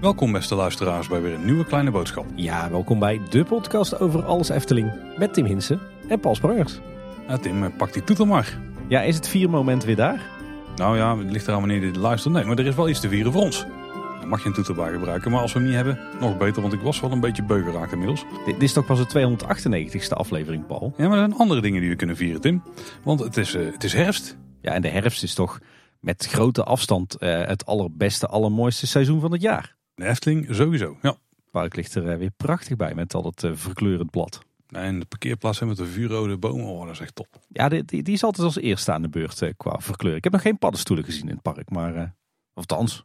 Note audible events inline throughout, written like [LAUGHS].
Welkom beste luisteraars bij weer een nieuwe kleine boodschap. Ja, welkom bij de podcast over alles Efteling met Tim Hinsen en Paul Sprangers. Ja, Tim, eh, pak die toeter maar. Ja, is het vier moment weer daar? Nou ja, het ligt eraan wanneer je dit luistert. Nee, maar er is wel iets te vieren voor ons. Dan mag je een toeter bij gebruiken. Maar als we hem niet hebben, nog beter. Want ik was wel een beetje beu geraakt inmiddels. Dit, is toch pas de 298ste aflevering, Paul? Ja, maar er zijn andere dingen die we kunnen vieren, Tim. Want het is, eh, het is herfst. Ja, en de herfst is toch met grote afstand eh, het allerbeste, allermooiste seizoen van het jaar. De Efteling sowieso, ja. Park ligt er eh, weer prachtig bij met al het verkleurend blad. En de parkeerplaats met de vuurrode bomen, oh, dat is echt top. Ja, die, die, die is altijd als eerste aan de beurt qua verkleuren. Ik heb nog geen paddenstoelen gezien in het park, maar... of althans,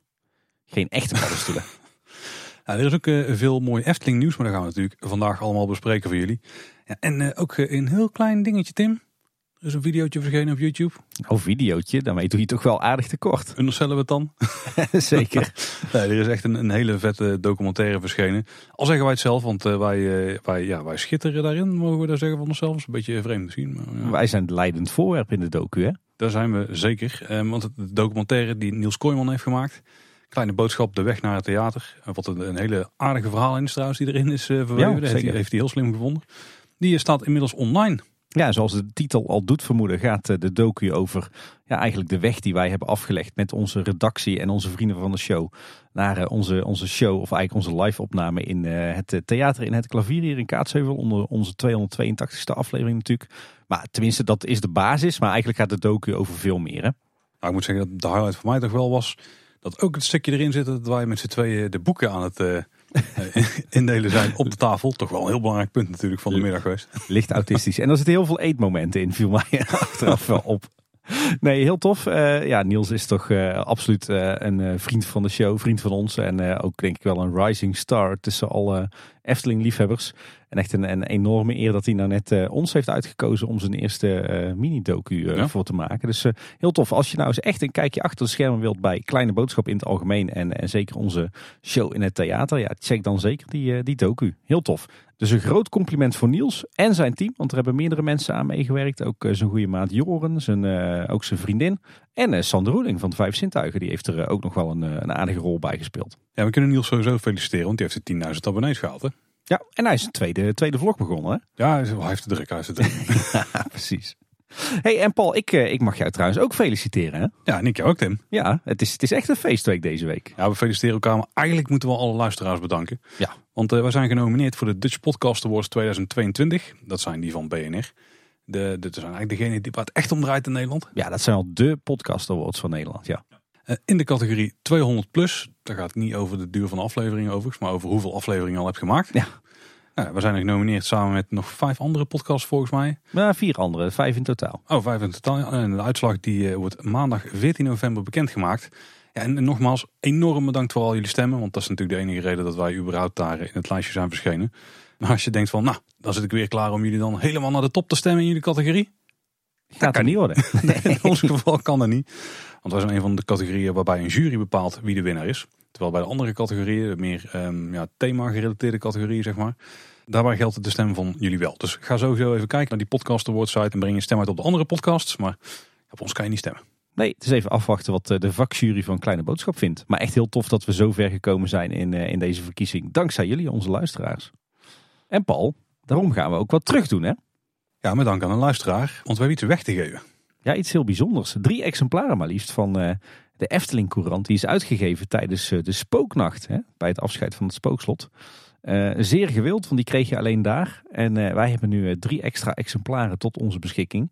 geen echte paddenstoelen. [LAUGHS] Ja, er is ook eh, veel mooi Efteling nieuws, maar dat gaan we natuurlijk vandaag allemaal bespreken voor jullie. Ja, en eh, ook eh, een heel klein dingetje, Tim. Er is een videootje verschenen op YouTube. oh, videootje, daarmee doe je toch wel aardig tekort. Understellen we het dan? [LAUGHS] Zeker. [LAUGHS] Nee, er is echt een, een hele vette documentaire verschenen. Al zeggen wij het zelf, want eh, wij, eh, wij, ja, wij schitteren daarin, mogen we daar zeggen van onszelf. Dat is een beetje vreemd misschien. Maar, ja. Wij zijn het leidend voorwerp in de docu, hè? Daar zijn we zeker. Want het- de documentaire die Niels Kooijman heeft gemaakt. Kleine boodschap, de weg naar het theater. Eh, Wat een, een hele aardige verhaal in is trouwens die erin is verweven. Ja, Dat heeft, hij- zeker. heeft hij heel slim gevonden. Die eh, staat inmiddels online. Ja, zoals de titel al doet vermoeden, gaat de docu over ja, eigenlijk de weg die wij hebben afgelegd met onze redactie en onze vrienden van de show. Naar onze, onze show, of eigenlijk onze live opname in het theater in het klavier hier in Kaatsheuvel. Onder onze 282ste aflevering natuurlijk. Maar tenminste, dat is de basis. Maar eigenlijk gaat de docu over veel meer. Hè? Nou, ik moet zeggen dat de highlight voor mij toch wel was. Dat ook het stukje erin zit dat wij met z'n tweeën de boeken aan het eh, eh, [LAUGHS] indelen zijn op de tafel. Toch wel een heel belangrijk punt natuurlijk van de middag geweest. Licht autistisch. En er zitten heel veel eetmomenten in, viel mij [LAUGHS] achteraf wel op. [LAUGHS] Nee, heel tof. Eh, ja, Niels is toch eh, absoluut eh, een vriend van de show, vriend van ons. En ook denk ik wel een rising star tussen alle Efteling-liefhebbers. En echt een, een enorme eer dat hij nou net ons heeft uitgekozen om zijn eerste mini-docu Ja. voor te maken. Dus heel tof. Als je nou eens echt een kijkje achter de schermen wilt bij Kleine Boodschap in het algemeen. En, en zeker onze show in het theater. Ja, check dan zeker die, die docu. Heel tof. Dus een groot compliment voor Niels en zijn team. Want er hebben meerdere mensen aan meegewerkt. Ook eh, zijn goede maat Joren, zijn, eh, ook zijn vriendin. En eh, Sander Roeling van de Vijf Zintuigen. Die heeft er ook nog wel een, een aardige rol bij gespeeld. Ja, we kunnen Niels sowieso feliciteren, want die heeft de 10.000 abonnees gehaald. Hè? Ja, en hij is een tweede, tweede vlog begonnen. Hè? Ja, hij heeft de druk, hij heeft de druk. [LAUGHS] Ja, precies. Hey, en Paul, ik, eh, ik mag jou trouwens ook feliciteren. Hè? ja, en ik jou ook, Tim. Ja, het is, het is echt een feestweek deze week. Ja, we feliciteren elkaar, maar eigenlijk moeten we alle luisteraars bedanken. Ja. Want eh, wij zijn genomineerd voor de Dutch Podcast Awards 2022. Dat zijn die van BNR. De, de, dat zijn eigenlijk degene die, waar het echt om draait in Nederland. Ja, dat zijn al de podcast awards van Nederland. Ja. Eh, in de categorie 200 plus. Daar gaat het niet over de duur van de aflevering overigens, maar over hoeveel afleveringen je al hebt gemaakt. Ja. Ja, we zijn er genomineerd samen met nog vijf andere podcasts volgens mij. Maar vier andere, vijf in totaal. Oh, vijf in totaal. Ja, En de uitslag die eh, wordt maandag 14 november bekendgemaakt. Ja, en, nogmaals, enorm bedankt voor al jullie stemmen. Want dat is natuurlijk de enige reden dat wij überhaupt daar in het lijstje zijn verschenen. Maar als je denkt van, nou, dan zit ik weer klaar om jullie dan helemaal naar de top te stemmen in jullie categorie. Gaat er niet worden. [LAUGHS] In ons geval kan dat niet. Want wij zijn een van de categorieën waarbij een jury bepaalt wie de winnaar is. Terwijl bij de andere categorieën, de meer ehm, ja, thema-gerelateerde categorieën, zeg maar. Daarbij geldt de stem van jullie wel. Dus ga sowieso even kijken naar die podcast award site en breng je stem uit op de andere podcasts. Maar op ons kan je niet stemmen. Nee, het is even afwachten wat eh, de vakjury van Kleine Boodschap vindt. Maar echt heel tof dat we zo ver gekomen zijn in, eh, in deze verkiezing. Dankzij jullie, onze luisteraars. En Paul, daarom gaan we ook wat terug doen, hè? Ja, met dank aan een luisteraar, want we hebben iets weg te geven. Ja, iets heel bijzonders. Drie exemplaren maar liefst van eh, de Efteling Courant. Die is uitgegeven tijdens de spooknacht, hè, bij het afscheid van het spookslot. Eh, zeer gewild, want die kreeg je alleen daar. En eh, wij hebben nu eh, drie extra exemplaren tot onze beschikking.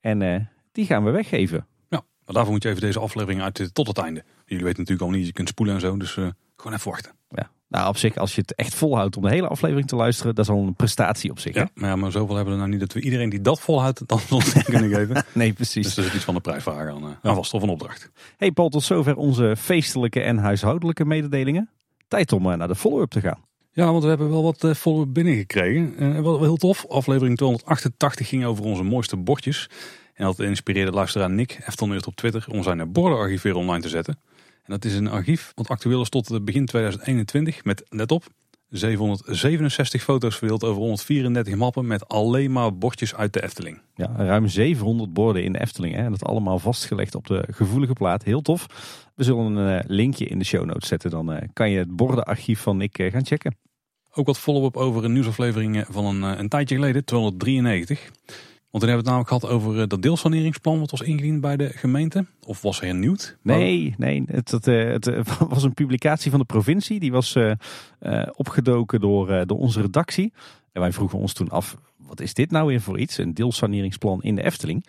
En die gaan we weggeven. Ja, maar daarvoor moet je even deze aflevering uit tot het einde. Jullie weten natuurlijk al niet, je kunt spoelen en zo, dus gewoon even wachten. Ja. Nou, op zich, als je het echt volhoudt om de hele aflevering te luisteren, dat is al een prestatie op zich. hè? Ja, maar, ja, maar zoveel hebben we nou niet dat we iedereen die dat volhoudt dan [LAUGHS] ons kunnen geven. [LAUGHS] Nee, precies. Dus er zit iets van de prijsvraag aan, aan vast of een opdracht. Hey Paul, tot zover onze feestelijke en huishoudelijke mededelingen. Tijd om naar de follow-up te gaan. Ja, want we hebben wel wat uh, follow-up binnengekregen. Uh, wel, heel tof. Aflevering 288 ging over onze mooiste bordjes. En dat inspireerde luisteraar Nick Eftelneurt op Twitter om zijn bordenarchief weer online te zetten. En dat is een archief wat actueel is tot begin 2021 met, let op, 767 foto's verdeeld over 134 mappen met alleen maar bordjes uit de Efteling. Ja, ruim 700 borden in de Efteling. Hè? En dat allemaal vastgelegd op de gevoelige plaat. Heel tof. We zullen een uh, linkje in de show notes zetten. Dan uh, kan je het bordenarchief van Nick uh, gaan checken. Ook wat follow-up over een nieuwsaflevering van een, een tijdje geleden, 293. Want toen hebben we het namelijk gehad over eh, dat deelsaneringsplan wat was ingediend bij de gemeente. Of was hernieuwd? Nee, nee het, eh, het, het, [LAUGHS] was een publicatie van de provincie. Die was opgedoken door, door onze redactie. En wij vroegen ons toen af, wat is dit nou weer voor iets? Een deelsaneringsplan in de Efteling.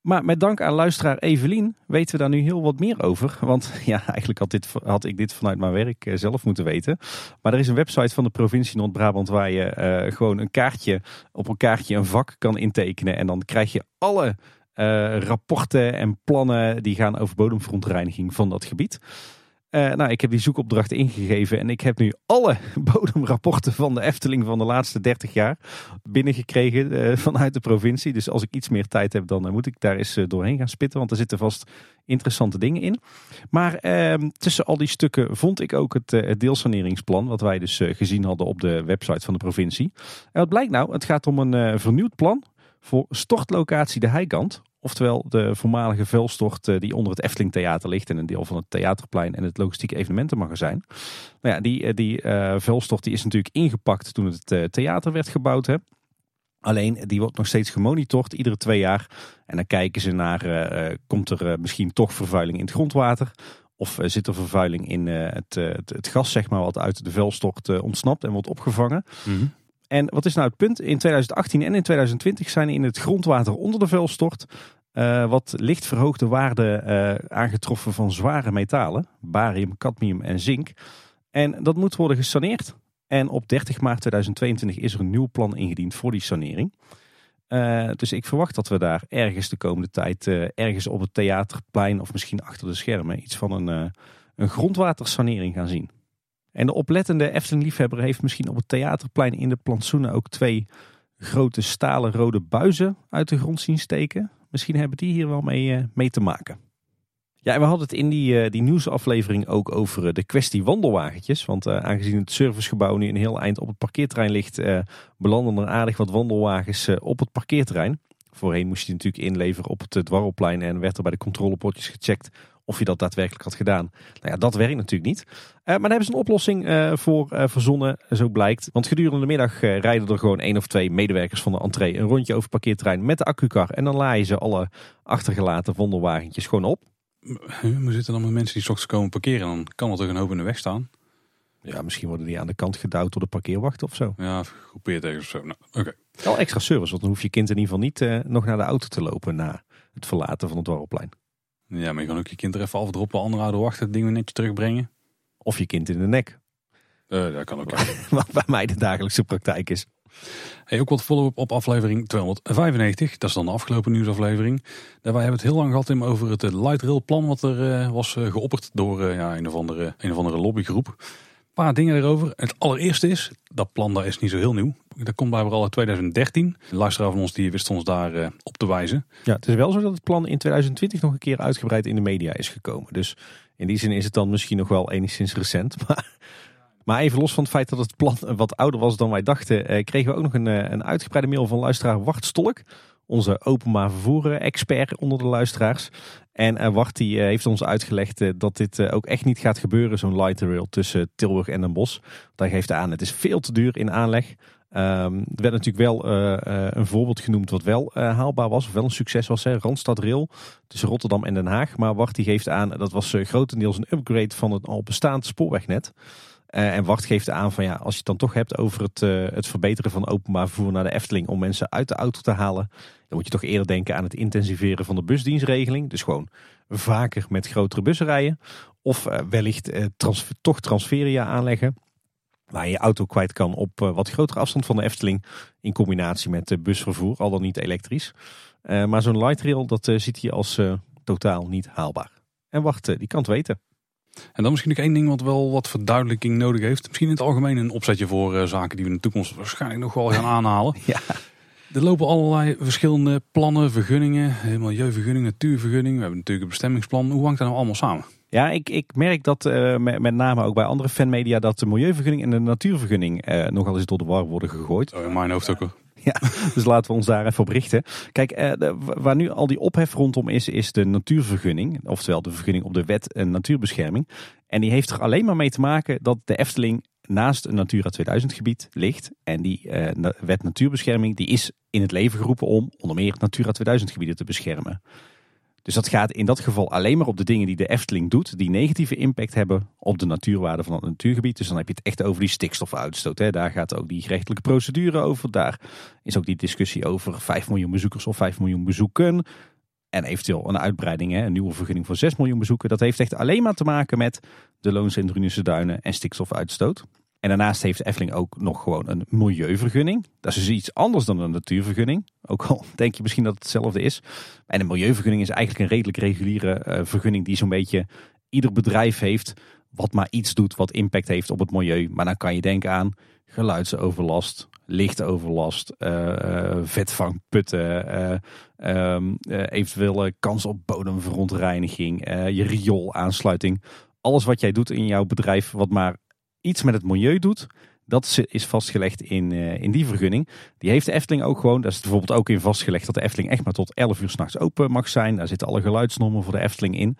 Maar met dank aan luisteraar Evelien weten we daar nu heel wat meer over. Want [LAUGHS] ja, eigenlijk had, had ik dit vanuit mijn werk eh, zelf moeten weten. Maar er is een website van de provincie Noord-Brabant waar je uh, gewoon een kaartje op een kaartje een vak kan intekenen. En dan krijg je alle uh, rapporten en plannen die gaan over bodemverontreiniging van dat gebied. Uh, nou, ik heb die zoekopdracht ingegeven en ik heb nu alle [LAUGHS] bodemrapporten van de Efteling van de laatste 30 jaar binnengekregen uh, vanuit de provincie. Dus als ik iets meer tijd heb, dan uh, moet ik daar eens doorheen gaan spitten, want er zitten vast interessante dingen in. Maar ehm, tussen al die stukken vond ik ook het, het deelsaneringsplan, wat wij dus gezien hadden op de website van de provincie. En wat blijkt nou? Het gaat om een vernieuwd plan voor stortlocatie de Heikant Oftewel de voormalige vuilstort eh, die onder het Efteling Theater ligt en een deel van het Theaterplein en het logistieke evenementenmagazijn. Nou ja, die, eh, die uh, die is natuurlijk ingepakt toen het theater werd gebouwd. Hè. Alleen die wordt nog steeds gemonitord iedere twee jaar. En dan kijken ze naar, uh, komt er misschien toch vervuiling in het grondwater? Of zit er vervuiling in het, het, het, gas, zeg maar, wat uit de vuilstort ontsnapt en wordt opgevangen? Mm en wat is nou het punt? In 2018 en in 2020 zijn in het grondwater onder de vuilstort uh, wat licht verhoogde waarden uh, aangetroffen van zware metalen, barium, cadmium en zink. En dat moet worden gesaneerd. En op 30 maart 2022 is er een nieuw plan ingediend voor die sanering. Uh, dus ik verwacht dat we daar ergens de komende tijd, ergens op het theaterplein of misschien achter de schermen, iets van een, een grondwatersanering gaan zien. En de oplettende Efteling-liefhebber heeft misschien op het theaterplein in de plantsoenen ook twee grote stalen rode buizen uit de grond zien steken. Misschien hebben die hier wel mee, uh, mee te maken. Ja, en we hadden het in die, uh, die nieuwsaflevering ook over uh, de kwestie wandelwagentjes. Want aangezien het servicegebouw nu een heel eind op het parkeerterrein ligt, belanden er aardig wat wandelwagens op het parkeerterrein. Voorheen moest je natuurlijk inleveren op het dwarrelplein en werd er bij de controlepotjes gecheckt of je dat daadwerkelijk had gedaan. Nou ja, dat werkt natuurlijk niet. Uh, maar daar hebben ze een oplossing uh, voor uh, verzonnen, zo blijkt. Want gedurende de middag rijden er gewoon één of twee medewerkers van de entree een rondje over het parkeerterrein met de accukar. En dan laaien ze alle achtergelaten wonderwagentjes gewoon op. We zitten dan met mensen die straks komen parkeren. Dan kan er toch een hoop in de weg staan. Ja, misschien worden die aan de kant gedouwd door de parkeerwacht of zo. Ja, gegroepeerd tegen of zo. Nou, oké. Wel extra service, want dan hoef je kind in ieder geval niet nog naar de auto te lopen na het verlaten van het dwarrelplein. Ja, maar je kan ook je kind er even afdroppen, andere ouder wachten, het ding weer netjes terugbrengen. Of je kind in de nek. Uh, dat kan ook. [LAUGHS] Wat bij mij de dagelijkse praktijk is. Hey, ook wat follow-up op aflevering 295. Dat is dan de afgelopen nieuwsaflevering. Daarbij hebben we het heel lang gehad over het eh, light rail plan wat er uh, was uh, geopperd door ja, een, of andere, een of andere lobbygroep. Een paar dingen erover. Het allereerste is, dat plan daar is niet zo heel nieuw. Dat komt blijkbaar al uit 2013. De luisteraar van ons die wist ons daar uh, op te wijzen. Ja, het is wel zo dat het plan in 2020 nog een keer uitgebreid in de media is gekomen. Dus in die zin is het dan misschien nog wel enigszins recent. [LAUGHS] Maar, maar even los van het feit dat het plan wat ouder was dan wij dachten, eh, kregen we ook nog een, eh, een uitgebreide mail van luisteraar Wart Stolk. Onze openbaar vervoer expert onder de luisteraars. En uh, Wart die, heeft ons uitgelegd dat dit ook echt niet gaat gebeuren, zo'n light rail tussen Tilburg en Den Bosch. Daar geeft aan, het is veel te duur in aanleg. Um, er werd natuurlijk wel een voorbeeld genoemd wat wel haalbaar was, of wel een succes was. Hè? Randstad Rail tussen Rotterdam en Den Haag. Maar Wart die geeft aan, dat was grotendeels een upgrade van het al bestaand spoorwegnet. en Wart geeft aan van ja, als je het dan toch hebt over het, het verbeteren van openbaar vervoer naar de Efteling om mensen uit de auto te halen, dan moet je toch eerder denken aan het intensiveren van de busdienstregeling. Dus gewoon vaker met grotere bussen rijden. Of wellicht trans toch transferia aanleggen waar je je auto kwijt kan op eh, wat grotere afstand van de Efteling. In combinatie met busvervoer, al dan niet elektrisch. Uh, maar zo'n light rail, dat uh, ziet hij als totaal niet haalbaar. En wacht, die kan het weten. En dan misschien nog één ding wat wel wat verduidelijking nodig heeft. Misschien in het algemeen een opzetje voor zaken die we in de toekomst waarschijnlijk nog wel gaan [LAUGHS] aanhalen. ja. Er lopen allerlei verschillende plannen, vergunningen, milieuvergunning, natuurvergunning. We hebben natuurlijk een bestemmingsplan. Hoe hangt dat nou allemaal samen? Ja, ik, ik merk dat uh, met, met, name ook bij andere fanmedia dat de milieuvergunning en de natuurvergunning uh, nogal eens door de war worden gegooid. Oh, in mijn hoofd ook wel. [LAUGHS] Ja, dus laten we ons daar even op richten. Kijk, uh, de, waar nu al die ophef rondom is, is de natuurvergunning. Oftewel de vergunning op de wet en natuurbescherming. En die heeft er alleen maar mee te maken dat de Efteling naast een Natura 2000 gebied ligt. En die wet natuurbescherming die is in het leven geroepen om onder meer Natura 2000 gebieden te beschermen. Dus dat gaat in dat geval alleen maar op de dingen die de Efteling doet, die negatieve impact hebben op de natuurwaarde van het natuurgebied. Dus dan heb je het echt over die stikstofuitstoot. Hè. Daar gaat ook die gerechtelijke procedure over. Daar is ook die discussie over 5 miljoen bezoekers of 5 miljoen bezoeken. En eventueel een uitbreiding, hè, een nieuwe vergunning voor 6 miljoen bezoeken. Dat heeft echt alleen maar te maken met de Loonse duinen en stikstofuitstoot. En daarnaast heeft Efteling ook nog gewoon een milieuvergunning. Dat is dus iets anders dan een natuurvergunning. Ook al [LAUGHS] denk je misschien dat het hetzelfde is. En een milieuvergunning is eigenlijk een redelijk reguliere uh, vergunning die zo'n beetje ieder bedrijf heeft. Wat maar iets doet wat impact heeft op het milieu. Maar dan kan je denken aan geluidsoverlast, lichtoverlast, uh, vetvangputten, uh, um, eventuele kans op bodemverontreiniging, je rioolaansluiting. Alles wat jij doet in jouw bedrijf wat maar iets met het milieu doet, dat is vastgelegd in, uh, in die vergunning. Die heeft de Efteling ook gewoon. Daar is bijvoorbeeld ook in vastgelegd dat de Efteling echt maar tot 11 uur s'nachts open mag zijn. Daar zitten alle geluidsnormen voor de Efteling in.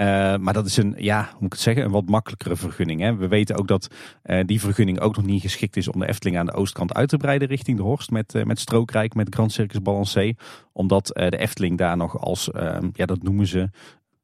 Uh, maar dat is een, ja, hoe moet ik het zeggen, een wat makkelijkere vergunning. Hè? We weten ook dat uh, die vergunning ook nog niet geschikt is om de Efteling aan de oostkant uit te breiden richting de Horst met, met Strookrijk, met Grand Circus Balancé. Omdat de Efteling daar nog als, ja dat noemen ze,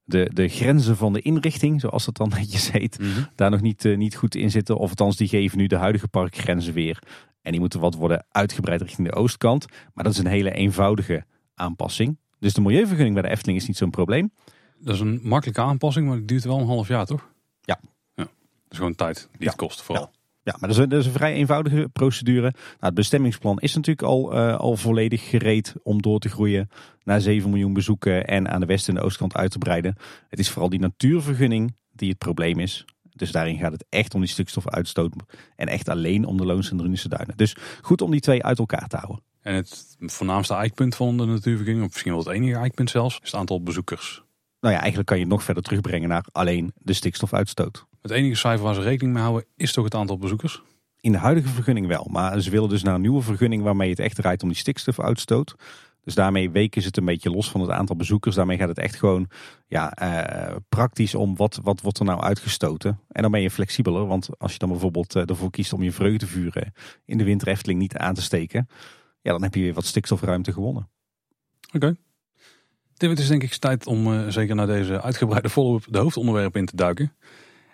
de, de grenzen van de inrichting, zoals dat dan [LAUGHS] netjes heet, mm -hmm. daar nog niet, uh, niet goed in zitten. Of althans, die geven nu de huidige parkgrenzen weer. En die moeten wat worden uitgebreid richting de oostkant. Maar dat is een hele eenvoudige aanpassing. Dus de milieuvergunning bij de Efteling is niet zo'n probleem. Dat is een makkelijke aanpassing, maar het duurt wel een half jaar, toch? Ja. ja. Dat is gewoon tijd die ja. het kost vooral. Ja. Ja, maar dat is, een, dat is een vrij eenvoudige procedure. Nou, het bestemmingsplan is natuurlijk al, uh, al volledig gereed om door te groeien naar 7 miljoen bezoeken en aan de west- en de oostkant uit te breiden. Het is vooral die natuurvergunning die het probleem is. Dus daarin gaat het echt om die stikstofuitstoot en echt alleen om de Loons en Drunische duinen. Dus goed om die twee uit elkaar te houden. En het voornaamste eikpunt van de natuurvergunning, of misschien wel het enige eikpunt zelfs, is het aantal bezoekers. Nou ja, eigenlijk kan je het nog verder terugbrengen naar alleen de stikstofuitstoot. Het enige cijfer waar ze rekening mee houden is toch het aantal bezoekers? In de huidige vergunning wel, maar ze willen dus naar een nieuwe vergunning waarmee het echt draait om die stikstofuitstoot. Dus daarmee weken ze het een beetje los van het aantal bezoekers. Daarmee gaat het echt gewoon ja, uh, praktisch om wat, wat wordt er nou uitgestoten. En dan ben je flexibeler, want als je dan bijvoorbeeld uh, ervoor kiest om je vreugdevuren in de winter Efteling niet aan te steken, ja, dan heb je weer wat stikstofruimte gewonnen. Oké. Okay. Tim, het is denk ik tijd om uh, zeker naar deze uitgebreide [LAUGHS] follow-up de hoofdonderwerpen in te duiken.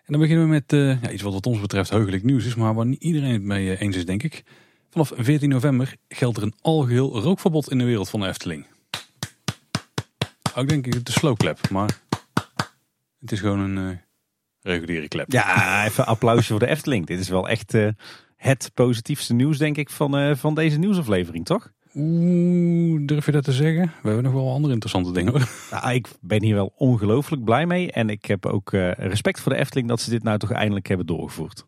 En dan beginnen we met uh, ja, iets wat wat ons betreft heugelijk nieuws is, maar waar niet iedereen het mee eens is, denk ik. Vanaf 14 november geldt er een algeheel rookverbod in de wereld van de Efteling. Ook denk ik de slow clap, maar het is gewoon een uh, reguliere klep. Ja, even applausje voor de Efteling. Dit is wel echt het positiefste nieuws, denk ik, van, van deze nieuwsaflevering, toch? Oeh, durf je dat te zeggen? We hebben nog wel andere interessante dingen hoor. [LAUGHS] Nou, ik ben hier wel ongelooflijk blij mee. En ik heb ook uh, respect voor de Efteling dat ze dit nou toch eindelijk hebben doorgevoerd.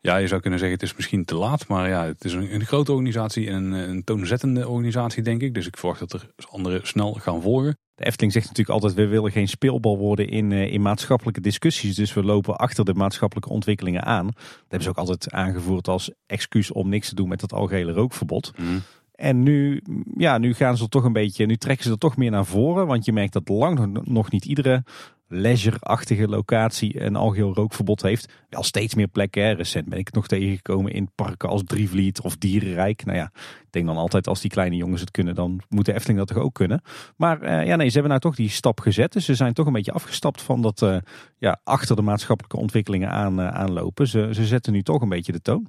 Ja, je zou kunnen zeggen het is misschien te laat. Maar ja, het is een, een grote organisatie en een, een toonzettende organisatie denk ik. Dus ik verwacht dat er anderen snel gaan volgen. De Efteling zegt natuurlijk altijd, we willen geen speelbal worden in, uh, in maatschappelijke discussies. Dus we lopen achter de maatschappelijke ontwikkelingen aan. Dat hebben ze ook altijd aangevoerd als excuus om niks te doen met dat algehele rookverbod. Mm. En nu, ja, nu gaan ze er toch een beetje, nu trekken ze er toch meer naar voren. Want je merkt dat lang nog niet iedere leisure-achtige locatie een algeheel rookverbod heeft. Wel steeds meer plekken. Recent ben ik nog tegengekomen in parken als Drievliet of Dierenrijk. Nou ja, ik denk dan altijd als die kleine jongens het kunnen, dan moet de Efteling dat toch ook kunnen. Maar uh, ja, nee, ze hebben nou toch die stap gezet. Dus ze zijn toch een beetje afgestapt van dat uh, ja, achter de maatschappelijke ontwikkelingen aan, uh, aanlopen. Ze, ze zetten nu toch een beetje de toon.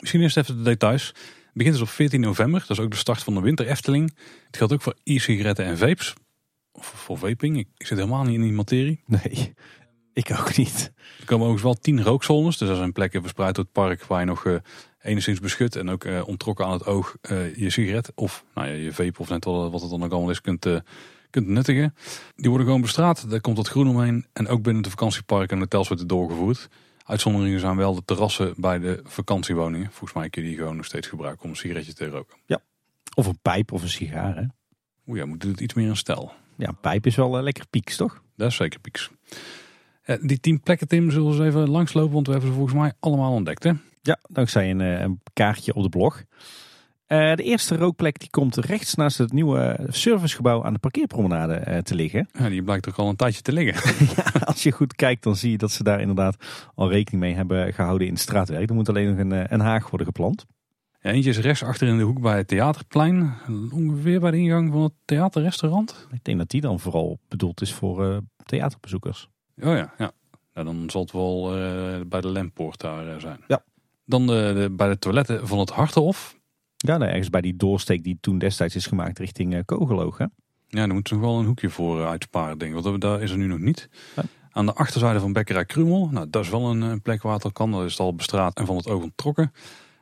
Misschien eerst even de details begint dus op 14 november. Dat is ook de start van de winter Efteling. Het geldt ook voor e-sigaretten en vapes. Of voor vaping. Ik, ik, zit helemaal niet in die materie. Nee, [LAUGHS] ik ook niet. Er komen ook wel 10 rookzones. Dus er zijn plekken verspreid door het park waar je nog uh, enigszins beschut en ook uh, ontrokken aan het oog uh, je sigaret of nou ja, je vape of net wat, wat het dan ook allemaal is kunt, kunt nuttigen. Die worden gewoon bestraat. Daar komt het groen omheen. En ook binnen de vakantieparken en hotels wordt het doorgevoerd. Uitzonderingen zijn wel de terrassen bij de vakantiewoningen. Volgens mij kun je die gewoon nog steeds gebruiken om een sigaretje te roken. Ja, of een pijp of een sigaar. Hè? Oeh ja, moet het iets meer in stijl. Ja, een pijp is wel uh, lekker pieks, toch? Dat is zeker pieks. Eh, die tien plekken, Tim, zullen we eens even langslopen, want we hebben ze volgens mij allemaal ontdekt. Hè? Ja, dankzij een, eh, een kaartje op de blog. Eh, de eerste rookplek die komt rechts naast het nieuwe servicegebouw aan de parkeerpromenade eh, te liggen. [LAUGHS] Ja, die blijkt ook al een tijdje te liggen. [LAUGHS] ja, als je goed kijkt, dan zie je dat ze daar inderdaad al rekening mee hebben gehouden in het straatwerk. Er moet alleen nog een, eh, een haag worden geplant. Ja, eentje is rechts achter in de hoek bij het Theaterplein. Ongeveer bij de ingang van het theaterrestaurant. Ik denk dat die dan vooral bedoeld is voor uh, theaterbezoekers. Oh ja, ja. Nou, dan zal het wel bij de Lempoort daar zijn. Ja. Dan de, de, bij de toiletten van het Hartenhof. Ja, nou, ergens bij die doorsteek die toen destijds is gemaakt richting uh, Kogeloog. Hè? Ja, daar moeten ze nog wel een hoekje voor uitsparen, denk ik. Want daar is er nu nog niet. Ja. Aan de achterzijde van Bekkerij Krumel. Nou, dat is wel een, een plek waar het al kan. Dat is het al bestraat en van het oog onttrokken.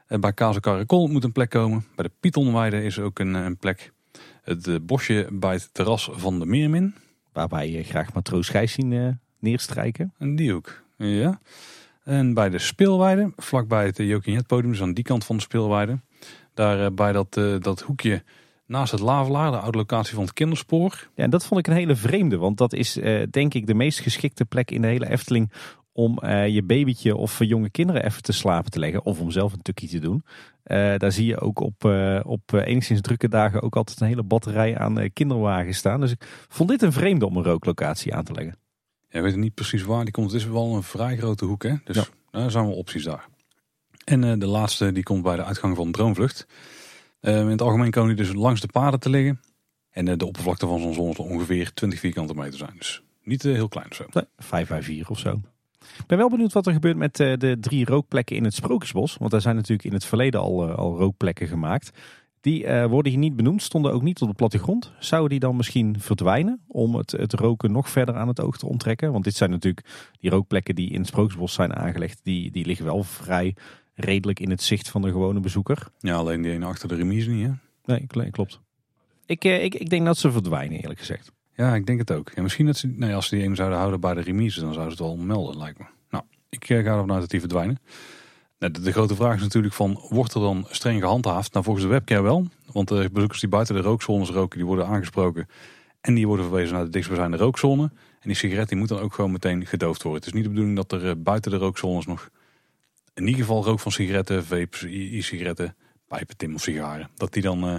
En bij Kaze Caracol moet een plek komen. Bij de Pietonweide is ook een, een plek. Het bosje bij het terras van de Meermin. Waarbij je graag matroos Gijs zien uh, neerstrijken. En die ook, ja. En bij de speelweide, vlakbij het Jokinjet-podium, dus aan die kant van de speelweide. Daar uh, bij dat, uh, dat hoekje naast het Lavelaar, de oude locatie van het kinderspoor. Ja, en dat vond ik een hele vreemde, want dat is denk ik de meest geschikte plek in de hele Efteling om uh, je babytje of jonge kinderen even te slapen te leggen. Of om zelf een tukkie te doen. Uh, daar zie je ook op, op enigszins drukke dagen ook altijd een hele batterij aan kinderwagens staan. Dus ik vond dit een vreemde om een rooklocatie aan te leggen. Ja, weet niet precies waar die komt. Het is wel een vrij grote hoek, hè? Dus ja. daar zijn wel opties daar. En de laatste die komt bij de uitgang van Droomvlucht. in het algemeen komen die dus langs de paden te liggen. En de oppervlakte van zo'n zon zal ongeveer 20 vierkante meter zijn. Dus niet heel klein zo. Nee, 5 bij 4 of zo. Ik ben wel benieuwd wat er gebeurt met de drie rookplekken in het Sprookjesbos. Want daar zijn natuurlijk in het verleden al, al rookplekken gemaakt. Die worden hier niet benoemd, stonden ook niet op de plattegrond. Zouden die dan misschien verdwijnen om het, het roken nog verder aan het oog te onttrekken? Want dit zijn natuurlijk die rookplekken die in het Sprookjesbos zijn aangelegd. Die, die liggen wel vrij redelijk in het zicht van de gewone bezoeker. Ja, alleen die ene achter de remise niet hè? Nee, klopt. Ik, uh, ik, ik denk dat ze verdwijnen eerlijk gezegd. Ja, ik denk het ook. Ja, misschien dat ze, nee, als ze die ene zouden houden bij de remise, dan zouden ze het wel melden, lijkt me. Nou, ik ga ervan uit dat die verdwijnen. De, de, grote vraag is natuurlijk van, wordt er dan streng gehandhaafd? Nou, volgens de webcare wel. Want de bezoekers die buiten de rookzones roken, die worden aangesproken. En die worden verwezen naar de dichtstbijzijnde rookzone. En die sigaret die moet dan ook gewoon meteen gedoofd worden. Het is niet de bedoeling dat er buiten de rookzones nog in ieder geval rook van sigaretten, vapes, e-sigaretten, pijpen, tim of sigaren. Dat die dan uh,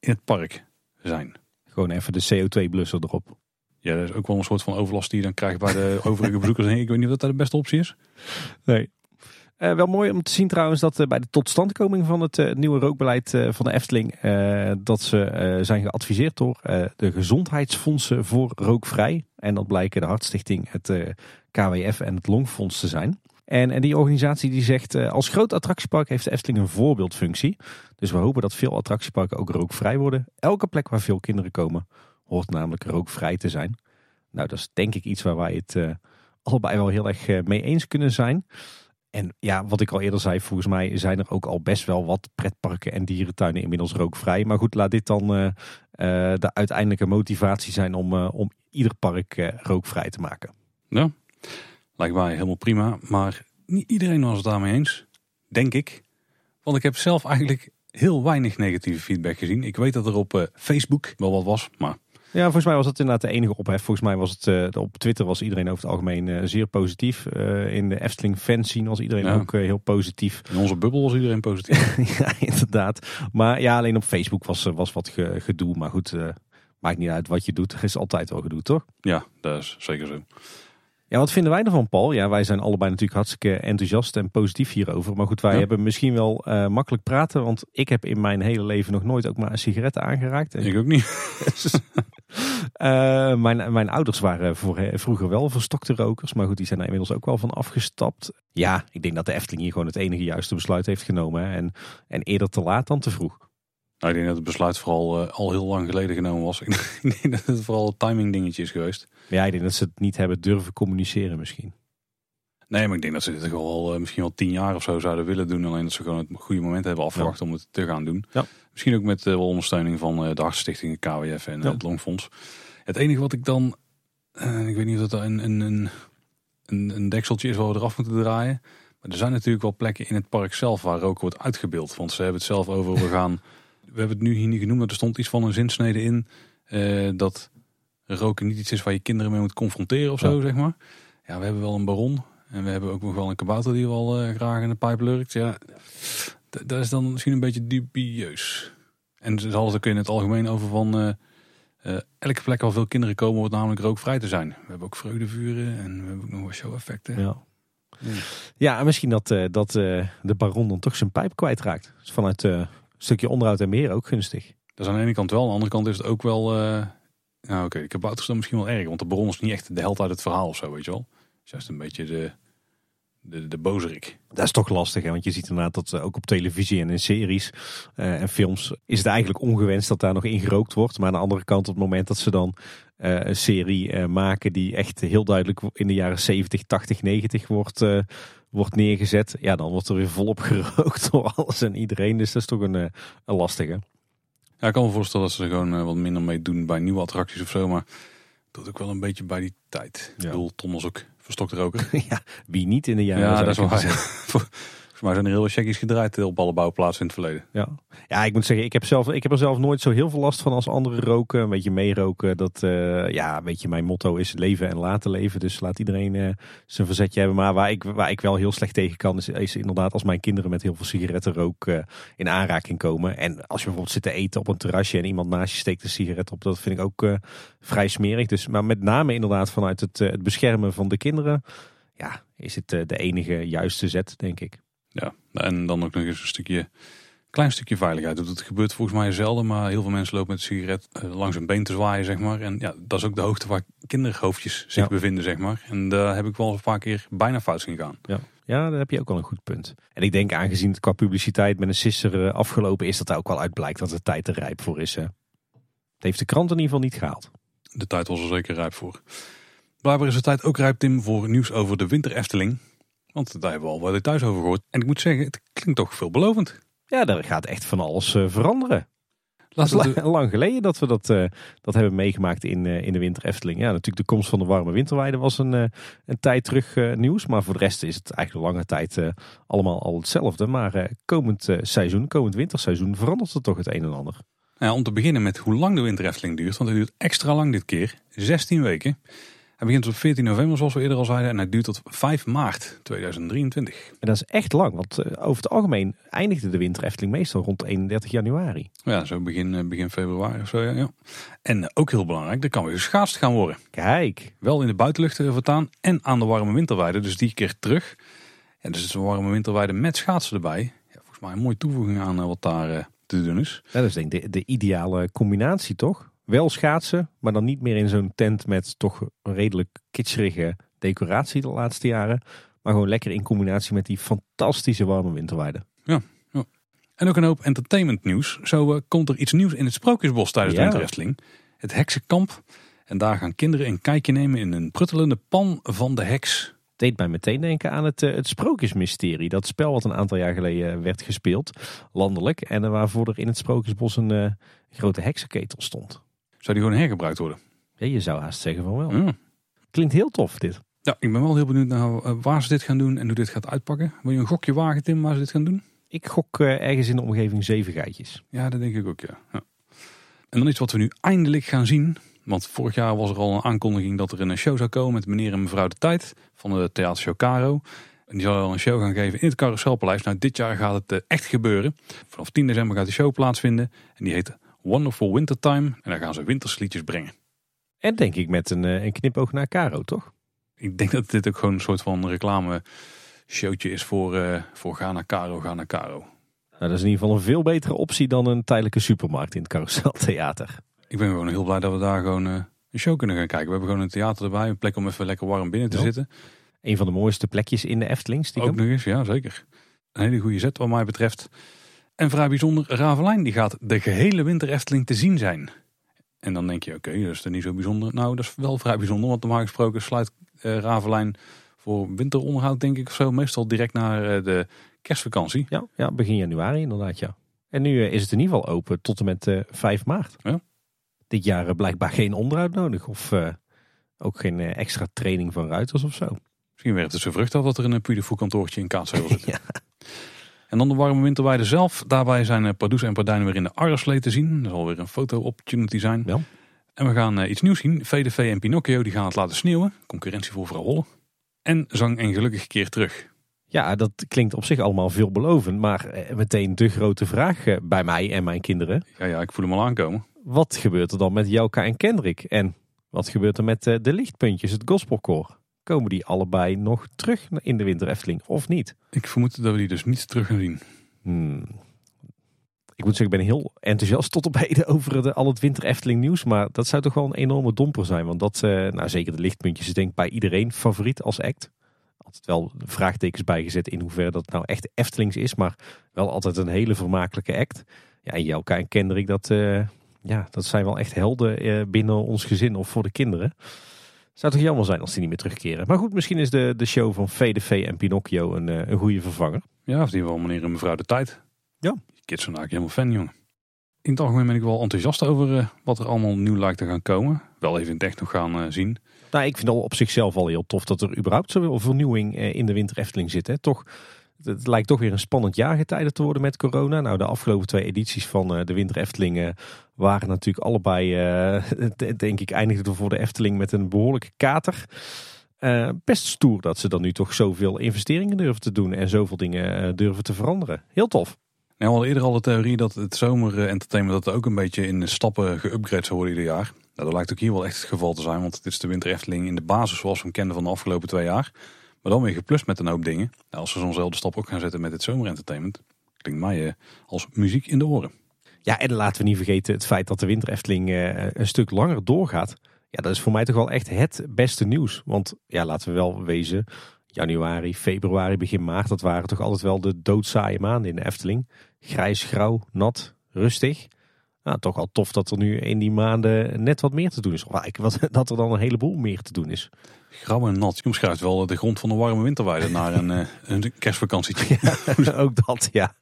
in het park zijn. Gewoon even de CO2-blusser erop. Ja, dat is ook wel een soort van overlast die je dan krijgt bij de overige bezoekers. Ik weet niet of dat de beste optie is. Nee. Uh, wel mooi om te zien trouwens dat uh, bij de totstandkoming van het uh, nieuwe rookbeleid van de Efteling... dat ze zijn geadviseerd door de gezondheidsfondsen voor rookvrij. En dat blijken de Hartstichting, het KWF en het Longfonds te zijn. En, en die organisatie die zegt, als groot attractiepark heeft de Efteling een voorbeeldfunctie. Dus we hopen dat veel attractieparken ook rookvrij worden. Elke plek waar veel kinderen komen hoort namelijk rookvrij te zijn. Nou, dat is denk ik iets waar wij het uh, allebei wel heel erg uh, mee eens kunnen zijn. En ja, wat ik al eerder zei, volgens mij zijn er ook al best wel wat pretparken en dierentuinen inmiddels rookvrij. Maar goed, laat dit dan de uiteindelijke motivatie zijn om, om ieder park rookvrij te maken. Ja, lijkt mij helemaal prima. Maar niet iedereen was het daarmee eens, denk ik. Want ik heb zelf eigenlijk heel weinig negatieve feedback gezien. Ik weet dat er op Facebook wel wat was, maar ja, volgens mij was dat inderdaad de enige ophef. Volgens mij was het uh, op Twitter was iedereen over het algemeen uh, zeer positief. In de Efteling fanscene was iedereen ja. ook heel positief. In onze bubbel was iedereen positief. [LAUGHS] ja, inderdaad. Maar ja, alleen op Facebook was, was wat gedoe. Maar goed, maakt niet uit wat je doet. Er is altijd wel gedoe, toch? Ja, dat is zeker zo. Ja, wat vinden wij ervan, Paul? Ja, wij zijn allebei natuurlijk hartstikke enthousiast en positief hierover. Maar goed, wij ja. hebben misschien wel uh, makkelijk praten. Want ik heb in mijn hele leven nog nooit ook maar een sigaret aangeraakt. En ik ook niet. uh, [LAUGHS] mijn, mijn ouders waren voor, vroeger wel verstokte rokers. Maar goed, die zijn er inmiddels ook wel van afgestapt. Ja, ik denk dat de Efteling hier gewoon het enige juiste besluit heeft genomen. Hè. En, en eerder te laat dan te vroeg. Nou, ik denk dat het besluit vooral uh, al heel lang geleden genomen was. [LAUGHS] ik denk dat het vooral een timing dingetje is geweest. Ja, ik denk dat ze het niet hebben durven communiceren misschien. Nee, maar ik denk dat ze dit al uh, misschien wel tien jaar of zo zouden willen doen. Alleen dat ze gewoon het goede moment hebben afgewacht ja. om het te gaan doen. Ja. Misschien ook met uh, ondersteuning van de Hartstichting, KWF en ja. het Longfonds. Het enige wat ik dan... ik weet niet of dat een, een, een, een, dekseltje is waar we eraf moeten draaien. Maar er zijn natuurlijk wel plekken in het park zelf waar roken wordt uitgebeeld. Want ze hebben het zelf over, we [LAUGHS] gaan... we hebben het nu hier niet genoemd, maar er stond iets van een zinsnede in. Uh, dat roken niet iets is waar je kinderen mee moet confronteren of zo, ja. zeg maar. Ja, we hebben wel een baron. En we hebben ook nog wel een kabouter die wel eh, graag in de pijp lurkt. Ja, dat is dan misschien een beetje dubieus. En ze het ook in het algemeen over van... eh, eh, elke plek waar veel kinderen komen wordt namelijk rookvrij te zijn. We hebben ook vreugdevuren en we hebben ook nog wat show-effecten. Ja. Ja. Ja, en misschien dat, dat de baron dan toch zijn pijp kwijtraakt. Dus vanuit een stukje onderhoud en meer ook gunstig. Dat is aan de ene kant wel. Aan de andere kant is het ook wel... nou oké, de kabouter is dan misschien wel erg. Want de baron is niet echt de held uit het verhaal of zo, weet je wel. Het is juist een beetje de, de, de bozerik. Dat is toch lastig, hè? want je ziet inderdaad dat eh, ook op televisie en in series eh, en films is het eigenlijk ongewenst dat daar nog in gerookt wordt. Maar aan de andere kant, op het moment dat ze dan eh, een serie maken die echt heel duidelijk in de jaren 70, 80, 90 wordt, wordt neergezet, ja, dan wordt er weer volop [LAUGHS] gerookt door alles en iedereen. Dus dat is toch een, een lastige. Ja, ik kan me voorstellen dat ze er gewoon eh, wat minder mee doen bij nieuwe attracties of zo. Maar doet ook wel een beetje bij die tijd. Ik Ja. bedoel, Tom was ook verstokt roker. [LAUGHS] ja, wie niet in de jaren Ja, dat is ik wel waar. [LAUGHS] Volgens mij zijn er heel veel checkies gedraaid op alle in het verleden. Ja. ja, ik moet zeggen, ik heb, zelf, ik heb er zelf nooit zo heel veel last van als anderen roken. Een beetje meeroken. Dat, eh, ja, weet je, mijn motto is leven en laten leven. Dus laat iedereen eh, zijn verzetje hebben. Maar waar ik, waar ik wel heel slecht tegen kan, is, inderdaad als mijn kinderen met heel veel sigarettenrook eh, in aanraking komen. En als je bijvoorbeeld zit te eten op een terrasje en iemand naast je steekt een sigaret op, dat vind ik ook eh, vrij smerig. Dus, maar met name inderdaad vanuit het, eh, het beschermen van de kinderen, ja, is het eh, de enige juiste zet, denk ik. Ja, en dan ook nog eens een stukje, klein stukje veiligheid. Dat gebeurt volgens mij zelden, maar heel veel mensen lopen met een sigaret eh, langs een been te zwaaien, zeg maar. En ja, dat is ook de hoogte waar kinderhoofdjes zich Ja. bevinden, zeg maar. En daar heb ik wel een paar keer bijna fout zien gaan. Ja. ja, daar heb je ook wel een goed punt. En ik denk aangezien het qua publiciteit met een sisser eh, afgelopen is, dat daar ook wel uit blijkt dat de tijd er rijp voor is. Hè. Het heeft de krant in ieder geval niet gehaald. De tijd was er zeker rijp voor. Blijkbaar is de tijd ook rijp, Tim, voor nieuws over de Winter Efteling. Want daar hebben we al wat details over gehoord. En ik moet zeggen, het klinkt toch veelbelovend. Ja, daar gaat echt van alles eh, veranderen. Dat Laten is we de- la- lang geleden dat we dat, eh, dat hebben meegemaakt in, eh, in de Winter Efteling. Ja, natuurlijk de komst van de warme winterweide was een, een tijd terug nieuws. Maar voor de rest is het eigenlijk lange tijd allemaal al hetzelfde. Maar komend seizoen, komend winterseizoen verandert er toch het een en ander. Nou ja, om te beginnen met hoe lang de Winter Efteling duurt. Want het duurt extra lang dit keer. 16 weken. Hij begint op 14 november, zoals we eerder al zeiden. En hij duurt tot 5 maart 2023. En dat is echt lang, want eh, over het algemeen eindigde de Winter Efteling meestal rond 31 januari. Ja, zo begin, eh, begin februari of zo. Ja, ja. En eh, ook heel belangrijk, er kan weer geschaatst gaan worden. Kijk, Wel in de buitenlucht voortaan en aan de warme winterweide. Dus die keer terug. Ja, dus het is een warme winterweide met schaatsen erbij. Ja, volgens mij een mooie toevoeging aan wat daar te doen is. dat is denk ik de, de ideale combinatie toch? Wel schaatsen, maar dan niet meer in zo'n tent met toch een redelijk kitscherige decoratie de laatste jaren. Maar gewoon lekker in combinatie met die fantastische warme winterweide. En ook een hoop entertainment nieuws. Zo eh, komt er iets nieuws in het Sprookjesbos tijdens de Ja. Winter Efteling. Het heksenkamp. En daar gaan kinderen een kijkje nemen in een pruttelende pan van de heks. deed mij meteen denken aan het, eh, het Sprookjesmysterie. Dat spel wat een aantal jaar geleden eh, werd gespeeld, landelijk. En waarvoor er in het Sprookjesbos een grote heksenketel stond. Zou die gewoon hergebruikt worden? Ja, je zou haast zeggen van wel. Ja. Klinkt heel tof dit. Ja, ik ben wel heel benieuwd naar eh, waar ze dit gaan doen en hoe dit gaat uitpakken. Wil je een gokje wagen, Tim, waar ze dit gaan doen? Ik gok eh, ergens in de omgeving zeven geitjes. Ja, dat denk ik ook, ja. ja. En dan iets wat we nu eindelijk gaan zien. Want vorig jaar was er al een aankondiging dat er een show zou komen met meneer en mevrouw de tijd van de theatershow Caro. En die zal een show gaan geven in het Carouselpaleis. Nou, dit jaar gaat het eh, echt gebeuren. Vanaf 10 december gaat die show plaatsvinden. En die heet Wonderful Wintertime. En daar gaan ze wintersliedjes brengen. En denk ik met een, eh, een knipoog naar Caro, toch? Ik denk dat dit ook gewoon een soort van reclame showtje is voor, eh, voor ga naar Caro, ga naar Caro. Nou, dat is in ieder geval een veel betere optie dan een tijdelijke supermarkt in het Carouseltheater. Ik ben gewoon heel blij dat we daar gewoon eh, een show kunnen gaan kijken. We hebben gewoon een theater erbij. Een plek om even lekker warm binnen te Ja. zitten. Een van de mooiste plekjes in de Efteling. stiekem. Ook nog eens, ja zeker. Een hele goede zet wat mij betreft. En vrij bijzonder, Ravelijn die gaat de gehele winter Efteling te zien zijn. En dan denk je, oké, dat is dan niet zo bijzonder. Nou, dat is wel vrij bijzonder, want normaal gesproken sluit eh Ravelijn voor winteronderhoud, denk ik of zo. Meestal direct naar eh, de kerstvakantie. Ja, ja, begin januari inderdaad, ja. En nu eh, is het in ieder geval open tot en met eh 5 maart. Ja. Dit jaar blijkbaar geen onderhoud nodig. Of ook geen extra training van ruiters of zo. Misschien werkt het zijn vrucht af dat er een Puy de Fou kantoortje in Kaatsheuvel [LAUGHS] zit. Ja. En dan de warme winterweide zelf. Daarbij zijn eh, Pardoes en Pardijn weer in de Arreslee te zien. Dat zal weer een foto-opportunity zijn. Ja. En we gaan eh, iets nieuws zien. VDV en Pinocchio die gaan het laten sneeuwen. Concurrentie voor vrouw Holle. en zang een gelukkige keer terug. Ja, dat klinkt op zich allemaal veelbelovend. Maar eh, meteen de grote vraag bij mij en mijn kinderen. Ja, ja, ik voel hem al aankomen. Wat gebeurt er dan met Jouka en Kendrick? En wat gebeurt er met de lichtpuntjes, het gospelkoor? Komen die allebei nog terug in de Winter Efteling of niet? Ik vermoed dat we die dus niet terug gaan zien. Hmm. Ik moet zeggen, ik ben heel enthousiast tot op heden over de, al het Winter Efteling nieuws. Maar dat zou toch wel een enorme domper zijn. Want dat, eh, nou zeker de lichtpuntjes, is denk ik bij iedereen favoriet als act. Altijd wel vraagtekens bijgezet in hoeverre dat nou echt Eftelings is. Maar wel altijd een hele vermakelijke act. Ja, en Jelka en Kendrick, dat, eh, ja, dat zijn wel echt helden eh, binnen ons gezin of voor de kinderen. Zou toch jammer zijn als die niet meer terugkeren. Maar goed, misschien is de, de show van VDV en Pinocchio een, eh, een goede vervanger. Ja, of die wel meneer en mevrouw de tijd. Ja. Die kids zijn eigenlijk helemaal fan, jongen. In het algemeen ben ik wel enthousiast over eh, wat er allemaal nieuw lijkt te gaan komen. Wel even in het echt nog gaan eh, zien. Nou, ik vind al op zichzelf al heel tof dat er überhaupt zoveel vernieuwing in de Winter Efteling zit. Hè. Toch, het lijkt toch weer een spannend jaargetijde te worden met corona. Nou, de afgelopen twee edities van eh, de Winter Efteling eh, waren natuurlijk allebei, eh, [LAUGHS] denk ik, eindigden voor de Efteling met een behoorlijke kater. Best stoer dat ze dan nu toch zoveel investeringen durven te doen en zoveel dingen durven te veranderen. Heel tof. Nou, we hadden eerder al de theorie dat het zomer-entertainment dat ook een beetje in stappen geüpgrade zou worden ieder jaar. Nou, dat lijkt ook hier wel echt het geval te zijn, want het is de Winter Efteling in de basis zoals we hem kenden van de afgelopen twee jaar. Maar dan weer geplust met een hoop dingen. Nou, als we zo'nzelfde stap ook gaan zetten met het zomer-entertainment, klinkt mij eh, als muziek in de oren. Ja, en laten we niet vergeten het feit dat de Winter Efteling eh, een stuk langer doorgaat. Ja, dat is voor mij toch wel echt het beste nieuws. Want ja, laten we wel wezen, januari, februari, begin maart, dat waren toch altijd wel de doodzaaie maanden in de Efteling. Grijs, grauw, nat, rustig. Nou, toch al tof dat er nu in die maanden net wat meer te doen is. Of eigenlijk [LAUGHS] dat er dan een heleboel meer te doen is. Grauw en nat. Je omschrijft wel de grond van een warme winterweide naar een, eh, een kerstvakantietje. [LAUGHS] Ook dat, ja.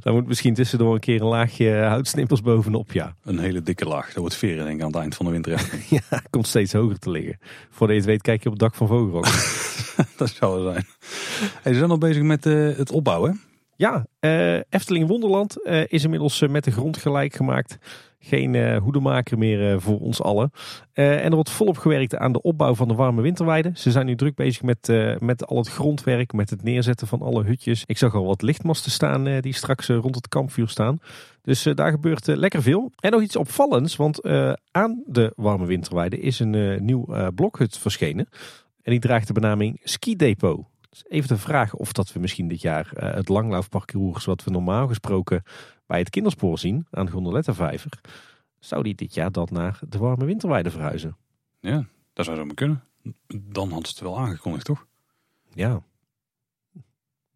Daar moet misschien tussendoor een keer een laagje houtsnippers bovenop, ja. Een hele dikke laag. Dat wordt veren denk ik aan het eind van de winter. [LAUGHS] Ja, komt steeds hoger te liggen. Voordat je het weet kijk je op het dak van Vogelrok. [LAUGHS] dat zou het zijn. Hey, ze zijn al bezig met eh, het opbouwen. Ja, eh, Efteling Wonderland is inmiddels met de grond gelijk gemaakt. Geen eh, hoedemaker meer eh, voor ons allen. Eh, en er wordt volop gewerkt aan de opbouw van de warme winterweide. Ze zijn nu druk bezig met, met al het grondwerk, met het neerzetten van alle hutjes. Ik zag al wat lichtmasten staan die straks rond het kampvuur staan. Dus daar gebeurt lekker veel. En nog iets opvallends, want aan de warme winterweide is een nieuw blokhut verschenen. En die draagt de benaming Ski Depot. Dus even de vraag of dat we misschien dit jaar het langlaufparcours wat we normaal gesproken bij het kinderspoor zien aan de Gondolettenvijver. Zou die dit jaar dan naar de warme winterweide verhuizen? Ja, dat zou zo maar kunnen. Dan had het wel aangekondigd, toch? Ja.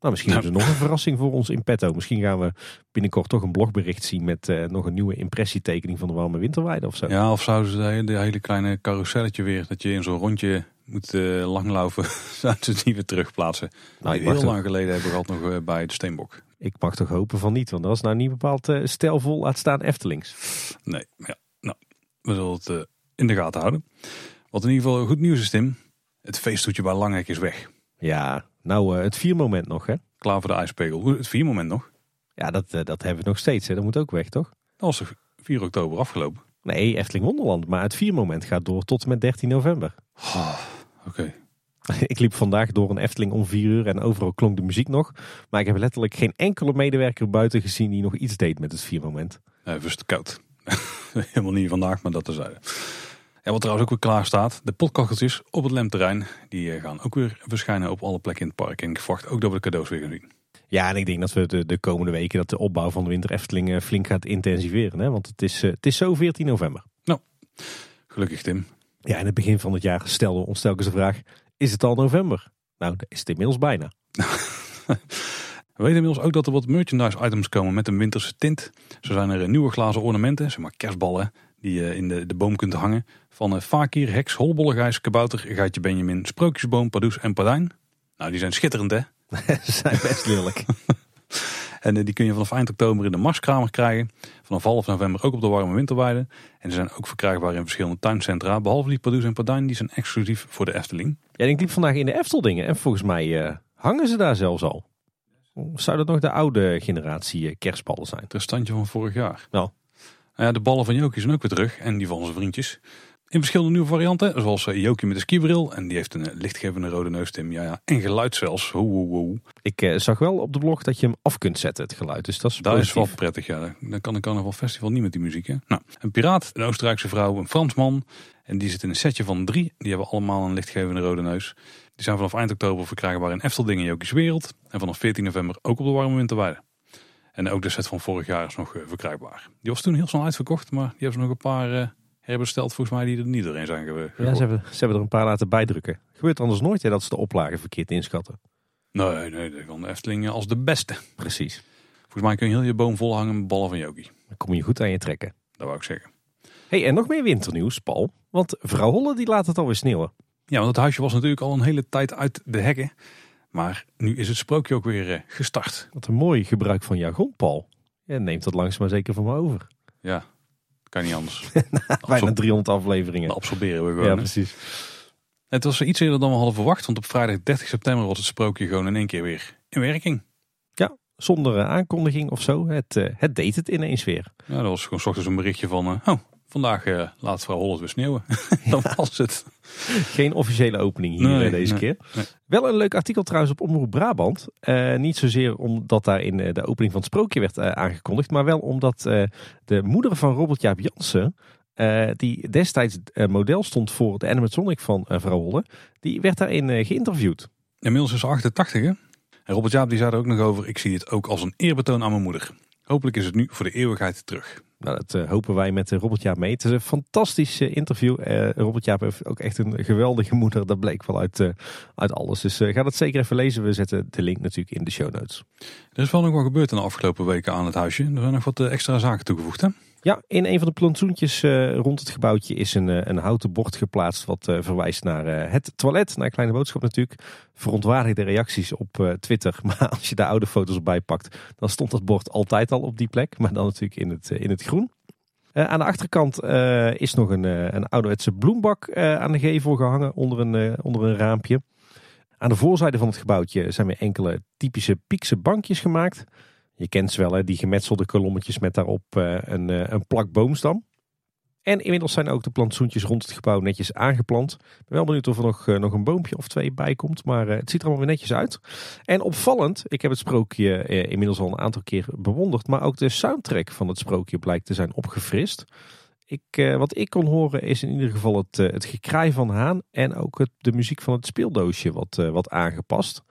Nou, misschien hebben ze nog een verrassing voor ons in petto. Misschien gaan we binnenkort toch een blogbericht zien met eh, nog een nieuwe impressietekening van de warme winterweide of zo. Ja, of zouden ze de, hele kleine carouselletje weer, dat je in zo'n rondje moet eh, langlaufen, [LAUGHS] zouden ze het niet weer terugplaatsen. Nou, Heel lang geleden hebben we gehad nog eh, bij de Steenbok. Ik mag toch hopen van niet, want dat is nou niet bepaald eh, stijlvol laat staan Eftelings. Nee, ja, nou, we zullen het eh, in de gaten houden. Wat in ieder geval goed nieuws is, Tim. Het feesttoetje bij Langhek is weg. Ja, nou eh, het viermoment nog hè. Klaar voor de ijspegel. Het vier moment nog. Ja, dat, dat hebben we nog steeds hè. Dat moet ook weg toch? Dat was toch 4 oktober afgelopen. Nee, Efteling Wonderland. Maar het viermoment gaat door tot en met 13 november. Oké. [LAUGHS] Ik liep vandaag door een Efteling om vier uur en overal klonk de muziek nog. Maar ik heb letterlijk geen enkele medewerker buiten gezien die nog iets deed met het viermoment. Is het koud. [LAUGHS] Helemaal niet vandaag, maar dat terzijde. Ja, wat trouwens ook weer klaar staat. De potkacheltjes op het Lemterrein. Die eh, gaan ook weer verschijnen op alle plekken in het park. En ik verwacht ook dat we de cadeaus weer gaan zien. Ja, en ik denk dat we de, de komende weken dat de opbouw van de Winter Efteling eh, flink gaat intensiveren. Hè? Want het is, eh, het is zo 14 november. Gelukkig Tim. Ja, in het begin van het jaar stelden we ons telkens de vraag, is het al november? Nou, dat is het inmiddels bijna. [LAUGHS] We weten inmiddels ook dat er wat merchandise items komen met een winterse tint. Zo zijn er eh, nieuwe glazen ornamenten, zeg maar kerstballen, die je in de, de boom kunt hangen. Van uh, Fakir, Heks, Holbollegijs, Kabouter, Gaatje Benjamin, Sprookjesboom, Pardoes en Pardijn. Nou, die zijn schitterend hè. [LAUGHS] Ze zijn best lelijk. [LAUGHS] En eh, die kun je vanaf eind oktober in de Marskramer krijgen. Vanaf half november ook op de warme winterweide. En ze zijn ook verkrijgbaar in verschillende tuincentra. Behalve die Pardoes en Pardijn, die zijn exclusief voor de Efteling. Ja, en ik liep vandaag in de Efteldingen en volgens mij eh, hangen ze daar zelfs al. Zou dat nog de oude generatie eh, kerstballen zijn? Het restantje van vorig jaar. Nou. Nou ja, de ballen van Jokie zijn ook weer terug. En die van onze vriendjes. In verschillende nieuwe varianten, zoals uh, Jokie met de skibril. En die heeft een lichtgevende rode neus, Tim. Ja, ja. En geluid zelfs. Ho, ho, ho. Ik zag wel op de blog dat je hem af kunt zetten, het geluid. Dus dat is, dat is wel prettig, ja. Dan kan een carnaval festival niet met die muziek, hè. Nou, een piraat, een Oostenrijkse vrouw, een Fransman. En die zit in een setje van drie. Die hebben allemaal een lichtgevende rode neus. Die zijn vanaf eind oktober verkrijgbaar in Eftelding en Jokies Wereld. En vanaf 14 november ook op de warme winterweide. En ook de set van vorig jaar is nog verkrijgbaar. Die was toen heel snel uitverkocht, maar die hebben ze nog een paar herbesteld volgens mij die er niet doorheen zijn geweest. Ja, ze hebben, ze hebben er een paar laten bijdrukken. Gebeurt anders nooit hè, dat ze de oplagen verkeerd inschatten. Nee, nee, van de Efteling als de beste. Precies. Volgens mij kun je heel je boom vol hangen met ballen van Jokie. Dan kom je goed aan je trekken. Dat wou ik zeggen. hey, en nog meer winternieuws, Paul. Want vrouw Holle die laat het alweer sneeuwen. Ja, want het huisje was natuurlijk al een hele tijd uit de hekken. Maar nu is het sprookje ook weer uh, gestart. Wat een mooi gebruik van jargon, Paul. Je neemt dat langzaam maar zeker van me over. Ja, kan niet anders. [LAUGHS] Bijna 300 afleveringen. Dat absorberen we gewoon. Ja, precies. Het was iets eerder dan we hadden verwacht. Want op vrijdag 30 september was het sprookje gewoon in één keer weer in werking. Ja, zonder uh, aankondiging of zo. Het, uh, het deed het ineens weer. Ja, dat was gewoon s ochtends een berichtje van... oh, Vandaag uh, laat vrouw Holland weer sneeuwen. [LAUGHS] dat was het. Geen officiële opening hier nee, deze keer. Wel een leuk artikel trouwens op Omroep Brabant. Uh, niet zozeer omdat daar in uh, de opening van het sprookje werd aangekondigd. Maar wel omdat de moeder van Robert Jaap Jansen... die destijds model stond voor de animatronic van vrouw Holle... die werd daarin geïnterviewd. Inmiddels is ze 88 hè? En Robert Jaap die zei er ook nog over... ik zie dit ook als een eerbetoon aan mijn moeder. Hopelijk is het nu voor de eeuwigheid terug. Nou, dat uh, hopen wij met Robert Jaap mee. Het is een fantastisch uh, interview. Robert Jaap heeft ook echt een geweldige moeder. Dat bleek wel uit, uit alles. Dus ga dat zeker even lezen. We zetten de link natuurlijk in de show notes. Er is wel nog wat gebeurd in de afgelopen weken aan het huisje. Er zijn nog wat extra zaken toegevoegd hè? Ja, in een van de plantsoentjes rond het gebouwtje is een, een houten bord geplaatst. Wat verwijst naar het toilet. Naar Kleine Boodschap natuurlijk. Verontwaardigde reacties op Twitter. [LAUGHS] Maar als je daar oude foto's bij pakt, dan stond dat bord altijd al op die plek. Maar dan natuurlijk in het, in het groen. Aan de achterkant is nog een, een ouderwetse bloembak aan de gevel gehangen onder een, onder een raampje. Aan de voorzijde van het gebouwtje zijn weer enkele typische piekse bankjes gemaakt. Je kent ze wel, hè, die gemetselde kolommetjes met daarop een, een plak boomstam. En inmiddels zijn ook de plantsoentjes rond het gebouw netjes aangeplant. Ik ben wel benieuwd of er nog, nog een boompje of twee bij komt. Maar het ziet er allemaal weer netjes uit. En opvallend, ik heb het sprookje inmiddels al een aantal keer bewonderd. Maar ook de soundtrack van het sprookje blijkt te zijn opgefrist. Ik, wat ik kon horen is in ieder geval het, het gekraai van Haan. En ook het, de muziek van het speeldoosje wat, wat aangepast.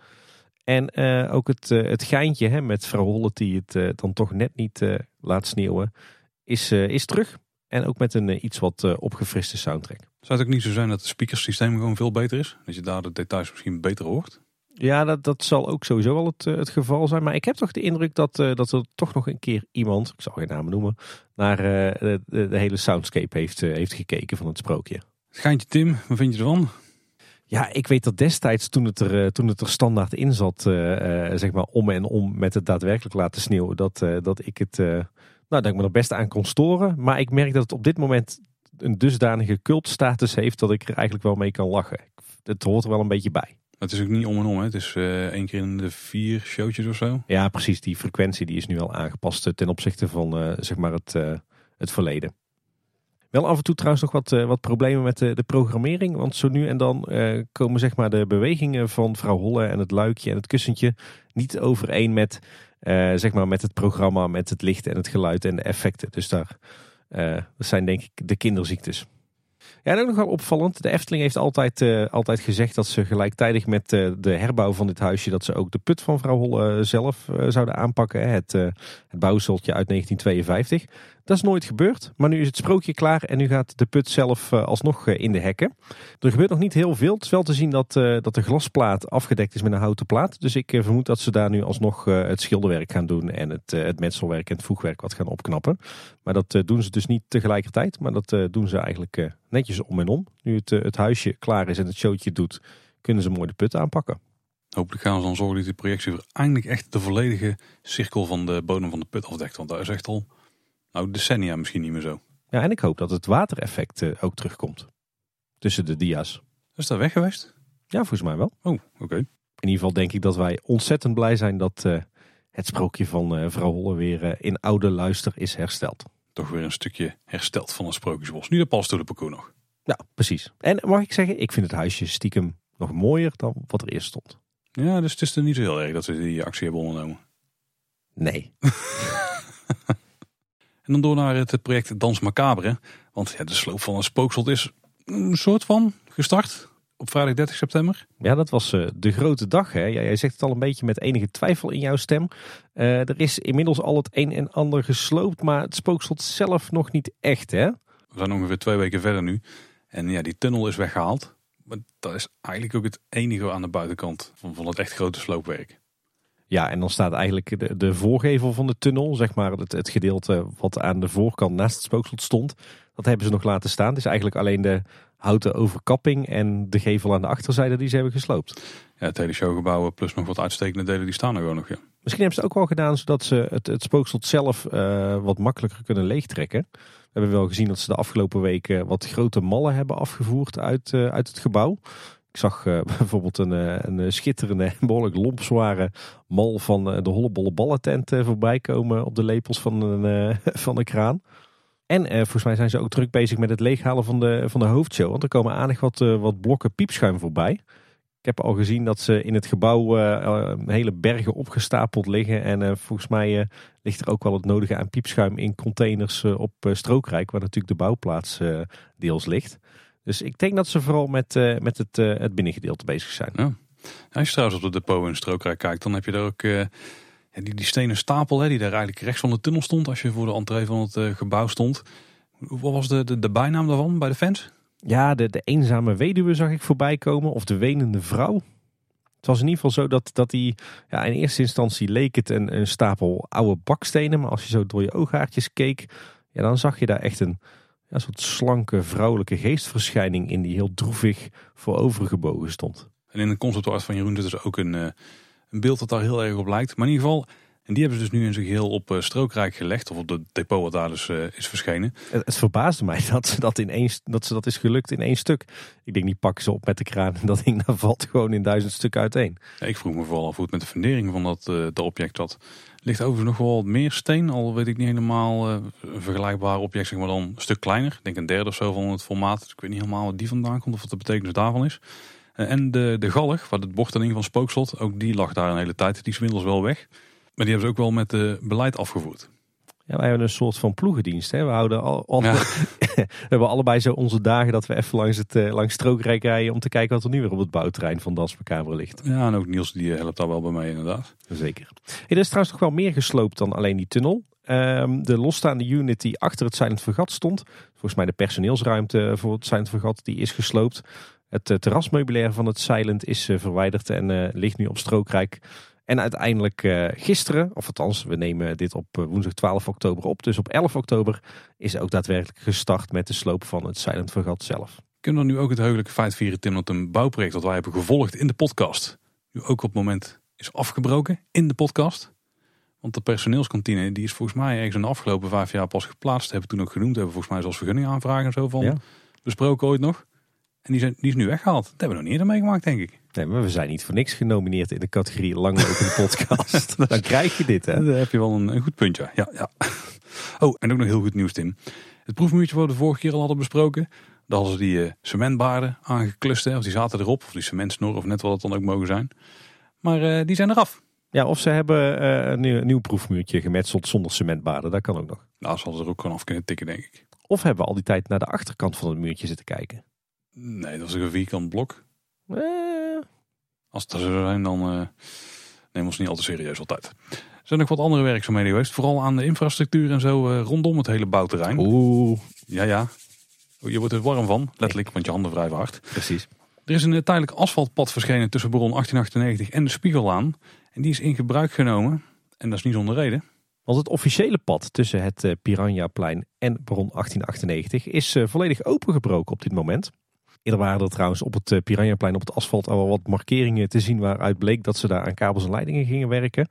En ook het, het geintje hè, met vrouw Hollet die het dan toch net niet laat sneeuwen. Is, is terug. En ook met een iets wat opgefriste soundtrack. Zou het ook niet zo zijn dat het speakersysteem gewoon veel beter is? Dat je daar de details misschien beter hoort? Ja, dat, dat zal ook sowieso wel het, het geval zijn. Maar ik heb toch de indruk dat, dat er toch nog een keer iemand, ik zal geen namen noemen, naar de, de, de, hele soundscape heeft, heeft gekeken van het sprookje. Geintje Tim, wat vind je ervan? Ja, ik weet dat destijds toen het er, toen het er standaard in zat, zeg maar om en om met het daadwerkelijk laten sneeuwen, dat, dat ik het nou, dat ik me er best aan kon storen. Maar ik merk dat het op dit moment een dusdanige cultstatus heeft dat ik er eigenlijk wel mee kan lachen. Het hoort er wel een beetje bij. Het is ook niet om en om. Hè? Het is één keer in de vier showtjes of zo. Ja, precies. Die frequentie die is nu al aangepast ten opzichte van zeg maar het, het verleden. Wel af en toe trouwens nog wat, wat problemen met de, de, programmering. Want zo nu en dan komen zeg maar de bewegingen van vrouw Holle en het luikje en het kussentje niet overeen met uh, zeg maar met het programma, met het licht en het geluid en de effecten. Dus daar zijn denk ik de kinderziektes. Ja, en ook nog wel opvallend. De Efteling heeft altijd, altijd gezegd dat ze gelijktijdig met de herbouw van dit huisje... dat ze ook de put van vrouw Holle zelf zouden aanpakken. Het, het uit 1952. Dat is nooit gebeurd, maar nu is het sprookje klaar en nu gaat de put zelf uh, alsnog uh, in de hekken. Er gebeurt nog niet heel veel. Het is wel te zien dat, uh, dat de glasplaat afgedekt is met een houten plaat. Dus ik vermoed dat ze daar nu alsnog het schilderwerk gaan doen en het, het metselwerk en het voegwerk wat gaan opknappen. Maar dat doen ze dus niet tegelijkertijd, maar dat doen ze eigenlijk netjes om en om. Nu het, het huisje klaar is en het showtje doet, kunnen ze mooi de put aanpakken. Hopelijk gaan ze dan zorgen dat die projectie eindelijk echt de volledige cirkel van de bodem van de put afdekt. Want daar is echt al nou, decennia misschien niet meer zo. Ja, en ik hoop dat het watereffect uh, ook terugkomt. Tussen de dia's. Is dat weg geweest? Ja, volgens mij wel. Oh, oké. In ieder geval denk ik dat wij ontzettend blij zijn dat uh, het sprookje van uh, vrouw Holle weer in oude luister is hersteld. Toch weer een stukje hersteld van het sprookjesbos. Nu de paddenstoelenparcours nog. Ja, precies. En mag ik zeggen, ik vind het huisje stiekem nog mooier dan wat er eerst stond. Ja, dus het is er niet zo heel erg dat ze die actie hebben ondernomen. Nee. [LAUGHS] En dan door naar het project Dans Macabre. Want ja, de sloop van een spookslot is een soort van gestart op vrijdag 30 september. Ja, dat was eh, de grote dag. Hè? Ja, jij zegt het al een beetje met enige twijfel in jouw stem. Eh, er is inmiddels al het een en ander gesloopt, maar het spookslot zelf nog niet echt. Hè? We zijn ongeveer twee weken verder nu. En ja, die tunnel is weggehaald. Maar dat is eigenlijk ook het enige aan de buitenkant van, van het echt grote sloopwerk. Ja, en dan staat eigenlijk de, de voorgevel van de tunnel, zeg maar het, het gedeelte wat aan de voorkant naast het spookslot stond. Dat hebben ze nog laten staan. Het is eigenlijk alleen de houten overkapping en de gevel aan de achterzijde die ze hebben gesloopt. Ja, het hele showgebouw plus nog wat uitstekende delen die staan er gewoon nog. Ja. Misschien hebben ze het ook wel gedaan zodat ze het, het spookslot zelf uh, wat makkelijker kunnen leegtrekken. We hebben wel gezien dat ze de afgelopen weken wat grote mallen hebben afgevoerd uit, uh, uit het gebouw. Ik zag uh, [LAUGHS] bijvoorbeeld een, een schitterende, behoorlijk lompzware mal van de Hollebolle Ballentent voorbij komen op de lepels van een, [LAUGHS] van kraan. En eh, volgens mij zijn ze ook druk bezig met het leeghalen van de, van de hoofdshow. Want er komen aardig wat, wat blokken piepschuim voorbij. Ik heb al gezien dat ze in het gebouw hele bergen opgestapeld liggen. En volgens mij ligt er ook wel het nodige aan piepschuim in containers op Strookrijk. Waar natuurlijk de bouwplaats deels ligt. Dus ik denk dat ze vooral met, met het, het binnengedeelte bezig zijn. Ja. Als je trouwens op de depot in Strookrijk kijkt, dan heb je daar ook die, die stenen stapel hè, die daar eigenlijk rechts van de tunnel stond als je voor de entree van het gebouw stond. Wat was de, de, de, bijnaam daarvan bij de fans? Ja, de, de eenzame weduwe zag ik voorbij komen of de wenende vrouw. Het was in ieder geval zo dat, dat die, ja, in eerste instantie leek het een, een stapel oude bakstenen. Maar als je zo door je ooghaartjes keek, ja, dan zag je daar echt een ja, soort slanke vrouwelijke geestverschijning in die heel droevig voorovergebogen stond. En in de conceptart van Jeroen zit er ook een, uh, een beeld dat daar heel erg op lijkt. Maar in ieder geval, en die hebben ze dus nu in zijn geheel op uh, strookrijk gelegd. Of op de depot wat daar dus uh, is verschenen. Het, het, verbaasde mij [LAUGHS] dat ze dat, in één, dat ze dat is gelukt in één stuk. Ik denk, die pakken ze op met de kraan en dat ding [LAUGHS] daar valt gewoon in duizend stukken uiteen. Ja, ik vroeg me vooral af hoe het met de fundering van dat, uh, dat object zat. Ligt overigens nog wel wat meer steen, al weet ik niet helemaal een vergelijkbaar object, zeg maar dan een stuk kleiner. Ik denk een derde of zo van het formaat. Ik weet niet helemaal wat die vandaan komt of wat de betekenis daarvan is. En de, de galg, waar het bocht van Spookslot, ook die lag daar een hele tijd. Die is inmiddels wel weg. Maar die hebben ze ook wel met de beleid afgevoerd. Ja, wij hebben een soort van ploegendienst. Hè? We, houden al, al [LAUGHS] we hebben allebei zo onze dagen dat we even langs, het, uh, langs Strookrijk rijden om te kijken wat er nu weer op het bouwterrein van Dansmekamer ligt. Ja, en ook Niels die helpt daar wel bij mij inderdaad. Zeker. er is trouwens nog wel meer gesloopt dan alleen die tunnel. Um, de losstaande unit die achter het Silent Vergat stond, volgens mij de personeelsruimte voor het Silent Vergat, die is gesloopt. Het uh, terrasmeubilair van het Silent is uh, verwijderd en uh, ligt nu op Strookrijk. En uiteindelijk gisteren, of althans we nemen dit op woensdag 12 oktober op. Dus op 11 oktober is ook daadwerkelijk gestart met de sloop van het Silent Vergat zelf. Kunnen we nu ook het heugelijke feit vieren Tim dat een bouwproject dat wij hebben gevolgd in de podcast. Nu ook op het moment is afgebroken in de podcast. Want de personeelskantine die is volgens mij ergens in de afgelopen vijf jaar pas geplaatst. Hebben we toen ook genoemd. Hebben we volgens mij zelfs vergunning aanvragen en zo van ja. besproken ooit nog. En die, zijn, die is nu weggehaald. Dat hebben we nog niet eerder meegemaakt, denk ik. Nee, maar we zijn niet voor niks genomineerd in de categorie langlopende [LAUGHS] podcast. Dan krijg je dit, hè? Dan heb je wel een, een goed puntje. Ja, ja. Oh, en ook nog heel goed nieuws, Tim. Het proefmuurtje wat we de vorige keer al hadden besproken. Daar hadden ze die uh, cementbaarden aangeklust. Of die zaten erop. Of die cementsnor, of net wat het dan ook mogen zijn. Maar uh, die zijn eraf. Ja, of ze hebben uh, een, nieuw, een, nieuw, proefmuurtje gemetseld zonder cementbaarden. Dat kan ook nog. Nou, ze hadden er ook gewoon af kunnen tikken, denk ik. Of hebben we al die tijd naar de achterkant van het muurtje zitten kijken. Nee, dat is een vierkant blok. Eh. Als het er zo zijn, dan uh, nemen we ons niet al te serieus altijd. Er zijn nog wat andere werkzaamheden geweest. Vooral aan de infrastructuur en zo uh, rondom het hele bouwterrein. Oeh. Ja, ja. Je wordt er warm van, letterlijk, want je handen wrijven hard. Precies. Er is een tijdelijk asfaltpad verschenen tussen Baron 1898 en de Spiegellaan. En die is in gebruik genomen. En dat is niet zonder reden. Want het officiële pad tussen het Piranhaplein en Baron 1898 is volledig opengebroken op dit moment. Eerder waren er trouwens op het Piranhaplein op het asfalt al wat markeringen te zien waaruit bleek dat ze daar aan kabels en leidingen gingen werken.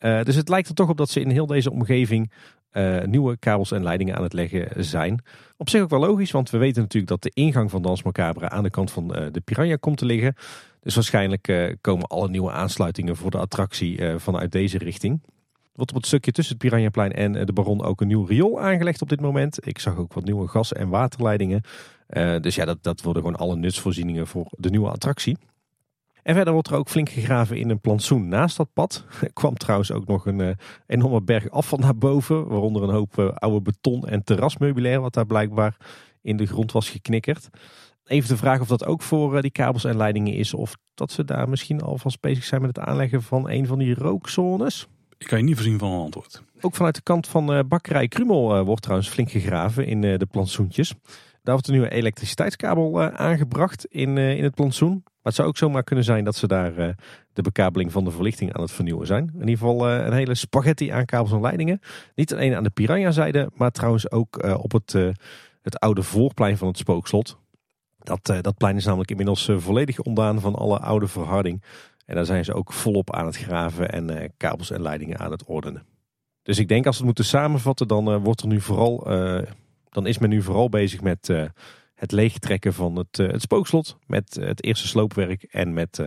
Uh, dus het lijkt er toch op dat ze in heel deze omgeving uh, nieuwe kabels en leidingen aan het leggen zijn. Op zich ook wel logisch, want we weten natuurlijk dat de ingang van Dans Macabre aan de kant van de Piranha komt te liggen. Dus waarschijnlijk komen alle nieuwe aansluitingen voor de attractie vanuit deze richting. Wordt op het stukje tussen het Piranhaplein en de Baron ook een nieuw riool aangelegd op dit moment. Ik zag ook wat nieuwe gas- en waterleidingen. Dus ja, dat, dat worden gewoon alle nutsvoorzieningen voor de nieuwe attractie. En verder wordt er ook flink gegraven in een plantsoen naast dat pad. Er [LAUGHS] kwam trouwens ook nog een enorme berg afval naar boven. Waaronder een hoop oude beton en terrasmeubilair wat daar blijkbaar in de grond was geknikkerd. Even de vraag of dat ook voor eh, die kabels en leidingen is. Of dat ze daar misschien alvast bezig zijn met het aanleggen van een van die rookzones. Ik kan je niet voorzien van een antwoord. Ook vanuit de kant van bakkerij Krumel wordt trouwens flink gegraven in de plantsoentjes. Daar wordt een nieuwe elektriciteitskabel aangebracht in, in het plantsoen. Maar het zou ook zomaar kunnen zijn dat ze daar de bekabeling van de verlichting aan het vernieuwen zijn. In ieder geval een hele spaghetti aan kabels en leidingen. Niet alleen aan de Piranha-zijde, maar trouwens ook op het, het oude voorplein van het spookslot. Dat, dat plein is namelijk inmiddels volledig ontdaan van alle oude verharding. En daar zijn ze ook volop aan het graven en kabels en leidingen aan het ordenen. Dus ik denk als we het moeten samenvatten, dan wordt er nu vooral, dan is men nu vooral bezig met het leegtrekken van het, het spookslot, met het eerste sloopwerk en met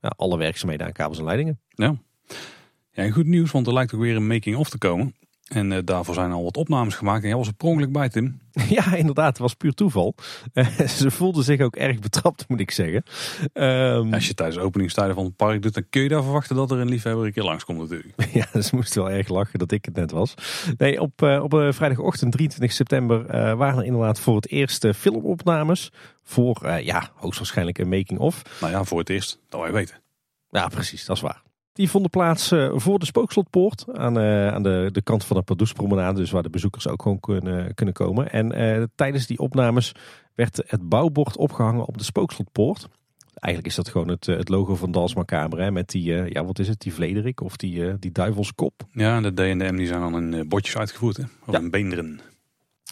alle werkzaamheden aan kabels en leidingen. Ja. ja, goed nieuws, want er lijkt ook weer een making-of te komen. En uh, daarvoor zijn al wat opnames gemaakt. En jij was er prongelijk bij, Tim. [LAUGHS] Ja, inderdaad. Het was puur toeval. Uh, ze voelden zich ook erg betrapt, moet ik zeggen. Um, Als je tijdens de openingstijden van het park doet, dan kun je daar verwachten dat er een liefhebber een keer langskomt natuurlijk. [LAUGHS] ja, ze moesten wel erg lachen dat ik het net was. Nee, op, uh, op vrijdagochtend 23 september waren er inderdaad voor het eerst filmopnames. Voor, ja, hoogstwaarschijnlijk een making-of. Nou ja, voor het eerst. Dat wij weten. Ja, precies. Dat is waar. Die vonden plaats uh, voor de Spookslotpoort aan, uh, aan de, de kant van de Pardoespromenade, dus waar de bezoekers ook gewoon kunnen, kunnen komen. En uh, tijdens die opnames werd het bouwbord opgehangen op de Spookslotpoort. Eigenlijk is dat gewoon het, het logo van Dans Macabre, met die, ja wat is het, die vlederik of die, die duivelskop. Ja, de D&M die zijn dan in botjes uitgevoerd, hè? of ja. in beenderen.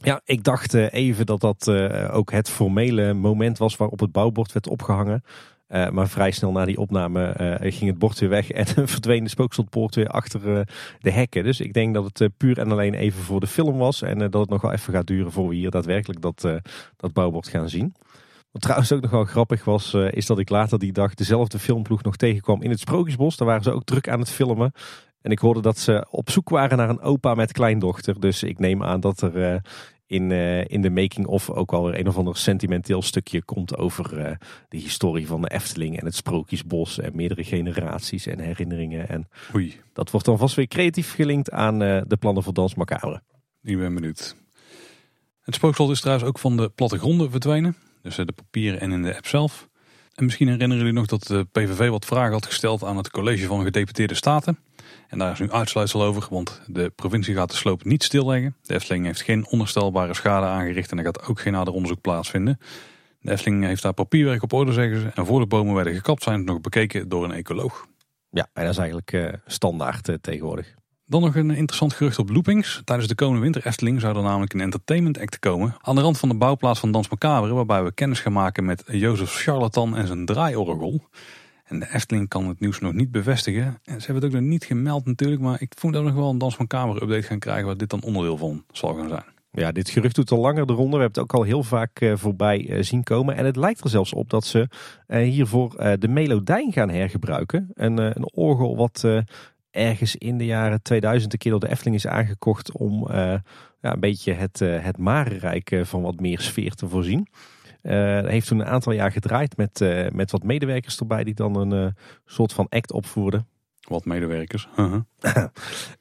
Ja, ik dacht even dat dat ook het formele moment was waarop het bouwbord werd opgehangen. Uh, maar vrij snel na die opname uh, ging het bord weer weg en [LAUGHS] verdween de spookslotpoort weer achter uh, de hekken. Dus ik denk dat het puur en alleen even voor de film was en dat het nog wel even gaat duren voor we hier daadwerkelijk dat, dat bouwbord gaan zien. Wat trouwens ook nog wel grappig was, is dat ik later die dag dezelfde filmploeg nog tegenkwam in het Sprookjesbos. Daar waren ze ook druk aan het filmen. En ik hoorde dat ze op zoek waren naar een opa met kleindochter. Dus ik neem aan dat er in, uh, in de making of ook alweer een of ander sentimenteel stukje komt over uh, de historie van de Efteling en het Sprookjesbos en meerdere generaties en herinneringen. En Oei. dat wordt dan vast weer creatief gelinkt aan uh, de plannen voor Dans Macabre. Ik ben benieuwd. Het spookslot is trouwens ook van de plattegronden verdwenen. Dus de papieren en in de app zelf. En misschien herinneren jullie nog dat de PVV wat vragen had gesteld aan het college van gedeputeerde staten. En daar is nu uitsluitsel over, want de provincie gaat de sloop niet stilleggen. De Efteling heeft geen onderstelbare schade aangericht en er gaat ook geen nader onderzoek plaatsvinden. De Efteling heeft daar papierwerk op orde, zeggen ze. En voor de bomen werden gekapt zijn het nog bekeken door een ecoloog. Ja, en dat is eigenlijk uh, standaard uh, tegenwoordig. Dan nog een interessant gerucht op loopings. Tijdens de komende winter Efteling zou er namelijk een entertainment act komen. Aan de rand van de bouwplaats van Dans Macabre. Waarbij we kennis gaan maken met Jozef Charlatan en zijn draaiorgel. En de Efteling kan het nieuws nog niet bevestigen. En ze hebben het ook nog niet gemeld natuurlijk. Maar ik voel dat we nog wel een Dans van Kamer update gaan krijgen. Waar dit dan onderdeel van zal gaan zijn. Ja, dit gerucht doet al langer de ronde. We hebben het ook al heel vaak uh, voorbij uh, zien komen. En het lijkt er zelfs op dat ze uh, hiervoor de melodijn gaan hergebruiken. Een, een orgel wat ergens in de jaren 2000 een keer door de Efteling is aangekocht. Om ja, een beetje het, het Marenrijk van wat meer sfeer te voorzien. Uh, heeft toen een aantal jaar gedraaid met, uh, met wat medewerkers erbij die dan een uh, soort van act opvoerden. Wat medewerkers. -huh. [LAUGHS]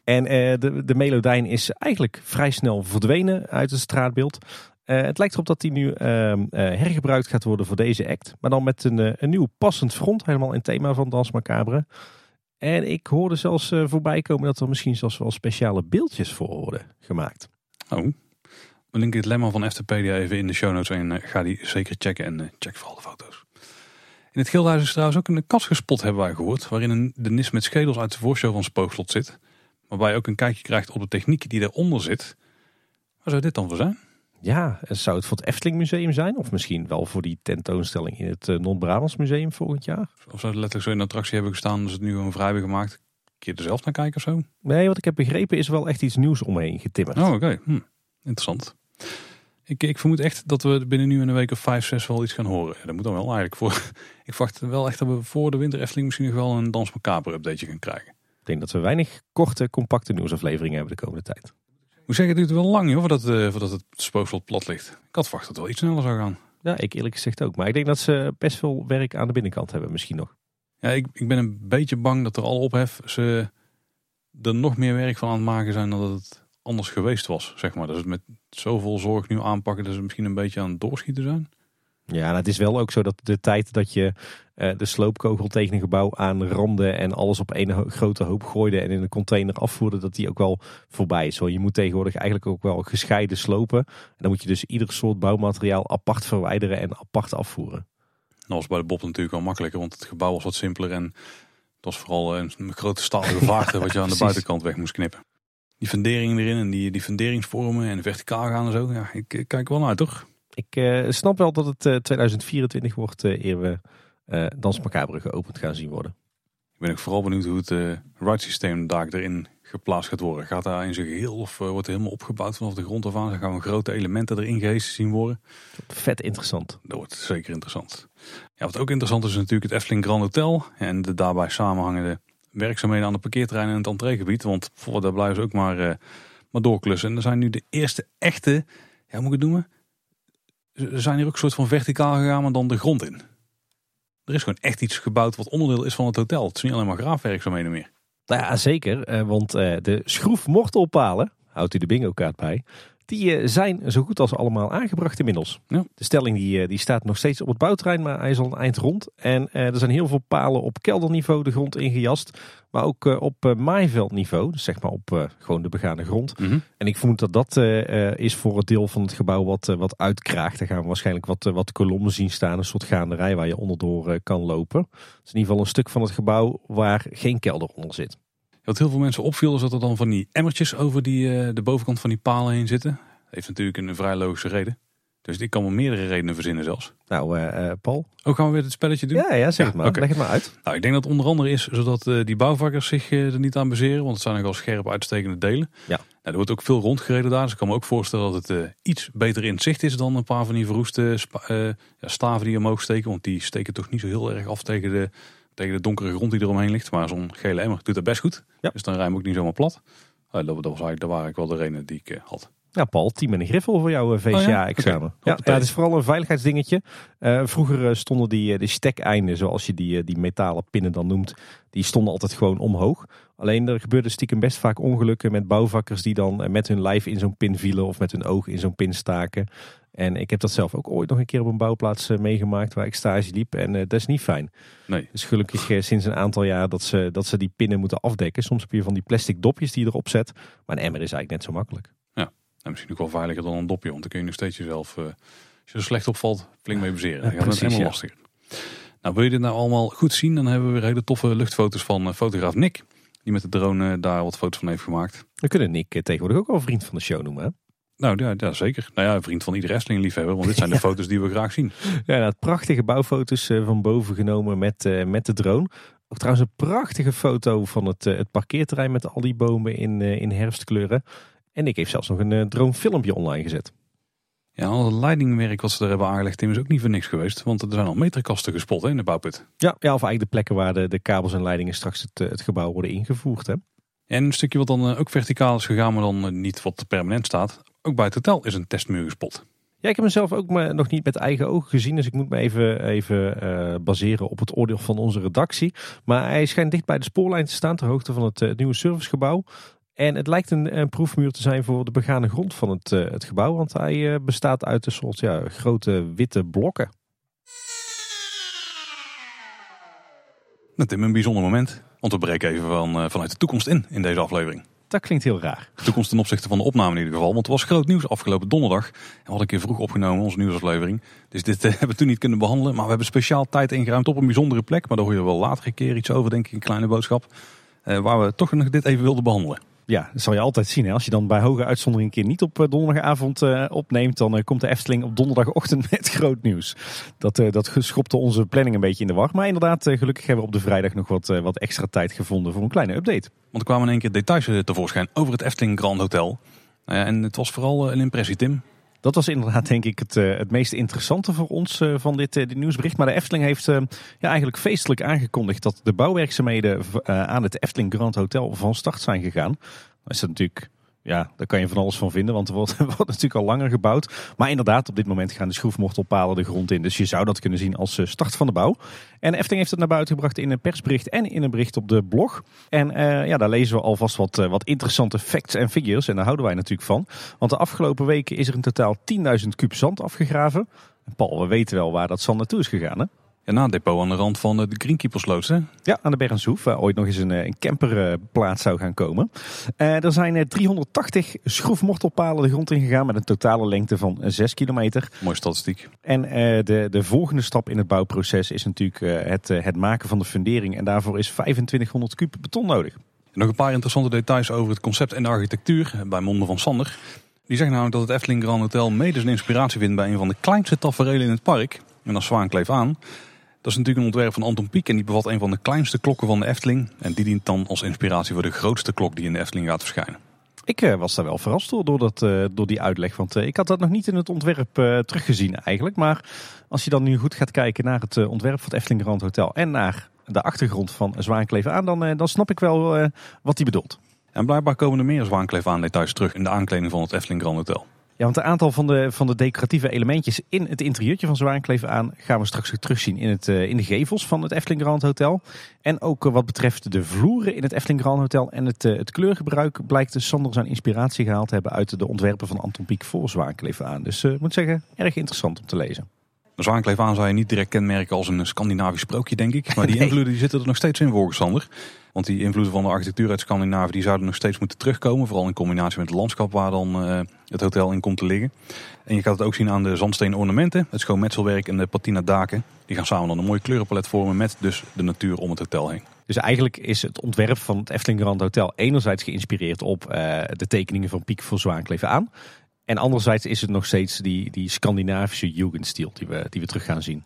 en de, de melodijn is eigenlijk vrij snel verdwenen uit het straatbeeld. het lijkt erop dat die nu ehm, hergebruikt gaat worden voor deze act. Maar dan met een, een nieuw passend front, helemaal in thema van Dans Macabre. En ik hoorde zelfs voorbij komen dat er misschien zelfs wel speciale beeldjes voor worden gemaakt. Oh, we linken het lemma van Eftepedia even in de show notes en uh, ga die zeker checken en uh, check vooral de foto's. In het Gildenhuis is trouwens ook een kast gespot, hebben wij gehoord, waarin een, de nis met schedels uit de voorshow van Spookslot zit. Waarbij je ook een kijkje krijgt op de techniek die eronder zit. Waar zou dit dan voor zijn? Ja, zou het voor het Efteling Museum zijn? Of misschien wel voor die tentoonstelling in het uh, Non-Brabants Museum volgend jaar? Of zou het letterlijk zo in de attractie hebben gestaan, dus het nu gewoon vrij hebben gemaakt? Kun je er zelf naar kijken of zo? Nee, wat ik heb begrepen is wel echt iets nieuws omheen getimmerd. Oh, oké. Hm. Interessant. Ik, ik vermoed echt dat we binnen nu een week of vijf, zes wel iets gaan horen. Dat moet dan wel eigenlijk voor. [LAUGHS] Ik verwacht wel echt dat we voor de winter Efteling misschien nog wel een Dans Macabre updateje gaan krijgen. Ik denk dat we weinig korte, compacte nieuwsafleveringen hebben de komende tijd. Ik moet zeggen, het duurt wel lang joh, voordat, uh, voordat het spookslot plat ligt. Ik had verwacht dat het wel iets sneller zou gaan. Ja, ik eerlijk gezegd ook. Maar ik denk dat ze best veel werk aan de binnenkant hebben misschien nog. Ja, ik, ik ben een beetje bang dat er al ophef ze er nog meer werk van aan het maken zijn dan dat het anders geweest was. Zeg maar. Dat het met zoveel zorg nu aanpakken dat ze misschien een beetje aan het doorschieten zijn. Ja, nou, het is wel ook zo dat de tijd dat je uh, de sloopkogel tegen een gebouw aanramde en alles op één grote hoop gooide en in een container afvoerde, dat die ook wel voorbij is. Zo, je moet tegenwoordig eigenlijk ook wel gescheiden slopen. En dan moet je dus ieder soort bouwmateriaal apart verwijderen en apart afvoeren. Dat was bij de Bob natuurlijk wel makkelijker, want het gebouw was wat simpeler en het was vooral een grote stalen [LAUGHS] vaart wat je aan de buitenkant weg moest knippen. Die funderingen erin en die, die funderingsvormen en verticaal gaan en zo. Ja, ik, ik kijk wel naar toch? Ik uh, snap wel dat het uh, 2024 wordt uh, eer we Dans Macabre geopend gaan zien worden. Ik ben ook vooral benieuwd hoe het ride systeem daar erin geplaatst gaat worden. Gaat daar in zijn geheel of wordt helemaal opgebouwd vanaf de grond af aan? Dan gaan we grote elementen erin gehezen zien worden. Vet interessant. Dat wordt zeker interessant. Ja, wat ook interessant is, is natuurlijk het Efteling Grand Hotel. En de daarbij samenhangende werkzaamheden aan de parkeerterrein en het entreegebied. Want voor daar blijven ze ook maar, uh, maar doorklussen. En er zijn nu de eerste echte, ja, moet ik het noemen? Er zijn hier ook een soort van verticaal gegaan, maar dan de grond in. Er is gewoon echt iets gebouwd wat onderdeel is van het hotel. Het is niet alleen maar graafwerkzaamheden meer. Nou ja, zeker. Want de schroefmortelpalen, houdt u de bingo kaart bij, die zijn zo goed als allemaal aangebracht inmiddels. Ja. De stelling die, die staat nog steeds op het bouwterrein, maar hij is al een eind rond. En er zijn heel veel palen op kelderniveau de grond ingejast. Maar ook op maaiveldniveau, dus zeg maar op gewoon de begane grond. Mm -hmm. En ik vermoed dat dat is voor het deel van het gebouw wat, wat uitkraagt. Daar gaan we waarschijnlijk wat, wat kolommen zien staan, een soort gaanderij waar je onderdoor kan lopen. Het is in ieder geval een stuk van het gebouw waar geen kelder onder zit. Wat heel veel mensen opviel is dat er dan van die emmertjes over die, de bovenkant van die palen heen zitten. Dat heeft natuurlijk een vrij logische reden. Dus ik kan wel meerdere redenen verzinnen zelfs. Nou, uh, Paul. Ook gaan we weer het spelletje doen? Ja, ja zeg maar. Okay. Leg het maar uit. Nou, ik denk dat het onder andere is zodat uh, die bouwvakkers zich uh, er niet aan baseren. Want het zijn nogal scherp uitstekende delen. Ja. Nou, er wordt ook veel rondgereden daar. Dus ik kan me ook voorstellen dat het iets beter in het zicht is dan een paar van die verroeste ja, staven die omhoog steken. Want die steken toch niet zo heel erg af tegen de, tegen de donkere grond die eromheen ligt. Maar zo'n gele emmer doet dat best goed. Ja. Dus dan rijm ook niet zomaar plat. dat, dat, was eigenlijk, dat waren eigenlijk wel de redenen die ik had. Ja, Paul, team en een griffel voor jouw VCA-examen. Oh, ja? ja, het is vooral een veiligheidsdingetje. Uh, vroeger stonden die, de stekeinden, zoals je die, die metalen pinnen dan noemt, die stonden altijd gewoon omhoog. Alleen er gebeurde stiekem best vaak ongelukken met bouwvakkers die dan met hun lijf in zo'n pin vielen of met hun oog in zo'n pin staken. En ik heb dat zelf ook ooit nog een keer op een bouwplaats meegemaakt waar ik stage liep. En uh, dat is niet fijn. Nee. Dus gelukkig uh, sinds een aantal jaar dat ze, dat ze die pinnen moeten afdekken. Soms heb je van die plastic dopjes die je erop zet. Maar een emmer is eigenlijk net zo makkelijk. Nou, misschien ook wel veiliger dan een dopje, want dan kun je nog steeds jezelf, als je er slecht opvalt, flink mee bezeren. Dan gaat het helemaal ja. lastiger. Nou, wil je dit nou allemaal goed zien, dan hebben we weer hele toffe luchtfoto's van fotograaf Nick. Die met de drone daar wat foto's van heeft gemaakt. We kunnen Nick tegenwoordig ook wel vriend van de show noemen, hè? Nou ja, ja, zeker. Nou ja, vriend van iedere Efteling liefhebber, want dit zijn de [LAUGHS] foto's die we graag zien. Ja, nou, prachtige bouwfoto's van boven genomen met, met de drone. Ook trouwens een prachtige foto van het, het parkeerterrein met al die bomen in, in herfstkleuren. En ik heb zelfs nog een drone-filmpje online gezet. Ja, al het leidingwerk wat ze er hebben aangelegd is ook niet voor niks geweest. Want er zijn al meterkasten gespot hè, in de bouwput. Ja, ja, of eigenlijk de plekken waar de, de kabels en leidingen straks het, het gebouw worden ingevoerd. Hè. En een stukje wat dan ook verticaal is gegaan, maar dan niet wat permanent staat. Ook bij het hotel is een testmuur gespot. Ja, ik heb mezelf ook maar nog niet met eigen ogen gezien. Dus ik moet me even, even uh, baseren op het oordeel van onze redactie. Maar hij schijnt dicht bij de spoorlijn te staan, ter hoogte van het, het nieuwe servicegebouw. En het lijkt een, een, proefmuur te zijn voor de begane grond van het, uh, het gebouw. Want hij bestaat uit een soort ja, grote witte blokken. Nou Tim, een bijzonder moment. Want we breken even van, vanuit de toekomst in, in deze aflevering. Dat klinkt heel raar. De toekomst ten opzichte van de opname in ieder geval. Want het was groot nieuws afgelopen donderdag. En we hadden een keer vroeg opgenomen, onze nieuwsaflevering. Dus dit [LAUGHS] hebben we toen niet kunnen behandelen. Maar we hebben speciaal tijd ingeruimd op een bijzondere plek. Maar daar hoor je wel later een keer iets over, denk ik. Een kleine boodschap. waar we toch nog dit even wilden behandelen. Ja, dat zal je altijd zien. Hè? Als je dan bij hoge uitzondering een keer niet op donderdagavond uh, opneemt, dan uh, komt de Efteling op donderdagochtend [LAUGHS] met groot nieuws. Dat, dat schopte onze planning een beetje in de war. Maar inderdaad, gelukkig hebben we op de vrijdag nog wat, wat extra tijd gevonden voor een kleine update. Want er kwamen in één keer details tevoorschijn over het Efteling Grand Hotel. Nou en het was vooral een impressie, Tim. Dat was inderdaad denk ik het, het meest interessante voor ons van dit, dit, nieuwsbericht. Maar de Efteling heeft ja, eigenlijk feestelijk aangekondigd dat de bouwwerkzaamheden aan het Efteling Grand Hotel van start zijn gegaan. Dat is natuurlijk ja, daar kan je van alles van vinden, want er wordt, [LAUGHS] wordt, natuurlijk al langer gebouwd. Maar inderdaad, op dit moment gaan de schroefmortelpalen de grond in. Dus je zou dat kunnen zien als eh, start van de bouw. En Efteling heeft het naar buiten gebracht in een persbericht en in een bericht op de blog. En uh, ja, daar lezen we alvast wat, uh, wat interessante facts en figures. En daar houden wij natuurlijk van. Want de afgelopen weken is er in totaal 10.000 kub zand afgegraven. En Paul, we weten wel waar dat zand naartoe is gegaan, hè? Ja, na het depot aan de rand van de Greenkeepersloods, hè? Ja, aan de Bergenshoef, waar ooit nog eens een, eh, een camperplaats zou gaan komen. Uh, er zijn 380 schroefmortelpalen de grond in gegaan met een totale lengte van 6 kilometer. Mooie statistiek. En de, de volgende stap in het bouwproces is natuurlijk het, het maken van de fundering. En daarvoor is 2500 kub beton nodig. nog een paar interessante details over het concept en de architectuur bij monden van Sander. Die zeggen namelijk dat het Efteling Grand Hotel mede zijn inspiratie vindt bij een van de kleinste tafereelen in het park. En als Zwaankleef aan. Dat is natuurlijk een ontwerp van Anton Pieck en die bevat een van de kleinste klokken van de Efteling. En die dient dan als inspiratie voor de grootste klok die in de Efteling gaat verschijnen. Ik uh, was daar wel verrast door, door, dat, uh, door die uitleg. Want uh, ik had dat nog niet in het ontwerp teruggezien eigenlijk. Maar als je dan nu goed gaat kijken naar het ontwerp van het Efteling Grand Hotel en naar de achtergrond van Zwaankleef aan, dan, dan snap ik wel wat hij bedoelt. En blijkbaar komen er meer Zwaankleef aan details terug in de aankleding van het Efteling Grand Hotel. Ja, want een aantal van de, van de decoratieve elementjes in het interieurtje van Zwaankleef aan gaan we straks weer terugzien in, het, uh, in de gevels van het Efteling Grand Hotel. En ook uh, wat betreft de vloeren in het Efteling Grand Hotel en het, uh, het kleurgebruik blijkt de Sander zijn inspiratie gehaald te hebben uit de ontwerpen van Anton Pieck voor Zwaankleef aan. Dus ik moet zeggen, erg interessant om te lezen. Zwaankleef aan zou je niet direct kenmerken als een Scandinavisch sprookje, denk ik. Maar die [LAUGHS] invloeden die zitten er nog steeds in volgens Sander. Want die invloeden van de architectuur uit Scandinavië die zouden nog steeds moeten terugkomen. Vooral in combinatie met het landschap waar dan uh, het hotel in komt te liggen. En je gaat het ook zien aan de zandsteen ornamenten, het schoonmetselwerk en de patina daken. Die gaan samen dan een mooi kleurenpalet vormen met dus de natuur om het hotel heen. Dus eigenlijk is het ontwerp van het Efteling Grand Hotel enerzijds geïnspireerd op uh, de tekeningen van Piek voor Zwaankleven aan. En anderzijds is het nog steeds die, die Scandinavische Jugendstil die we, die we terug gaan zien.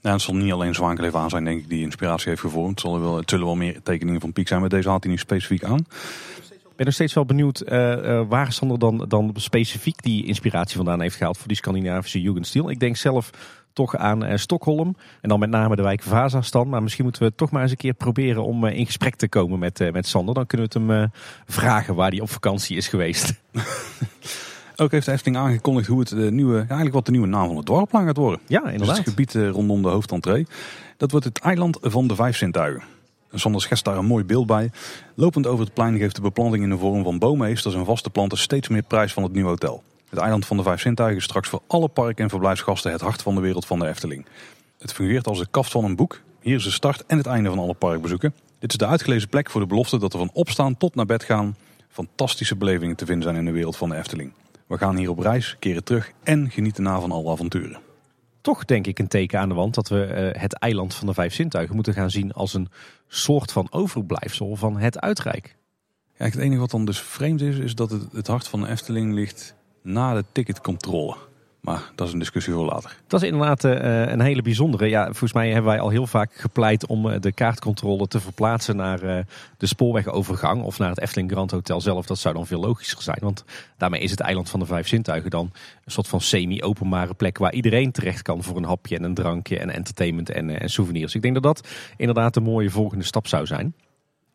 Ja, het zal niet alleen Zwaankleef aan zijn, denk ik, die inspiratie heeft gevormd. Het, zal wel, het zullen wel meer tekeningen van Piek zijn, maar deze had hij niet specifiek aan. Ik ben nog steeds wel benieuwd uh, uh, waar Sander dan, dan specifiek die inspiratie vandaan heeft gehaald voor die Scandinavische Jugendstil. Ik denk zelf toch aan uh, Stockholm en dan met name de wijk Vazastan. Maar misschien moeten we toch maar eens een keer proberen om in gesprek te komen met, met Sander. Dan kunnen we het hem vragen waar hij op vakantie is geweest. [LAUGHS] Ook heeft de Efteling aangekondigd hoe het de nieuwe, eigenlijk wat de nieuwe naam van het dorpplan gaat worden. Ja, inderdaad. Dus het gebied eh, rondom de hoofdentree. Dat wordt het eiland van de vijf zintuigen. Zonder schets daar een mooi beeld bij. Lopend over het plein geeft de beplanting in de vorm van boomheesters en vaste planten steeds meer prijs van het nieuwe hotel. Het eiland van de vijf zintuigen is straks voor alle park- en verblijfsgasten het hart van de wereld van de Efteling. Het fungeert als de kaft van een boek. Hier is de start en het einde van alle parkbezoeken. Dit is de uitgelezen plek voor de belofte dat er van opstaan tot naar bed gaan fantastische belevingen te vinden zijn in de wereld van de Efteling. We gaan hier op reis, keren terug en genieten na van alle avonturen. Toch denk ik een teken aan de wand dat we uh, het eiland van de vijf zintuigen moeten gaan zien als een soort van overblijfsel van het uitrijk. Ja, het enige wat dan dus vreemd is, is dat het, het hart van de Efteling ligt na de ticketcontrole. Maar dat is een discussie voor later. Dat is inderdaad uh, een hele bijzondere. Ja, volgens mij hebben wij al heel vaak gepleit om uh, de kaartcontrole te verplaatsen naar uh, de spoorwegovergang of naar het Efteling Grand Hotel zelf. Dat zou dan veel logischer zijn. Want daarmee is het eiland van de vijf zintuigen dan een soort van semi-openbare plek waar iedereen terecht kan voor een hapje en een drankje en entertainment en, en souvenirs. Ik denk dat dat inderdaad een mooie volgende stap zou zijn.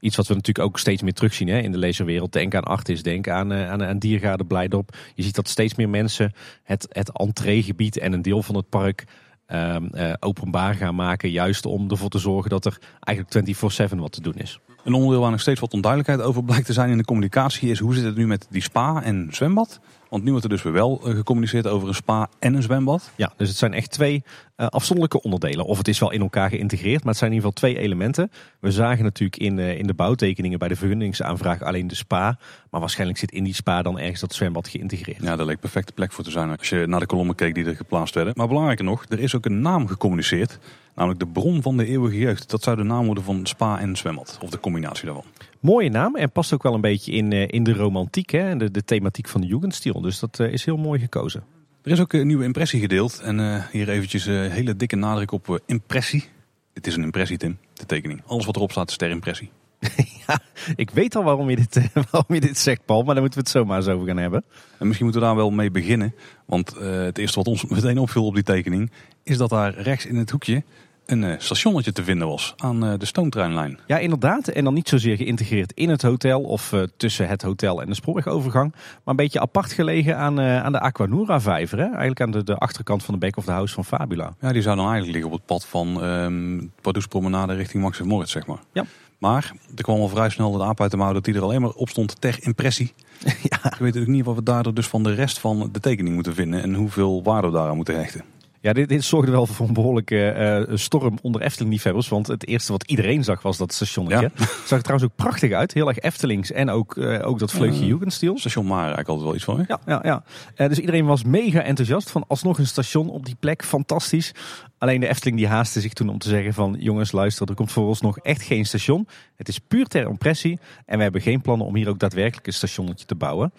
Iets wat we natuurlijk ook steeds meer terugzien hè, in de lezenwereld. Denk aan Artis, denk aan, uh, aan, aan Diergaarde Blijdorp. Je ziet dat steeds meer mensen het, het entreegebied en een deel van het park uh, uh, openbaar gaan maken. Juist om ervoor te zorgen dat er eigenlijk 24-7 wat te doen is. Een onderdeel waar nog steeds wat onduidelijkheid over blijkt te zijn in de communicatie is hoe zit het nu met die spa en zwembad? Want nu wordt er dus weer wel eh, gecommuniceerd over een spa en een zwembad. Ja, dus het zijn echt twee uh, afzonderlijke onderdelen. Of het is wel in elkaar geïntegreerd, maar het zijn in ieder geval twee elementen. We zagen natuurlijk in, uh, in de bouwtekeningen bij de vergunningsaanvraag alleen de spa. Maar waarschijnlijk zit in die spa dan ergens dat zwembad geïntegreerd. Ja, daar leek perfecte plek voor te zijn als je naar de kolommen keek die er geplaatst werden. Maar belangrijker nog, er is ook een naam gecommuniceerd. Namelijk de bron van de eeuwige jeugd. Dat zou de naam worden van spa en zwembad. Of de combinatie daarvan. Mooie naam en past ook wel een beetje in, in de romantiek hè, en de, de thematiek van de Jugendstil. Dus dat uh, is heel mooi gekozen. Er is ook een nieuwe impressie gedeeld. En uh, hier eventjes een hele dikke nadruk op uh, impressie. Dit is een impressie, Tim, de tekening. Alles wat erop staat is ter impressie. [LAUGHS] ja, ik weet al waarom je, dit, eh, [LAUGHS] waarom je dit zegt, Paul, maar daar moeten we het zomaar eens over gaan hebben. En misschien moeten we daar wel mee beginnen. Want eh, het eerste wat ons [LAUGHS] meteen opviel op die tekening... is dat daar rechts in het hoekje een eh, stationnetje te vinden was aan eh, de stoomtreinlijn. Ja, inderdaad. En dan niet zozeer geïntegreerd in het hotel of eh, tussen het hotel en de spoorwegovergang. Maar een beetje apart gelegen aan, eh, aan de Aquanura-vijver. hè? Eigenlijk aan de, de achterkant van de back of the house van Fabula. Ja, die zou dan eigenlijk liggen op het pad van ehm Pardoes Promenade richting Max en Moritz, zeg maar. Ja. Maar er kwam al vrij snel de aap uit de mouw dat die er alleen maar op stond ter impressie. [LAUGHS] ja. Ik weet ook niet wat we daardoor dus van de rest van de tekening moeten vinden en hoeveel waarde we daaraan moeten hechten. Ja, dit, dit zorgde wel voor een behoorlijke eh, storm onder Efteling-liefhebbers. Want het eerste wat iedereen zag was dat stationnetje. Zag er trouwens ook prachtig uit. Heel erg Eftelings en ook, eh, ook dat vleugje Ja. Jugendstil. Station Maar eigenlijk altijd wel iets van. hè? Ja, ja, ja. Eh, dus iedereen was mega enthousiast van alsnog een station op die plek. Fantastisch. Alleen de Efteling die haastte zich toen om te zeggen van... jongens, luister, er komt voor ons nog echt geen station. Het is puur ter impressie. En we hebben geen plannen om hier ook daadwerkelijk een stationnetje te bouwen.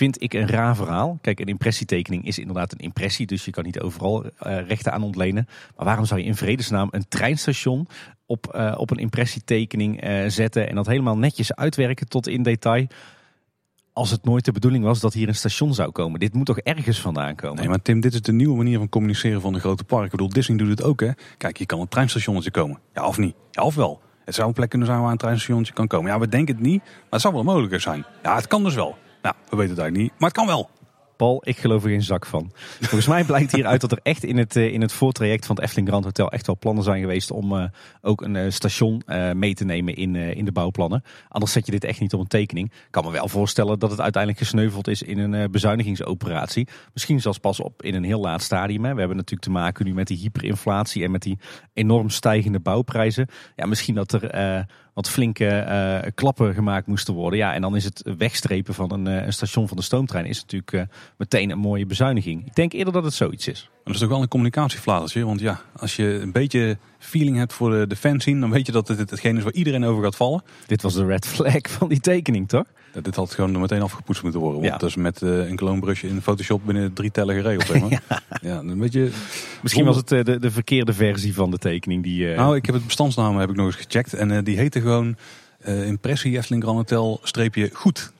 Vind ik een raar verhaal. Kijk, een impressietekening is inderdaad een impressie. Dus je kan niet overal eh, rechten aan ontlenen. Maar waarom zou je in vredesnaam een treinstation op, eh, op een impressietekening eh, zetten... en dat helemaal netjes uitwerken tot in detail... Als het nooit de bedoeling was dat hier een station zou komen. Dit moet toch ergens vandaan komen? Nee, maar Tim, dit is de nieuwe manier van communiceren van de grote parken. Ik bedoel, Disney doet het ook, hè? Kijk, je kan een treinstationnetje komen. Ja, of niet? Ja, of wel. Het zou een plek kunnen zijn waar een treinstationnetje kan komen. Ja, we denken het niet, maar het zou wel mogelijk zijn. Ja, het kan dus wel. Nou, we weten het eigenlijk niet, maar het kan wel. Paul, ik geloof er geen zak van. Volgens mij blijkt hieruit dat er echt in het, eh, in het voortraject van het Efteling Grand Hotel echt wel plannen zijn geweest om eh, ook een eh, station mee te nemen in, in de bouwplannen. Anders zet je dit echt niet op een tekening. Ik kan me wel voorstellen dat het uiteindelijk gesneuveld is in een bezuinigingsoperatie. Misschien zelfs pas op in een heel laat stadium. Hè. We hebben natuurlijk te maken nu met die hyperinflatie en met die enorm stijgende bouwprijzen. Ja, misschien dat er wat flinke eh, klappen gemaakt moesten worden. Ja, en dan is het wegstrepen van een, eh, een station van de stoomtrein is natuurlijk eh, meteen een mooie bezuiniging. Ik denk eerder dat het zoiets is. Maar dat is toch wel een communicatiefladertje. Want ja, als je een beetje feeling hebt voor de, de fanscene, dan weet je dat dit hetgeen is waar iedereen over gaat vallen. Dit was de red flag van die tekening, toch? Dat dit had gewoon meteen afgepoetst moeten worden. Want Ja. dat is met eh, een kloonbrusje in Photoshop binnen drie tellen geregeld. Zeg maar. [LAUGHS] ja. een beetje... Misschien was het eh, de, de verkeerde versie van de tekening die. eh, Nou, ik heb het bestandsnamen heb ik nog eens gecheckt. En die heette gewoon Impressie Efteling Grand Hotel streepje goed.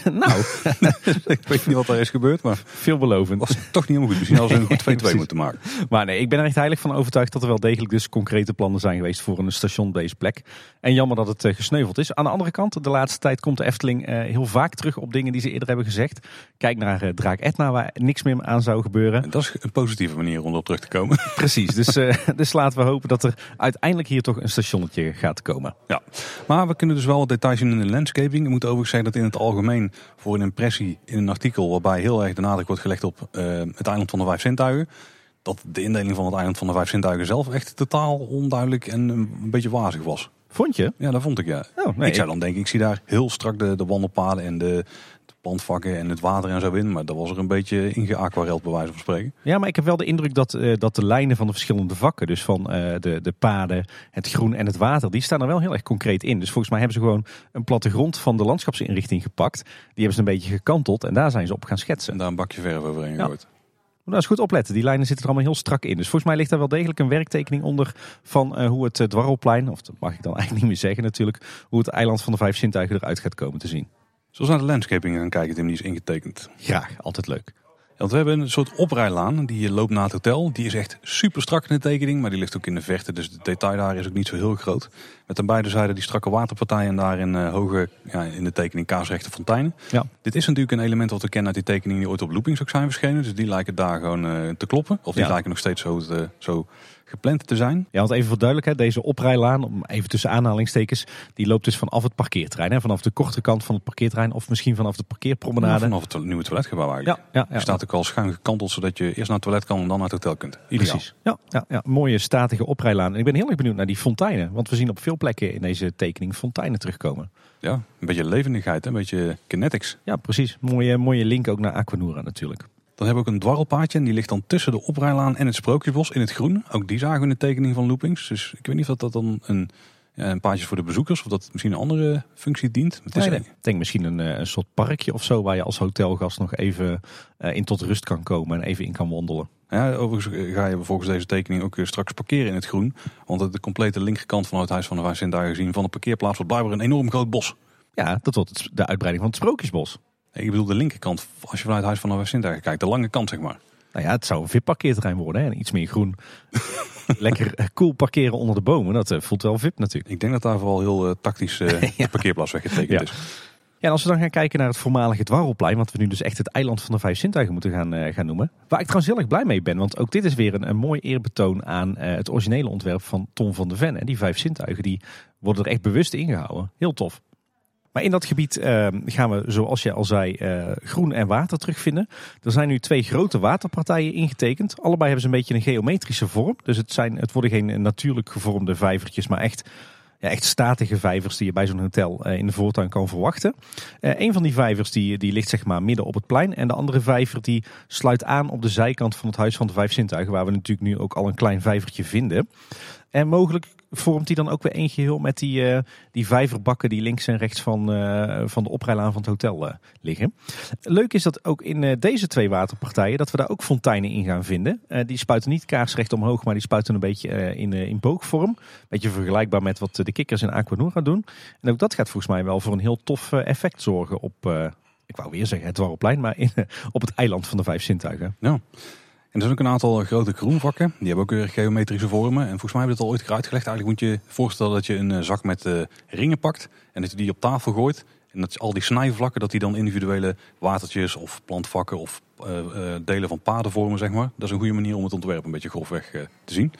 [LAUGHS] nou, [LAUGHS] ik weet niet wat daar is gebeurd, maar veelbelovend. was toch niet helemaal goed. Misschien hadden ze een goed [LAUGHS] 2-2 precies. moeten maken. Maar nee, ik ben er echt heilig van overtuigd dat er wel degelijk dus concrete plannen zijn geweest voor een station deze plek. En jammer dat het eh, gesneuveld is. Aan de andere kant, de laatste tijd komt de Efteling eh, heel vaak terug op dingen die ze eerder hebben gezegd. Kijk naar eh, Draak Etna, waar niks meer aan zou gebeuren. En dat is een positieve manier om erop terug te komen. Precies, dus, eh, dus laten we hopen dat er uiteindelijk hier toch een stationnetje gaat komen. Ja, maar we kunnen dus wel wat details zien in de landscaping. Ik moet overigens zeggen dat in het algemeen voor een impressie in een artikel waarbij heel erg de nadruk wordt gelegd op eh, het eiland van de vijf zintuigen, dat de indeling van het eiland van de vijf zintuigen zelf echt totaal onduidelijk en een beetje wazig was. Vond je? Ja, dat vond ik ja. Oh, nee, ik zou dan denken, ik zie daar heel strak de, de wandelpaden en de, de pandvakken en het water en zo in. Maar dat was er een beetje ingeaquareld bij wijze van spreken. Ja, maar ik heb wel de indruk dat, eh, dat de lijnen van de verschillende vakken, dus van eh, de, de paden, het groen en het water, die staan er wel heel erg concreet in. Dus volgens mij hebben ze gewoon een plattegrond van de landschapsinrichting gepakt. Die hebben ze een beetje gekanteld en daar zijn ze op gaan schetsen. En daar een bakje verf overheen Ja. gegooid. Maar dat is goed opletten. Die lijnen zitten er allemaal heel strak in. Dus volgens mij ligt daar wel degelijk een werktekening onder van eh, hoe het eh, dwarrelplein, of dat mag ik dan [LAUGHS] eigenlijk niet meer zeggen natuurlijk, hoe het eiland van de vijf zintuigen eruit gaat komen te zien. Zoals naar de landscaping gaan kijken, Tim, die is ingetekend. Graag, altijd leuk. Ja, want we hebben een soort oprijlaan, die loopt naar het hotel. Die is echt super strak in de tekening, maar die ligt ook in de verte. Dus het detail daar is ook niet zo heel groot. Met aan beide zijden die strakke waterpartijen en daarin eh, hoge, ja, in de tekening kaarsrechte fonteinen. Ja. Dit is natuurlijk een element wat we kennen uit die tekeningen die ooit op loopings ook zijn verschenen. Dus die lijken daar gewoon eh, te kloppen. Of die Ja. lijken nog steeds zo, zo gepland te zijn. Ja, want even voor duidelijkheid, deze oprijlaan, om even tussen aanhalingstekens, die loopt dus vanaf het parkeerterrein. Hè, vanaf de korte kant van het parkeerterrein of misschien vanaf de parkeerpromenade. Vanaf het nieuwe toiletgebouw eigenlijk. Ja, ja, ja. staat ook al schuin gekanteld, zodat je eerst naar het toilet kan en dan naar het hotel kunt. Ideaal. Precies. Ja, ja, ja, mooie statige oprijlaan. En ik ben heel erg benieuwd naar die fonteinen. Want we zien op veel plekken in deze tekening fonteinen terugkomen. Ja, een beetje levendigheid, een beetje kinetics. Ja, precies. Mooie, mooie link ook naar Aquanura natuurlijk. Dan hebben we ook een dwarrelpaadje en die ligt dan tussen de oprijlaan en het sprookjesbos in het groen. Ook die zagen we in de tekening van Loopings. Dus ik weet niet of dat dan een Ja, en paadjes voor de bezoekers, of dat misschien een andere functie dient. Het is Nee, nee. Ik denk misschien een, eh, een soort parkje of zo waar je als hotelgast nog even eh, in tot rust kan komen en even in kan wandelen. Ja, overigens eh, ga je volgens deze tekening ook eh, straks parkeren in het groen. Want de complete linkerkant van het Huis van de Vijf Zintuigen gezien van de parkeerplaats wordt blijkbaar een enorm groot bos. Ja, dat wordt de uitbreiding van het Sprookjesbos. Ik bedoel de linkerkant, als je vanuit Huis van de Vijf Zintuigen kijkt, de lange kant zeg maar. Nou ja, het zou een VIP-parkeerterrein worden hè? en iets meer groen. [LAUGHS] Lekker eh, cool parkeren onder de bomen, dat eh, voelt wel VIP natuurlijk. Ik denk dat daar vooral heel eh, tactisch eh, [LAUGHS] de parkeerplaats weggetekend Ja. is. Ja, en als we dan gaan kijken naar het voormalige Dwarrelplein, wat we nu dus echt het eiland van de vijf zintuigen moeten gaan, gaan noemen. Waar ik trouwens heel erg blij mee ben, want ook dit is weer een, een mooi eerbetoon aan het originele ontwerp van Tom van de Ven. En die vijf zintuigen die worden er echt bewust ingehouden. Heel tof. Maar in dat gebied eh, gaan we, zoals je al zei, eh, groen en water terugvinden. Er zijn nu twee grote waterpartijen ingetekend. Allebei hebben ze een beetje een geometrische vorm. Dus het, zijn, het worden geen natuurlijk gevormde vijvertjes, maar echt, ja, echt statige vijvers die je bij zo'n hotel eh, in de voortuin kan verwachten. Eh, een van die vijvers die, die ligt zeg maar midden op het plein. En de andere vijver die sluit aan op de zijkant van het Huis van de Vijf Zintuigen. Waar we natuurlijk nu ook al een klein vijvertje vinden. En mogelijk vormt hij dan ook weer één geheel met die, eh, die vijverbakken die links en rechts van, eh, van de oprijlaan van het hotel eh, liggen. Leuk is dat ook in deze twee waterpartijen dat we daar ook fonteinen in gaan vinden. Die spuiten niet kaarsrecht omhoog, maar die spuiten een beetje in, in boogvorm. Beetje vergelijkbaar met wat de kikkers in Aquanura doen. En ook dat gaat volgens mij wel voor een heel tof effect zorgen op, ik wou weer zeggen het Dwarrelplein, maar in, [LAUGHS] op het eiland van de vijf zintuigen. Ja. En er zijn ook een aantal grote groenvakken. Die hebben ook weer geometrische vormen. En volgens mij hebben we het al ooit uitgelegd. Eigenlijk moet je voorstellen dat je een eh, zak met eh, ringen pakt. En dat je die op tafel gooit. En dat al die snijvlakken, dat die dan individuele watertjes of plantvakken of eh, eh, delen van paden vormen, zeg maar. Dat is een goede manier om het ontwerp een beetje grofweg eh, te zien.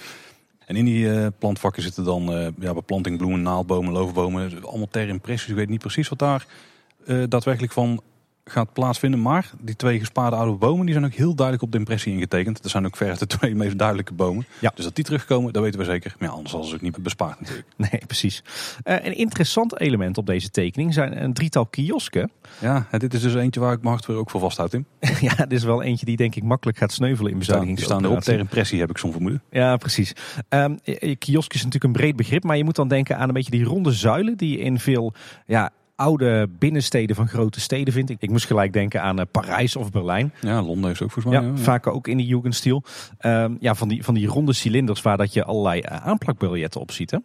En in die eh, plantvakken zitten dan eh, ja, beplanting, bloemen, naaldbomen, loofbomen. Allemaal ter impressies. Ik weet niet precies wat daar eh, daadwerkelijk van gaat plaatsvinden. Maar die twee gespaarde oude bomen die zijn ook heel duidelijk op de impressie ingetekend. Dat zijn ook ver de twee meest duidelijke bomen. Ja. Dus dat die terugkomen, dat weten we zeker. Maar ja, anders hadden ze het niet bespaard natuurlijk. [LAUGHS] Nee, precies. Eh, een interessant element op deze tekening zijn een drietal kiosken. Ja, dit is dus eentje waar ik mijn hart weer ook voor vasthoud, Tim. [LAUGHS] ja, dit is wel eentje die denk ik makkelijk gaat sneuvelen in staan, die staan erop ter impressie, heb ik zo'n vermoeden. Ja, precies. Je- kiosk is natuurlijk een breed begrip, maar je moet dan denken aan een beetje die ronde zuilen die in veel ja, oude binnensteden van grote steden vindt. Ik, ik moest gelijk denken aan eh, Parijs of Berlijn. Ja, Londen heeft ook volgens mij. Ja, ja. vaak ook in die Jugendstil. Ehm, ja, van die, van die ronde cilinders waar dat je allerlei eh, aanplakbiljetten op ziet. Hè?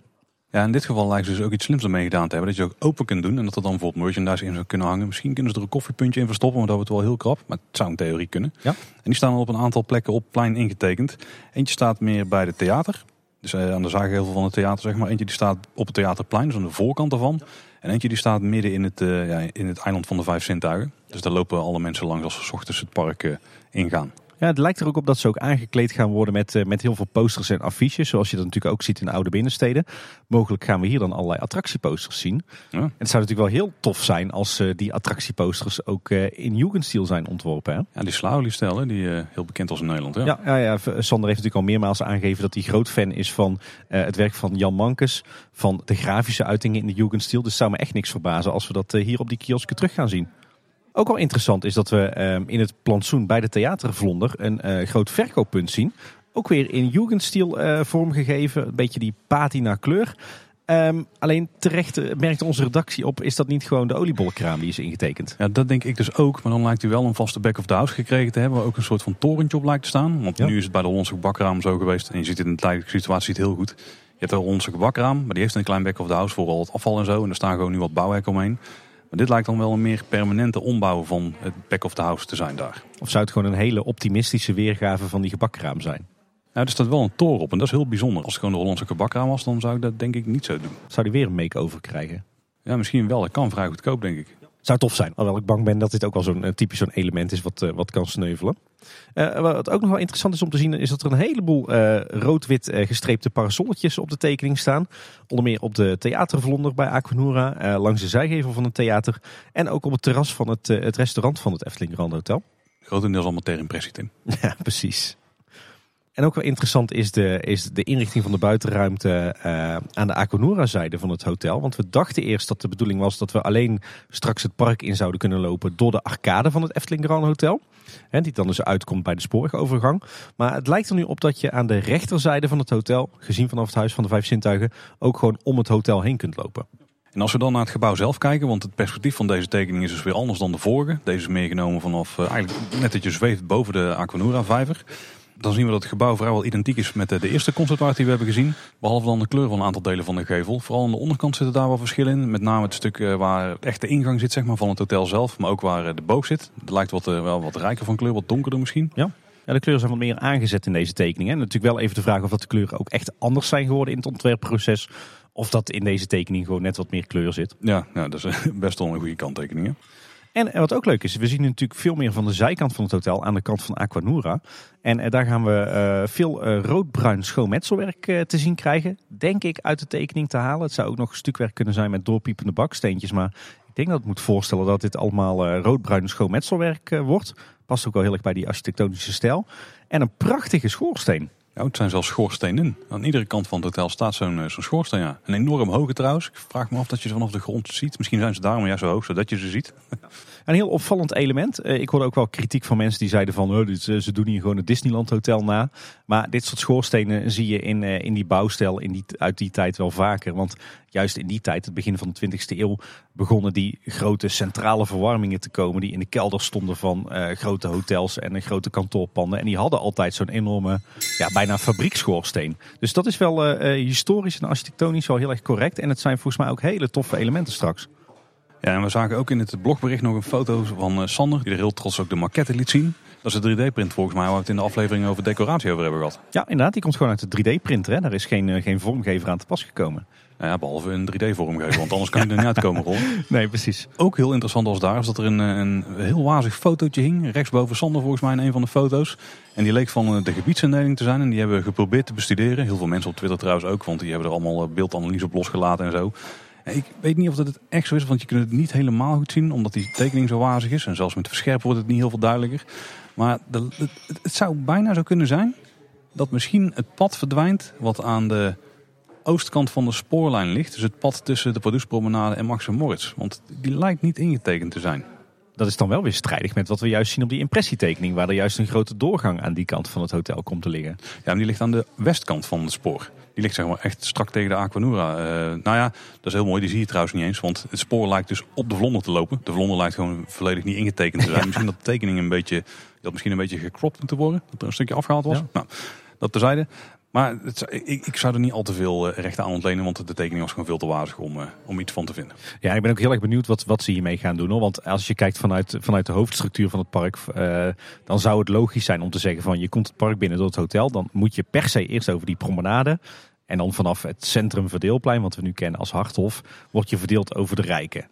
Ja, in dit geval lijkt ze dus ook iets slims ermee gedaan te hebben. Dat je ook open kunt doen en dat er dan bijvoorbeeld merchandise in zou kunnen hangen. Misschien kunnen ze er een koffiepuntje in verstoppen, maar dat wordt wel heel krap. Maar het zou in theorie kunnen. Ja. En die staan al op een aantal plekken op het plein ingetekend. Eentje staat meer bij de theater. Dus eh, aan de zaaggevel van het theater, zeg maar. Eentje die staat op het theaterplein, dus aan de voorkant ervan. En eentje die staat midden in het, eh, ja, in het eiland van de Vijf Zintuigen. Dus daar lopen alle mensen langs als ze ochtends het park eh, ingaan. Ja, het lijkt er ook op dat ze ook aangekleed gaan worden met, eh, met heel veel posters en affiches. Zoals je dat natuurlijk ook ziet in oude binnensteden. Mogelijk gaan we hier dan allerlei attractieposters zien. Ja. En het zou natuurlijk wel heel tof zijn als eh, die attractieposters ook eh, in Jugendstil zijn ontworpen. Hè? Ja, die Slauwli-stijl, hè, die heel bekend was in Nederland. Ja. Ja, ja, ja, Sander heeft natuurlijk al meermaals aangegeven dat hij groot fan is van het werk van Jan Mankes. Van de grafische uitingen in de Jugendstil. Dus het zou me echt niks verbazen als we dat hier op die kiosken terug gaan zien. Ook wel interessant is dat we eh, in het plantsoen bij de Theatervlonder een eh, groot verkooppunt zien. Ook weer in Jugendstil eh vormgegeven. Een beetje die patina kleur. Ehm, alleen terecht eh, merkte onze redactie op, is dat niet gewoon de oliebollenkraam die is ingetekend? Ja, dat denk ik dus ook. Maar dan lijkt u wel een vaste back of the house gekregen te hebben. Waar ook een soort van torentje op lijkt te staan. Want Ja. nu is het bij de Hollandse gebakraam zo geweest. En je ziet het in de tijdelijke situatie het heel goed. Je hebt de Hollandse gebakraam. Maar die heeft een klein back of the house voor al het afval en zo. En er staan gewoon nu wat bouwwerk omheen. Maar dit lijkt dan wel een meer permanente ombouw van het back of the house te zijn daar. Of zou het gewoon een hele optimistische weergave van die gebakkraam zijn? Nou, er staat wel een toren op. En dat is heel bijzonder. Als het gewoon de Hollandse gebakraam was, dan zou ik dat denk ik niet zo doen. Zou die weer een make-over krijgen? Ja, misschien wel. Dat kan vrij goedkoop, denk ik. Zou tof zijn. Alhoewel ik bang ben dat dit ook wel zo'n eh, typisch zo'n element is wat, eh, wat kan sneuvelen. Eh, wat ook nog wel interessant is om te zien, is dat er een heleboel rood-wit gestreepte parasolletjes op de tekening staan. Onder meer op de theatervlonder bij Aquanura, langs de zijgevel van het theater. En ook op het terras van het, het restaurant van het Efteling Grand Hotel. Grotendeels allemaal ter impressie, Tim. [LAUGHS] Ja, precies. En ook wel interessant is de, is de inrichting van de buitenruimte uh, aan de Aquanura-zijde van het hotel. Want we dachten eerst dat de bedoeling was dat we alleen straks het park in zouden kunnen lopen door de arcade van het Efteling Grand Hotel. En die dan dus uitkomt bij de spoorwegovergang. Maar het lijkt er nu op dat je aan de rechterzijde van het hotel, gezien vanaf het Huis van de Vijf Zintuigen, ook gewoon om het hotel heen kunt lopen. En als we dan naar het gebouw zelf kijken, want het perspectief van deze tekening is dus weer anders dan de vorige. Deze is meegenomen vanaf uh, eigenlijk net dat je zweeft boven de Aquanura vijver. Dan zien we dat het gebouw vrijwel identiek is met de eerste conceptart die we hebben gezien. Behalve dan de kleur van een aantal delen van de gevel. Vooral aan de onderkant zitten daar wel verschillen in. Met name het stuk eh, waar echt de ingang zit zeg maar, van het hotel zelf. Maar ook waar eh, de boog zit. Het lijkt wat, wel wat rijker van kleur, wat donkerder misschien. Ja. Ja, de kleuren zijn wat meer aangezet in deze tekening. Hè. Natuurlijk wel even de vraag of dat de kleuren ook echt anders zijn geworden in het ontwerpproces. Of dat in deze tekening gewoon net wat meer kleur zit. Ja, ja dat is [LAUGHS] best wel een goede kanttekening. Hè? En wat ook leuk is, we zien natuurlijk veel meer van de zijkant van het hotel aan de kant van Aquanura. En eh, daar gaan we uh, veel uh, roodbruin schoonmetselwerk te zien krijgen. Denk ik uit de tekening te halen. Het zou ook nog stukwerk kunnen zijn met doorpiepende baksteentjes. Maar ik denk dat het moet voorstellen dat dit allemaal roodbruin schoonmetselwerk wordt. Past ook wel heel erg bij die architectonische stijl. En een prachtige schoorsteen. Ja, het zijn zelfs schoorstenen. Aan iedere kant van het hotel staat zo'n zo'n schoorsteen. Ja. Een enorm hoge trouwens. Ik vraag me af dat je ze vanaf de grond ziet. Misschien zijn ze daarom juist zo hoog, zodat je ze ziet. Een heel opvallend element. Eh, ik hoorde ook wel kritiek van mensen die zeiden van... Oh, ze doen hier gewoon het Disneyland Hotel na. Maar dit soort schoorstenen zie je in, eh, in die bouwstijl in die, uit die tijd wel vaker. Want juist in die tijd, het begin van de 20e eeuw... begonnen die grote centrale verwarmingen te komen... die in de kelder stonden van grote hotels en grote kantoorpanden. En die hadden altijd zo'n enorme, ja, bijna fabriekschoorsteen. Dus dat is wel historisch en architectonisch wel heel erg correct. En het zijn volgens mij ook hele toffe elementen straks. Ja, en we zagen ook in het blogbericht nog een foto van uh, Sander, die er heel trots ook de maquette liet zien. Dat is een 3D-print volgens mij, waar we het in de aflevering over decoratie over hebben gehad. Ja, inderdaad, die komt gewoon uit de 3D-printer. Daar is geen, uh, geen vormgever aan te pas gekomen. Nou ja, behalve een 3D-vormgever, want anders kan je er niet uitkomen, Ron. [LAUGHS] Nee, precies. Ook heel interessant als daar is dat er een, een heel wazig fotootje hing. Rechtsboven Sander volgens mij in een van de foto's. En die leek van de gebiedsindeling te zijn. En die hebben we geprobeerd te bestuderen. Heel veel mensen op Twitter trouwens ook, want die hebben er allemaal beeldanalyse op losgelaten en zo. Ik weet niet of dat het echt zo is, want je kunt het niet helemaal goed zien, omdat die tekening zo wazig is. En zelfs met verscherpen wordt het niet heel veel duidelijker. Maar de, het, het, zou bijna zo kunnen zijn dat misschien het pad verdwijnt wat aan de oostkant van de spoorlijn ligt. Dus het pad tussen de Pardoespromenade en Max Moritz. Want die lijkt niet ingetekend te zijn. Dat is dan wel weer strijdig met wat we juist zien op die impressietekening. Waar er juist een grote doorgang aan die kant van het hotel komt te liggen. Ja, die ligt aan de westkant van het spoor. Die ligt zeg maar echt strak tegen de Aquanura. Uh, nou ja, dat is heel mooi. Die zie je trouwens niet eens. Want het spoor lijkt dus op de vlonder te lopen. De vlonder lijkt gewoon volledig niet ingetekend [LAUGHS] te zijn. Misschien dat de tekening een beetje, dat misschien een beetje gekropt moet worden. Dat er een stukje afgehaald was. Nou, dat terzijde. Maar ik, zou er niet al te veel eh, rechten aan ontlenen, want de tekening was gewoon veel te wazig om, uh, om iets van te vinden. Ja, ik ben ook heel erg benieuwd wat, wat ze hiermee gaan doen. Hoor. Want als je kijkt vanuit, vanuit de hoofdstructuur van het park, uh, dan zou het logisch zijn om te zeggen van je komt het park binnen door het hotel. Dan moet je per se eerst over die promenade. En dan vanaf het centrum verdeelplein, wat we nu kennen als Harthof, word je verdeeld over de rijken.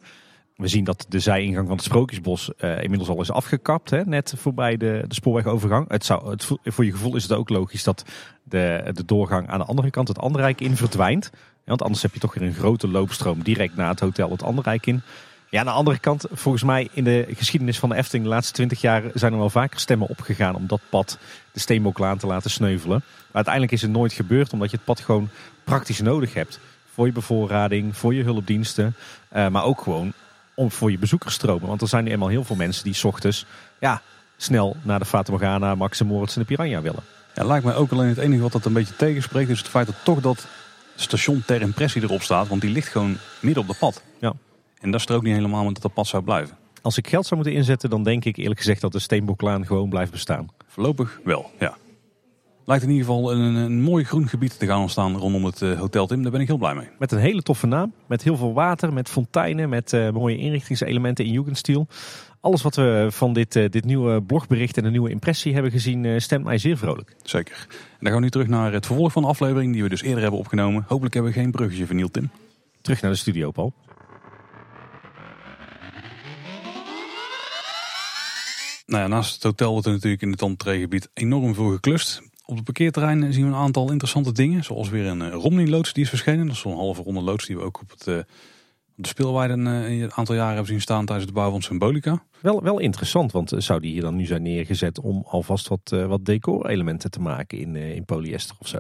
We zien dat de zijingang van het Sprookjesbos uh, inmiddels al is afgekapt, hè, net voorbij de, de spoorwegovergang. Het zou, het, voor je gevoel is het ook logisch dat de, de doorgang aan de andere kant het Anderrijk in verdwijnt. want anders heb je toch weer een grote loopstroom direct na het hotel het Anderrijk in. Ja, aan de andere kant, volgens mij in de geschiedenis van de Efteling de laatste twintig jaar zijn er wel vaker stemmen opgegaan om dat pad de Steenboklaan te laten sneuvelen. Maar uiteindelijk is het nooit gebeurd omdat je het pad gewoon praktisch nodig hebt. Voor je bevoorrading, voor je hulpdiensten, uh, maar ook gewoon om voor je bezoekersstromen. Want er zijn nu eenmaal heel veel mensen die s ochtends ja, snel naar de Fata Morgana, Max en Moritz en de Piranha willen. Ja, lijkt mij ook alleen het enige wat dat een beetje tegenspreekt is het feit dat toch dat station ter impressie erop staat. Want die ligt gewoon midden op de pad. Ja. En dat strookt niet helemaal met dat dat pad zou blijven. Als ik geld zou moeten inzetten, dan denk ik eerlijk gezegd dat de Steenboklaan gewoon blijft bestaan. Voorlopig wel, ja. Lijkt in ieder geval een, een mooi groen gebied te gaan ontstaan rondom het uh, Hotel Tim. Daar ben ik heel blij mee. Met een hele toffe naam. Met heel veel water, met fonteinen, met uh, mooie inrichtingselementen in Jugendstil. Alles wat we van dit, uh, dit nieuwe blogbericht en de nieuwe impressie hebben gezien, stemt mij zeer vrolijk. Zeker. En dan gaan we nu terug naar het vervolg van de aflevering die we dus eerder hebben opgenomen. Hopelijk hebben we geen bruggetje vernield, Tim. Terug naar de studio, Paul. Nou ja, naast het hotel wordt er natuurlijk in het entreegebied enorm veel geklust. Op het parkeerterrein zien we een aantal interessante dingen. Zoals weer een Romney-loods die is verschenen. Dat is zo'n halve ronde loods die we ook op het, uh, op de speelweide een, eh, een aantal jaren hebben zien staan tijdens de bouw van Symbolica. Wel, wel interessant, want eh, zou die hier dan nu zijn neergezet om alvast wat, uh, wat decorelementen te maken in, uh, in polyester of zo?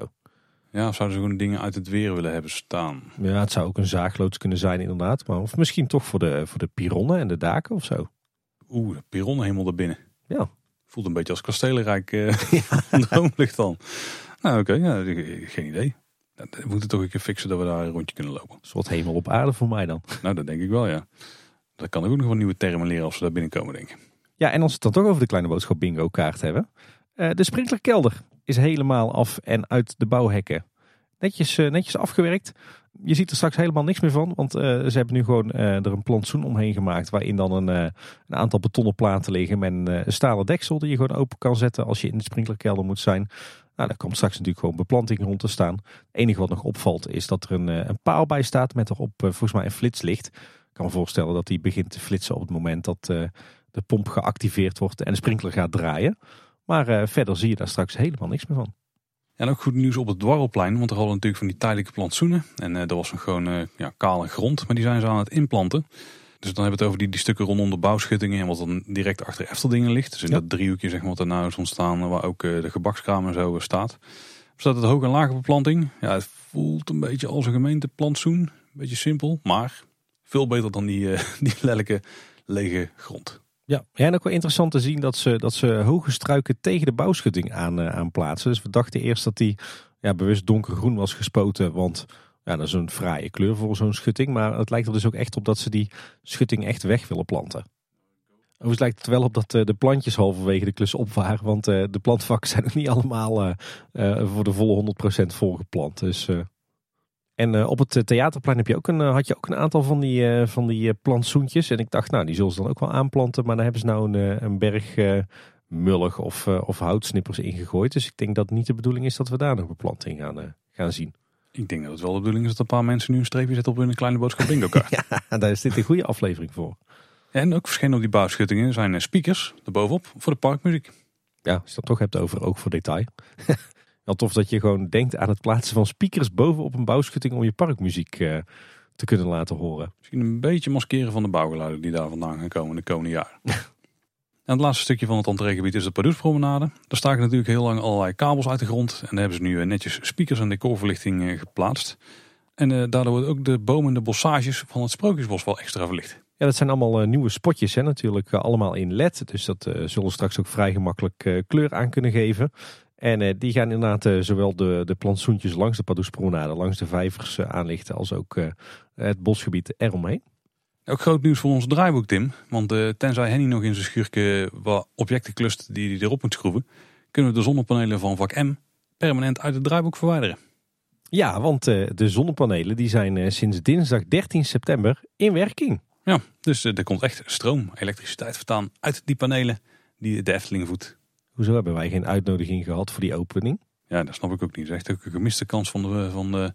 Ja, of zouden ze gewoon dingen uit het weer willen hebben staan? Ja, het zou ook een zaagloods kunnen zijn inderdaad. Maar of misschien toch voor de, voor de pironnen en de daken of zo. Oeh, de pironnen helemaal erbinnen. Ja. Voelt een beetje als kastelenrijk uh, ja. dan. Nou oké, ja, geen idee. We moeten toch een keer fixen dat we daar een rondje kunnen lopen. Een soort hemel op aarde voor mij dan. [LAUGHS] Nou, dat denk ik wel, ja. Dat kan ook nog wel nieuwe termen leren als we daar binnenkomen, denk ik. Ja, en als we het dan toch over de kleine boodschap bingo kaart hebben. Uh, de sprinklerkelder is helemaal af en uit de bouwhekken. Netjes, uh, netjes afgewerkt. Je ziet er straks helemaal niks meer van, want uh, ze hebben nu gewoon er een plantsoen omheen gemaakt. Waarin dan een, een aantal betonnen platen liggen met een stalen deksel die je gewoon open kan zetten als je in de sprinklerkelder moet zijn. Nou, daar komt straks natuurlijk gewoon beplanting rond te staan. Het enige wat nog opvalt is dat er een, een paal bij staat met erop volgens mij een flitslicht. Ik kan me voorstellen dat die begint te flitsen op het moment dat de pomp geactiveerd wordt en de sprinkler gaat draaien. Maar verder zie je daar straks helemaal niks meer van. En ook goed nieuws op het dwarrelplein, want er hadden natuurlijk van die tijdelijke plantsoenen. En uh, er was een gewoon uh, ja, kale grond, maar die zijn ze aan het inplanten. Dus dan hebben we het over die, die stukken rondom de bouwschuttingen en wat dan direct achter Efteldingen ligt. Dus in ja. dat driehoekje zeg maar, wat er nou is ontstaan, waar ook de gebakskraam en zo staat. Staat het hoog- en lage beplanting. Ja, het voelt een beetje als een gemeenteplantsoen. Een beetje simpel, maar veel beter dan die, [LAUGHS] die lelijke lege grond. Ja, en ook wel interessant te zien dat ze, dat ze hoge struiken tegen de bouwschutting aan, uh, aan plaatsen. Dus we dachten eerst dat die ja, bewust donkergroen was gespoten, want ja, dat is een fraaie kleur voor zo'n schutting. Maar het lijkt er dus ook echt op dat ze die schutting echt weg willen planten. Overigens lijkt het wel op dat uh, de plantjes halverwege de klus op waren, want uh, de plantvakken [LAUGHS] zijn nog niet allemaal voor de volle 100% volgeplant. Dus en uh, op het theaterplein heb je ook een, uh, had je ook een aantal van die, van die plantsoentjes. En ik dacht, nou, die zullen ze dan ook wel aanplanten. Maar daar hebben ze nou een, een berg mullig of, of houtsnippers ingegooid. Dus ik denk dat het niet de bedoeling is dat we daar nog beplanting gaan, gaan zien. Ik denk dat het wel de bedoeling is dat een paar mensen nu een streepje zetten op hun kleine boodschap bingo kaart. [LAUGHS] ja, daar is dit een goede aflevering voor. En ook verschenen op die bouwschuttingen zijn speakers erbovenop voor de parkmuziek. Ja, als je dat toch hebt over ook voor detail. [LAUGHS] Wel tof dat je gewoon denkt aan het plaatsen van speakers bovenop een bouwschutting om je parkmuziek uh, te kunnen laten horen. Misschien een beetje maskeren van de bouwgeluiden die daar vandaan gaan komen de komende jaren. [LAUGHS] en het laatste stukje van het entreegebied is de Pardoespromenade. Daar staken natuurlijk heel lang allerlei kabels uit de grond. En daar hebben ze nu eh, netjes speakers en decorverlichting geplaatst. En uh, daardoor worden ook de bomen en de bossages van het Sprookjesbos wel extra verlicht. Ja, dat zijn allemaal uh, nieuwe spotjes, hè, natuurlijk uh, allemaal in LED. Dus dat zullen straks ook vrij gemakkelijk kleur aan kunnen geven. En uh, die gaan inderdaad uh, zowel de, de plantsoentjes langs de Padoespromenade, langs de vijvers uh, aanlichten, als ook het bosgebied eromheen. Ook groot nieuws voor ons draaiboek, Tim. Want tenzij Henny nog in zijn schuurke wat objecten klust die hij erop moet schroeven, kunnen we de zonnepanelen van vak M permanent uit het draaiboek verwijderen. Ja, want de zonnepanelen die zijn sinds dinsdag 13 september in werking. Ja, dus er komt echt stroom, elektriciteit vertaan uit die panelen die de Efteling voedt. Hoezo hebben wij geen uitnodiging gehad voor die opening? Ja, dat snap ik ook niet. Dat is echt ook een gemiste kans van de, van de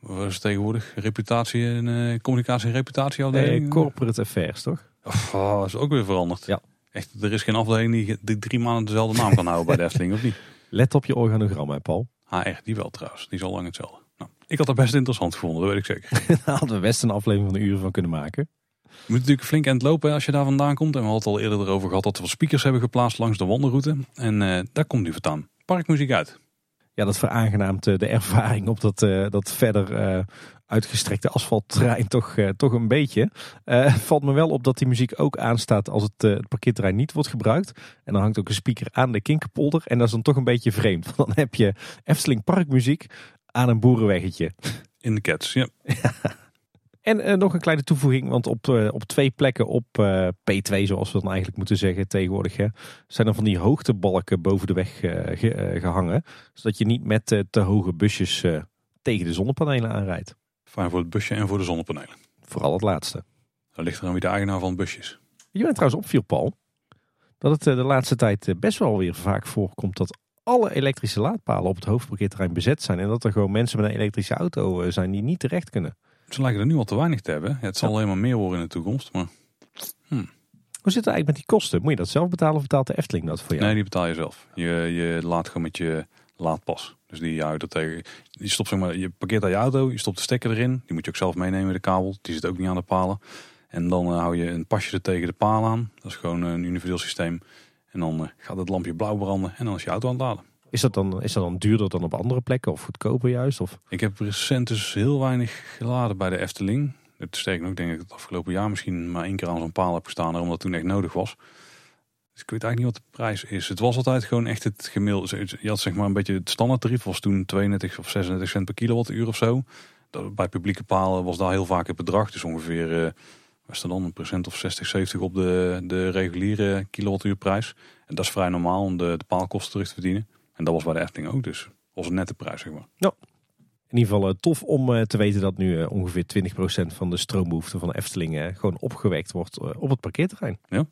wat is tegenwoordig? Reputatie en uh, communicatie en reputatieafdeling? Nee, corporate affairs, toch? Oh, dat is ook weer veranderd. Ja. Echt, er is geen afdeling die drie maanden dezelfde naam kan houden bij de [LAUGHS] Efteling, of niet? Let op je organogram, hè, Paul. Ah, echt, die wel trouwens. Die is al lang hetzelfde. Nou, ik had dat best interessant gevonden, dat weet ik zeker. [LAUGHS] Daar hadden we best een aflevering van een uur van kunnen maken. Je moet natuurlijk flink eind lopen als je daar vandaan komt. En we hadden het al eerder erover gehad dat we speakers hebben geplaatst langs de wandelroute. En uh, daar komt nu voortaan parkmuziek uit. Ja, dat veraangenaamt de ervaring op dat, uh, dat verder uh, uitgestrekte asfaltterrein toch, toch een beetje. [LAUGHS] valt me wel op dat die muziek ook aanstaat als het, het parkeerterrein niet wordt gebruikt. En dan hangt ook een speaker aan de Kinkerpolder. En dat is dan toch een beetje vreemd. Want dan heb je Efteling parkmuziek aan een boerenweggetje. In de cats, ja. [LAUGHS] En uh, nog een kleine toevoeging, want op, uh, op twee plekken op uh, P2, zoals we dan eigenlijk moeten zeggen tegenwoordig, hè, zijn er van die hoogtebalken boven de weg ge, gehangen. Zodat je niet met te hoge busjes tegen de zonnepanelen aanrijdt. Fijn voor het busje en voor de zonnepanelen. Vooral het laatste. Dan ligt er dan wie de eigenaar van het busje is. Je bent trouwens opviel, Paul, dat het de laatste tijd best wel weer vaak voorkomt dat alle elektrische laadpalen op het hoofdparkeerterrein bezet zijn. En dat er gewoon mensen met een elektrische auto zijn die niet terecht kunnen. Ze lijken er nu al te weinig te hebben. Ja, het zal ja. helemaal meer worden in de toekomst. Maar... Hm. Hoe zit het eigenlijk met die kosten? Moet je dat zelf betalen of betaalt de Efteling dat voor jou? Nee, die betaal je zelf. Je, je laat gewoon met je laadpas. Dus die houdt dat tegen. Je stopt zeg maar, je parkeert daar je auto, je stopt de stekker erin. Die moet je ook zelf meenemen, de kabel. Die zit ook niet aan de palen. En dan eh, hou je een pasje er tegen de paal aan. Dat is gewoon een universeel systeem. En dan eh, gaat het lampje blauw branden en dan is je auto aan het laden. Is dat, dan, is dat dan duurder dan op andere plekken of goedkoper juist? Of? Ik heb recent dus heel weinig geladen bij de Efteling. Het sterker nog, denk ik het afgelopen jaar misschien maar één keer aan zo'n paal heb gestaan. Omdat toen echt nodig was. Dus ik weet eigenlijk niet wat de prijs is. Het was altijd gewoon echt het gemiddelde. Je had zeg maar een beetje het standaardtarief. Was toen 32 of 36 cent per kilowattuur of zo. Bij publieke palen was daar heel vaak het bedrag. Dus ongeveer... Was er dan een procent of 60, 70 op de, de reguliere kilowattuurprijs. En dat is vrij normaal om de, de paalkosten terug te verdienen. En dat was bij de Efteling ook. Dus was een nette prijs, zeg maar. Ja. In ieder geval uh, tof om uh, te weten dat nu uh, ongeveer 20% van de stroombehoefte van de Efteling gewoon opgewekt wordt op het parkeerterrein. Ja.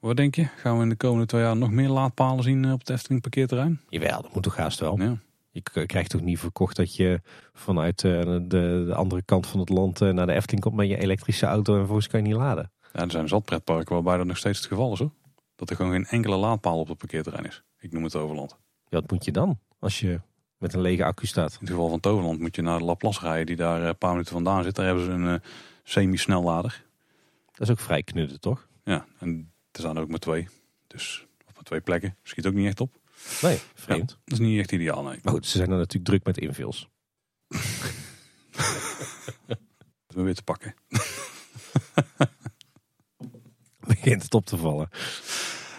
Wat denk je? Gaan we in de komende twee jaar nog meer laadpalen zien op het Efteling parkeerterrein? Jawel, dat moet toch haast wel. Ja. Je krijgt toch niet verkocht dat je vanuit de, de, andere kant van het land naar de Efteling komt met je elektrische auto en vervolgens kan je niet laden. Ja, er zijn zat pretparken waarbij dat nog steeds het geval is hoor. Dat er gewoon geen enkele laadpaal op het parkeerterrein is. Ik noem het Overland. Wat moet je dan als je met een lege accu staat? In het geval van Toverland moet je naar de Laplace rijden die daar een paar minuten vandaan zit. Daar hebben ze een uh, semi-snellader. Dat is ook vrij knudden toch? Ja, en er staan er ook maar twee. Dus op maar twee plekken. Schiet ook niet echt op. Nee, vreemd. dat is niet echt ideaal, nee. Maar goed, ze zijn er natuurlijk druk met invils. we [LAUGHS] weer te pakken. [LAUGHS] Begint het op te vallen.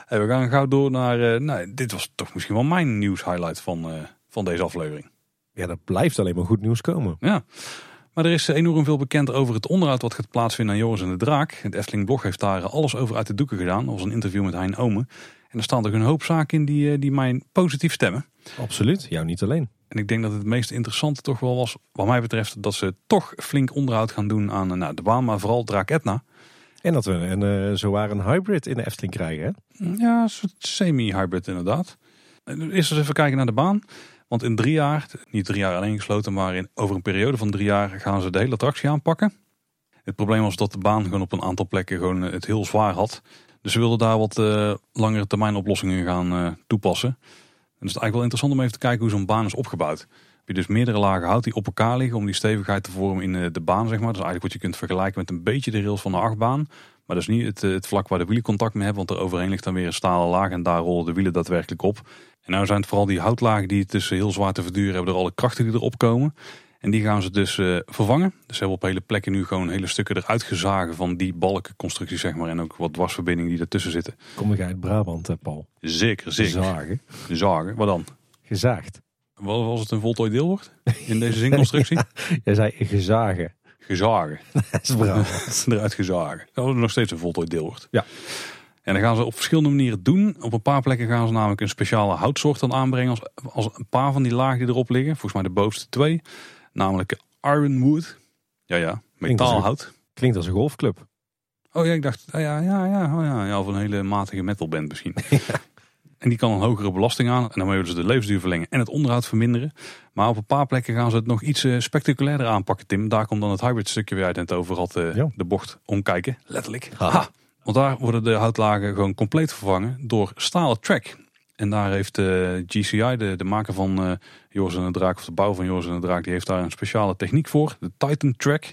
Hey, we gaan gauw door naar... Uh, nou, dit was toch misschien wel mijn nieuws highlight van, uh, van deze aflevering. Ja, er blijft alleen maar goed nieuws komen. Ja. Maar er is enorm veel bekend over het onderhoud wat gaat plaatsvinden aan Joris en de Draak. Het Efteling Blog heeft daar alles over uit de doeken gedaan. Was een interview met Hein Omen. En er staan er een hoop zaken in die, eh, die mij positief stemmen. Absoluut, jou niet alleen. En ik denk dat het meest interessante toch wel was, wat mij betreft, dat ze toch flink onderhoud gaan doen aan eh, nou, de baan, maar vooral Draak Etna. En dat we een, uh, eh, zowaar een hybrid in de Efteling krijgen, hè? Ja, een soort semi-hybrid inderdaad. Eerst eens even kijken naar de baan. Want in drie jaar, niet drie jaar alleen gesloten, maar in, over een periode van drie jaar gaan ze de hele attractie aanpakken. Het probleem was dat de baan gewoon op een aantal plekken gewoon eh, het heel zwaar had. Dus ze wilden daar wat uh, langere termijn oplossingen gaan toepassen. En het is eigenlijk wel interessant om even te kijken hoe zo'n baan is opgebouwd. Je dus meerdere lagen hout die op elkaar liggen om die stevigheid te vormen in de baan, zeg maar. Dat is eigenlijk wat je kunt vergelijken met een beetje de rails van de achtbaan. Maar dat is niet het, het vlak waar de wielen contact mee hebben, want er overheen ligt dan weer een stalen laag en daar rollen de wielen daadwerkelijk op. En nou zijn het vooral die houtlagen die het dus heel zwaar te verduren hebben door alle krachten die erop komen. En die gaan ze dus uh, vervangen. Dus ze hebben op hele plekken nu gewoon hele stukken eruit gezagen van die balkenconstructie zeg maar. En ook wat dwarsverbindingen die ertussen zitten. Kom ik uit Brabant, Paul? Zeker, zeker. Zagen. Zagen, wat dan? Gezaagd. Wat was het een voltooid deelwoord in deze zinconstructie? [LAUGHS] ja, jij zei gezagen. Gezagen. [LAUGHS] Dat is eruit [LAUGHS] gezagen. Dat is nog steeds een voltooid deelwoord. Ja. En dan gaan ze op verschillende manieren doen. Op een paar plekken gaan ze namelijk een speciale houtsoort dan aanbrengen. Als, als een paar van die lagen die erop liggen. Volgens mij de bovenste twee. Namelijk ironwood. Ja, ja. Metaalhout. Klinkt als een golfclub. Oh ja, ik dacht, ja, ja, ja, oh ja, ja of een hele matige metalband misschien. En die kan een hogere belasting aan. En dan willen ze de levensduur verlengen en het onderhoud verminderen. Maar op een paar plekken gaan ze het nog iets uh, spectaculairder aanpakken, Tim. Daar komt dan het hybrid stukje weer uit en het over had uh, de bocht omkijken. Letterlijk. Haha. Want daar worden de houtlagen gewoon compleet vervangen door stalen track. En daar heeft de eh, GCI, de, de maker van uh, Joris en de Draak, of de bouw van Joris en de Draak, die heeft daar een speciale techniek voor. De Titan Track.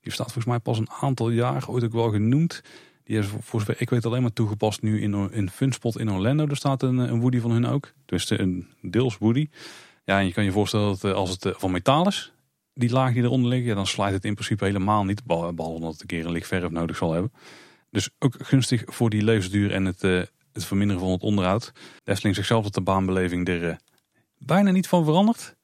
Die staat volgens mij pas een aantal jaar, ooit ook wel genoemd. Is voor ik weet alleen maar toegepast nu in, in Funspot in Orlando. Daar staat een, een Woody van hun ook. Dus een deels Woody. Ja, en je kan je voorstellen dat eh, als het van metaal is, die laag die eronder liggen, ja, dan slijt het in principe helemaal niet. Behalve dat het een keer een lichtverf nodig zal hebben. Dus ook gunstig voor die levensduur en het, het verminderen van het onderhoud. De zichzelf dat de baanbeleving er bijna niet van verandert.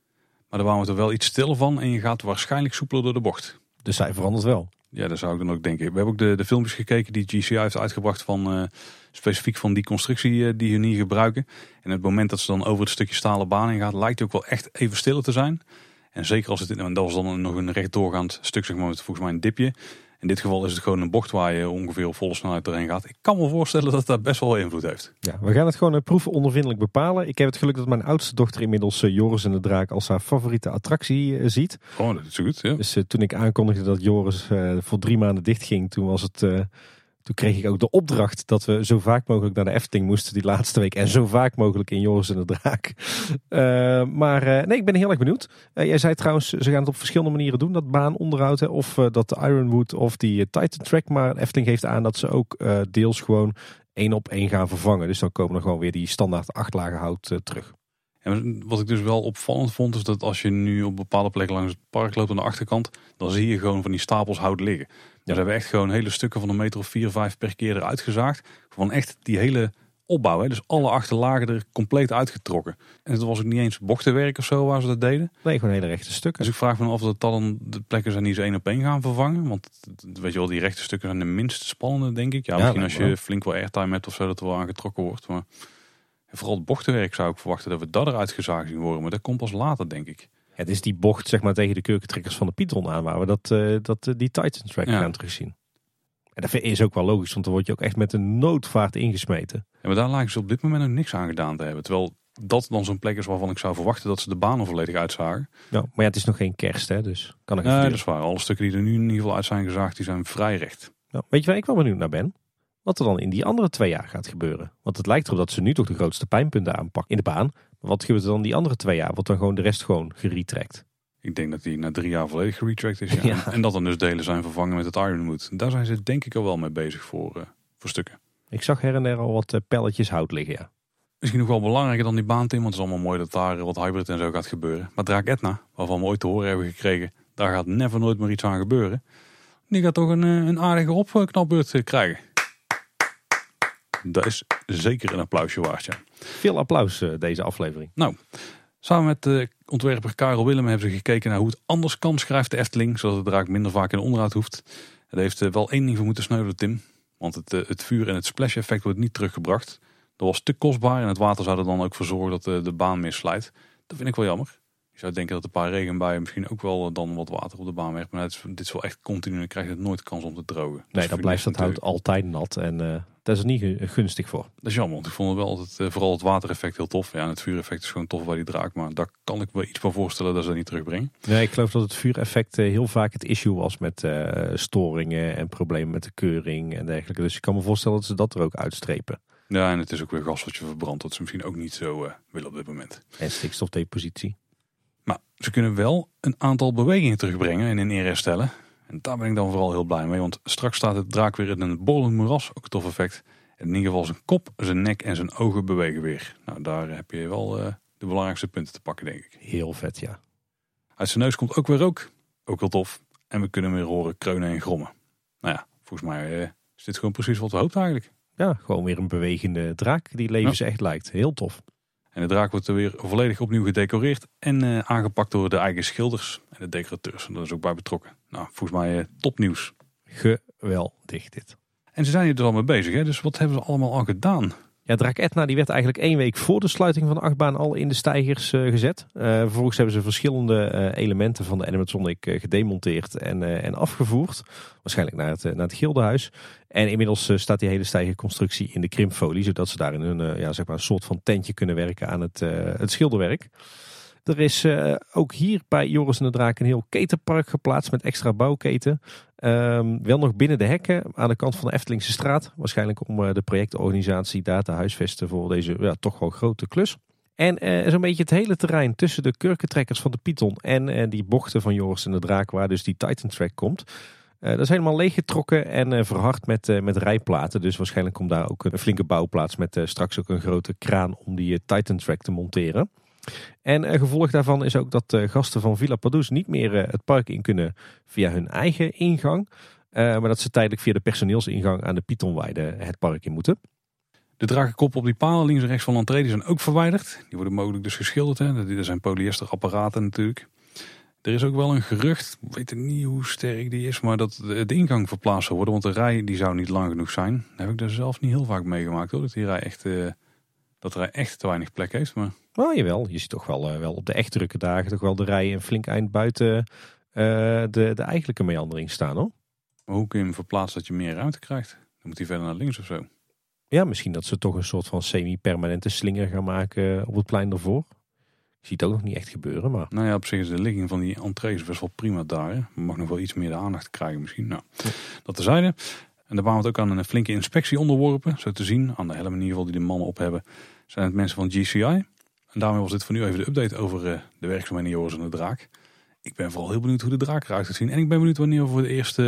Maar daar waren we er wel iets stiller van en je gaat waarschijnlijk soepeler door de bocht. Dus zij verandert wel. Ja, dat zou ik dan ook denken. We hebben ook de, de filmpjes gekeken die GCI heeft uitgebracht van uh, specifiek van die constructie die hun hier gebruiken. En het moment dat ze dan over het stukje stalen baan in gaat, lijkt ook wel echt even stiller te zijn. En zeker als het, en dat was dan nog een recht doorgaand stuk, zeg maar, met volgens mij een dipje. In dit geval is het gewoon een bocht waar je ongeveer op volle snelheid doorheen gaat. Ik kan me voorstellen dat dat best wel invloed heeft. Ja, we gaan het gewoon proeven ondervindelijk bepalen. Ik heb het geluk dat mijn oudste dochter inmiddels uh, Joris en de Draak als haar favoriete attractie uh, ziet. Oh, dat is goed. Ja. Dus uh, toen ik aankondigde dat Joris voor drie maanden dicht ging, toen was het Toen kreeg ik ook de opdracht dat we zo vaak mogelijk naar de Efteling moesten die laatste week. En zo vaak mogelijk in Joris en de Draak. Uh, maar uh, nee, ik ben heel erg benieuwd. Uh, jij zei trouwens, ze gaan het op verschillende manieren doen. Dat baanonderhoud, hè, of dat de Ironwood of die Titan Track. Maar Efteling geeft aan dat ze ook deels gewoon één op één gaan vervangen. Dus dan komen er gewoon weer die standaard acht lagen hout terug. En wat ik dus wel opvallend vond, is dat als je nu op bepaalde plekken langs het park loopt aan de achterkant, dan zie je gewoon van die stapels hout liggen. Ja. Dus hebben echt gewoon hele stukken van een meter of vier, vijf per keer eruit gezaagd. Van echt die hele opbouw. Hè? Dus alle achterlagen er compleet uitgetrokken. En het was ook niet eens bochtenwerk of zo waar ze dat deden. Nee, gewoon hele rechte stukken. Dus ik vraag me af of dat dan de plekken zijn die ze één op één gaan vervangen. Want weet je wel, die rechte stukken zijn de minst spannende, denk ik. Ja, misschien als je flink wel airtime hebt of zo, dat er wel aangetrokken wordt. Maar vooral het bochtenwerk zou ik verwachten dat we dat eruit gezaagd zien worden. Maar dat komt pas later, denk ik. Het is die bocht zeg maar, tegen de kurkentrekkers van de Python aan waar we dat, uh, dat, uh, die Titan track ja. gaan terugzien. En dat is ook wel logisch, want dan word je ook echt met een noodvaart ingesmeten. Ja, maar daar lijken ze op dit moment nog niks aan gedaan te hebben. Terwijl dat dan zo'n plek is waarvan ik zou verwachten dat ze de banen volledig uitzagen. Ja, maar ja, het is nog geen kerst, hè, dus kan ik Ja, dat is waar. Alle stukken die er nu in ieder geval uit zijn gezaagd, die zijn vrij recht. Nou, weet je waar ik wel benieuwd naar ben? Wat er dan in die andere twee jaar gaat gebeuren. Want het lijkt erop dat ze nu toch de grootste pijnpunten aanpakken in de baan. Wat gebeurt er dan die andere twee jaar? Wordt dan gewoon de rest gewoon geretrekt? Ik denk dat die na drie jaar volledig geretract is. [LAUGHS] Ja. En dat dan dus delen zijn vervangen met het Ironwood. Daar zijn ze denk ik al wel mee bezig voor, uh, voor stukken. Ik zag her en der al wat uh, pelletjes hout liggen, ja. Misschien nog wel belangrijker dan die baanteam, want het is allemaal mooi dat daar wat hybrid en zo gaat gebeuren. Maar Draak Etna, waarvan we ooit te horen hebben gekregen, daar gaat never nooit meer iets aan gebeuren. Die gaat toch een, eh, een aardige opknapbeurt krijgen. Dat is zeker een applausje waard, ja. Veel applaus deze aflevering. Nou, Samen met de ontwerper Karel Willem hebben ze gekeken naar hoe het anders kan, schrijft de Efteling, zodat het draak minder vaak in de onderhoud hoeft. Het heeft eh, wel één ding voor moeten sneuvelen, Tim. Want het, eh, het vuur en het splash effect wordt niet teruggebracht. Dat was te kostbaar en het water zou er dan ook voor zorgen dat de, de baan misslijt. Dat vind ik wel jammer. Je zou denken dat een paar regenbuien misschien ook wel eh, dan wat water op de baan werkt. Maar is, dit is wel echt continu en dan krijg je het nooit kans om te drogen. Nee, dan blijft dat hout altijd nat. En dat is er niet gunstig voor. Dat is jammer, want ik vond het wel altijd, uh, vooral het watereffect heel tof. Ja, en het vuureffect is gewoon tof bij die draak, maar daar kan ik me iets van voorstellen dat ze dat niet terugbrengen. Nee, ik geloof dat het vuureffect uh, heel vaak het issue was met uh, storingen en problemen met de keuring en dergelijke. Dus ik kan me voorstellen dat ze dat er ook uitstrepen. Ja, en het is ook weer gas wat je verbrandt, dat ze misschien ook niet zo willen op dit moment. En stikstofdepositie. Maar ze kunnen wel een aantal bewegingen terugbrengen en in ere stellen. En daar ben ik dan vooral heel blij mee, want straks staat het draak weer in een bollend moeras, ook een tof effect. En in ieder geval zijn kop, zijn nek en zijn ogen bewegen weer. Nou, daar heb je wel uh, de belangrijkste punten te pakken, denk ik. Heel vet, ja. Uit zijn neus komt ook weer rook, ook wel tof. En we kunnen weer horen kreunen en grommen. Nou ja, volgens mij uh, is dit gewoon precies wat we hoopten eigenlijk. Ja, gewoon weer een bewegende draak die levens echt lijkt. Heel tof. En de draak wordt er weer volledig opnieuw gedecoreerd en uh, aangepakt door de eigen schilders en de decorateurs. En dat is ook bij betrokken. Nou, volgens mij uh, topnieuws. Geweldig dit. En ze zijn hier dus al mee bezig, hè? dus wat hebben ze allemaal al gedaan? Ja, Draak Etna die werd eigenlijk één week voor de sluiting van de achtbaan al in de stijgers uh, gezet. Uh, vervolgens hebben ze verschillende uh, elementen van de animatronic gedemonteerd en, en afgevoerd. Waarschijnlijk naar het, naar het Gildenhuis. En inmiddels staat die hele stijgerconstructie in de krimpfolie. Zodat ze daar in een, ja, zeg maar een soort van tentje kunnen werken aan het, het schilderwerk. Er is ook hier bij Joris en de Draak een heel ketenpark geplaatst met extra bouwketen. Um, wel nog binnen de hekken aan de kant van de Eftelingse straat. Waarschijnlijk om uh, de projectorganisatie daar te huisvesten voor deze ja, toch wel grote klus. En uh, zo'n beetje het hele terrein tussen de kurkentrekkers van de Python en die bochten van Joris en de Draak, waar dus die Titan Track komt. dat is helemaal leeggetrokken en verhard met, met rijplaten. Dus waarschijnlijk komt daar ook een flinke bouwplaats met straks ook een grote kraan om die Titan Track te monteren. En een gevolg daarvan is ook dat de gasten van Villa Padus niet meer eh, het park in kunnen via hun eigen ingang. Eh, maar dat ze tijdelijk via de personeelsingang aan de Pythonweide het park in moeten. De dragenkop op die palen links en rechts van de entree zijn ook verwijderd. Die worden mogelijk dus geschilderd. Hè. Er zijn polyesterapparaten natuurlijk. Er is ook wel een gerucht, ik weet niet hoe sterk die is, maar dat de ingang verplaatst zou worden. Want de rij die zou niet lang genoeg zijn. Dat heb ik daar zelf niet heel vaak meegemaakt hoor. Dat die rij echt, dat rij echt te weinig plek heeft. Maar... Nou, jawel. Je ziet toch wel, uh, wel op de echt drukke dagen toch wel de rij een flink eind buiten uh, de, de eigenlijke meandering staan hoor. Maar hoe kun je hem verplaatsen dat je meer ruimte krijgt? Dan moet hij verder naar links of zo. Ja, misschien dat ze toch een soort van semi-permanente slinger gaan maken op het plein ervoor. Ik zie het ook nog niet echt gebeuren, maar... Nou ja, op zich is de ligging van die entrees best wel prima daar. Hè? mag nog wel iets meer de aandacht krijgen misschien. Nou, ja. dat terzijde. En daar waren we het ook aan een flinke inspectie onderworpen. Zo te zien, aan de helm in ieder geval die de mannen op hebben, zijn het mensen van GCI. En daarmee was dit voor nu even de update over de werkzaamheden Joris en de Draak. Ik ben vooral heel benieuwd hoe de draak eruit gaat zien. En ik ben benieuwd wanneer we voor het eerst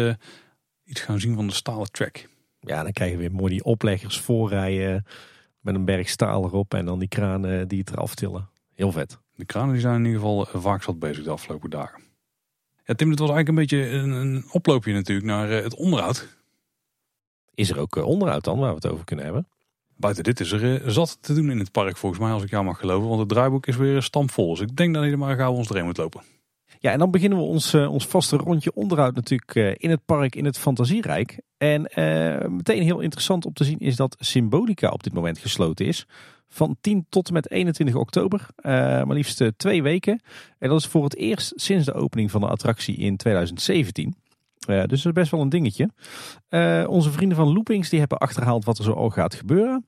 iets gaan zien van de stalen track. Ja, dan krijgen we weer mooi die opleggers voorrijden met een berg staal erop en dan die kranen die het eraf tillen. Heel vet. De kranen die zijn in ieder geval vaak zat bezig de afgelopen dagen. Ja, Tim, dit was eigenlijk een beetje een, een oploopje natuurlijk naar het onderhoud. Is er ook onderhoud dan waar we het over kunnen hebben? Buiten dit is er zat te doen in het park volgens mij, als ik jou mag geloven. Want het draaiboek is weer stampvol. Dus ik denk dat hij er maar gauw ons erin moet lopen. Ja, en dan beginnen we ons, uh, ons vaste rondje onderhoud natuurlijk uh, in het park, in het Fantasierijk. En uh, meteen heel interessant om te zien is dat Symbolica op dit moment gesloten is. Van 10 tot en met 21 oktober, maar liefst twee weken. En dat is voor het eerst sinds de opening van de attractie in 2017. Dus dat is best wel een dingetje. onze vrienden van Loopings die hebben achterhaald wat er zo al gaat gebeuren.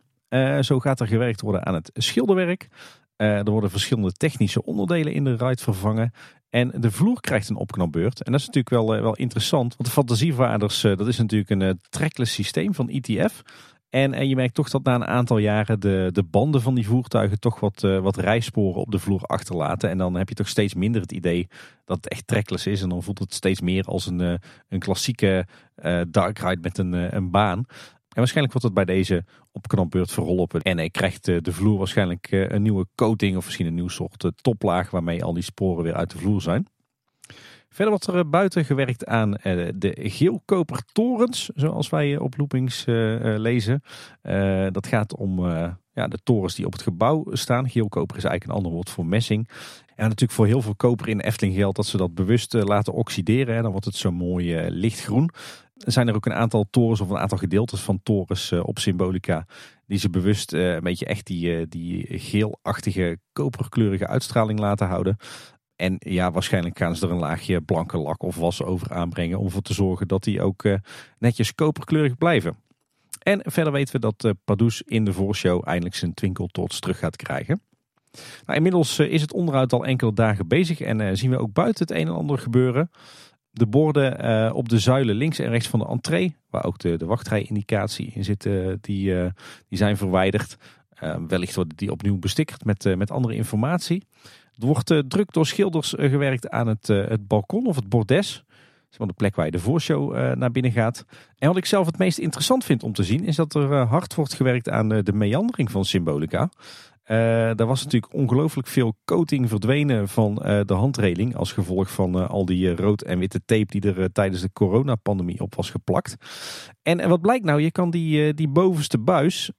zo gaat er gewerkt worden aan het schilderwerk. er worden verschillende technische onderdelen in de ride vervangen. En de vloer krijgt een opknapbeurt. En dat is natuurlijk wel, eh, wel interessant. Want de fantasievaarders, eh, dat is natuurlijk een trackless systeem van ETF. En, en je merkt toch dat na een aantal jaren de, de banden van die voertuigen toch wat, wat rijsporen op de vloer achterlaten. En dan heb je toch steeds minder het idee dat het echt trackless is. En dan voelt het steeds meer als een, een klassieke dark ride met een, een baan. En waarschijnlijk wordt het bij deze opknapbeurt verholpen. En hij krijgt de vloer waarschijnlijk eh, een nieuwe coating of misschien een nieuw soort eh, toplaag waarmee al die sporen weer uit de vloer zijn. Verder wordt er eh, buiten gewerkt aan de geelkopertorens, zoals wij op loopings lezen. Dat gaat om de torens die op het gebouw staan. Geelkoper is eigenlijk een ander woord voor messing. En natuurlijk voor heel veel koper in Efteling geldt dat ze dat bewust laten oxideren. Dan wordt het zo mooi lichtgroen zijn er ook een aantal torens of een aantal gedeeltes van torens eh, op Symbolica. Die ze bewust eh, een beetje echt die, eh, die geelachtige, koperkleurige uitstraling laten houden. En ja, waarschijnlijk gaan ze er een laagje blanke lak of was over aanbrengen. Om ervoor te zorgen dat die ook netjes koperkleurig blijven. En verder weten we dat uh, in de voorshow eindelijk zijn twinkeltoorts terug gaat krijgen. Nou, inmiddels is het onderhoud al enkele dagen bezig en zien we ook buiten het een en ander gebeuren. De borden op de zuilen links en rechts van de entree, waar ook de, de wachtrijindicatie in zit, die, die zijn verwijderd. wellicht worden die opnieuw bestickerd met, met andere informatie. Er wordt druk door schilders gewerkt aan het, het balkon of het bordes. Is de plek waar je de voorshow naar binnen gaat. En wat ik zelf het meest interessant vind om te zien, is dat er hard wordt gewerkt aan de meandering van Symbolica. Uh, daar was natuurlijk ongelooflijk veel coating verdwenen van uh, de handreling. Als gevolg van uh, al die rood en witte tape die er tijdens de coronapandemie op was geplakt. En, en wat blijkt nou? Je kan die, die bovenste buis,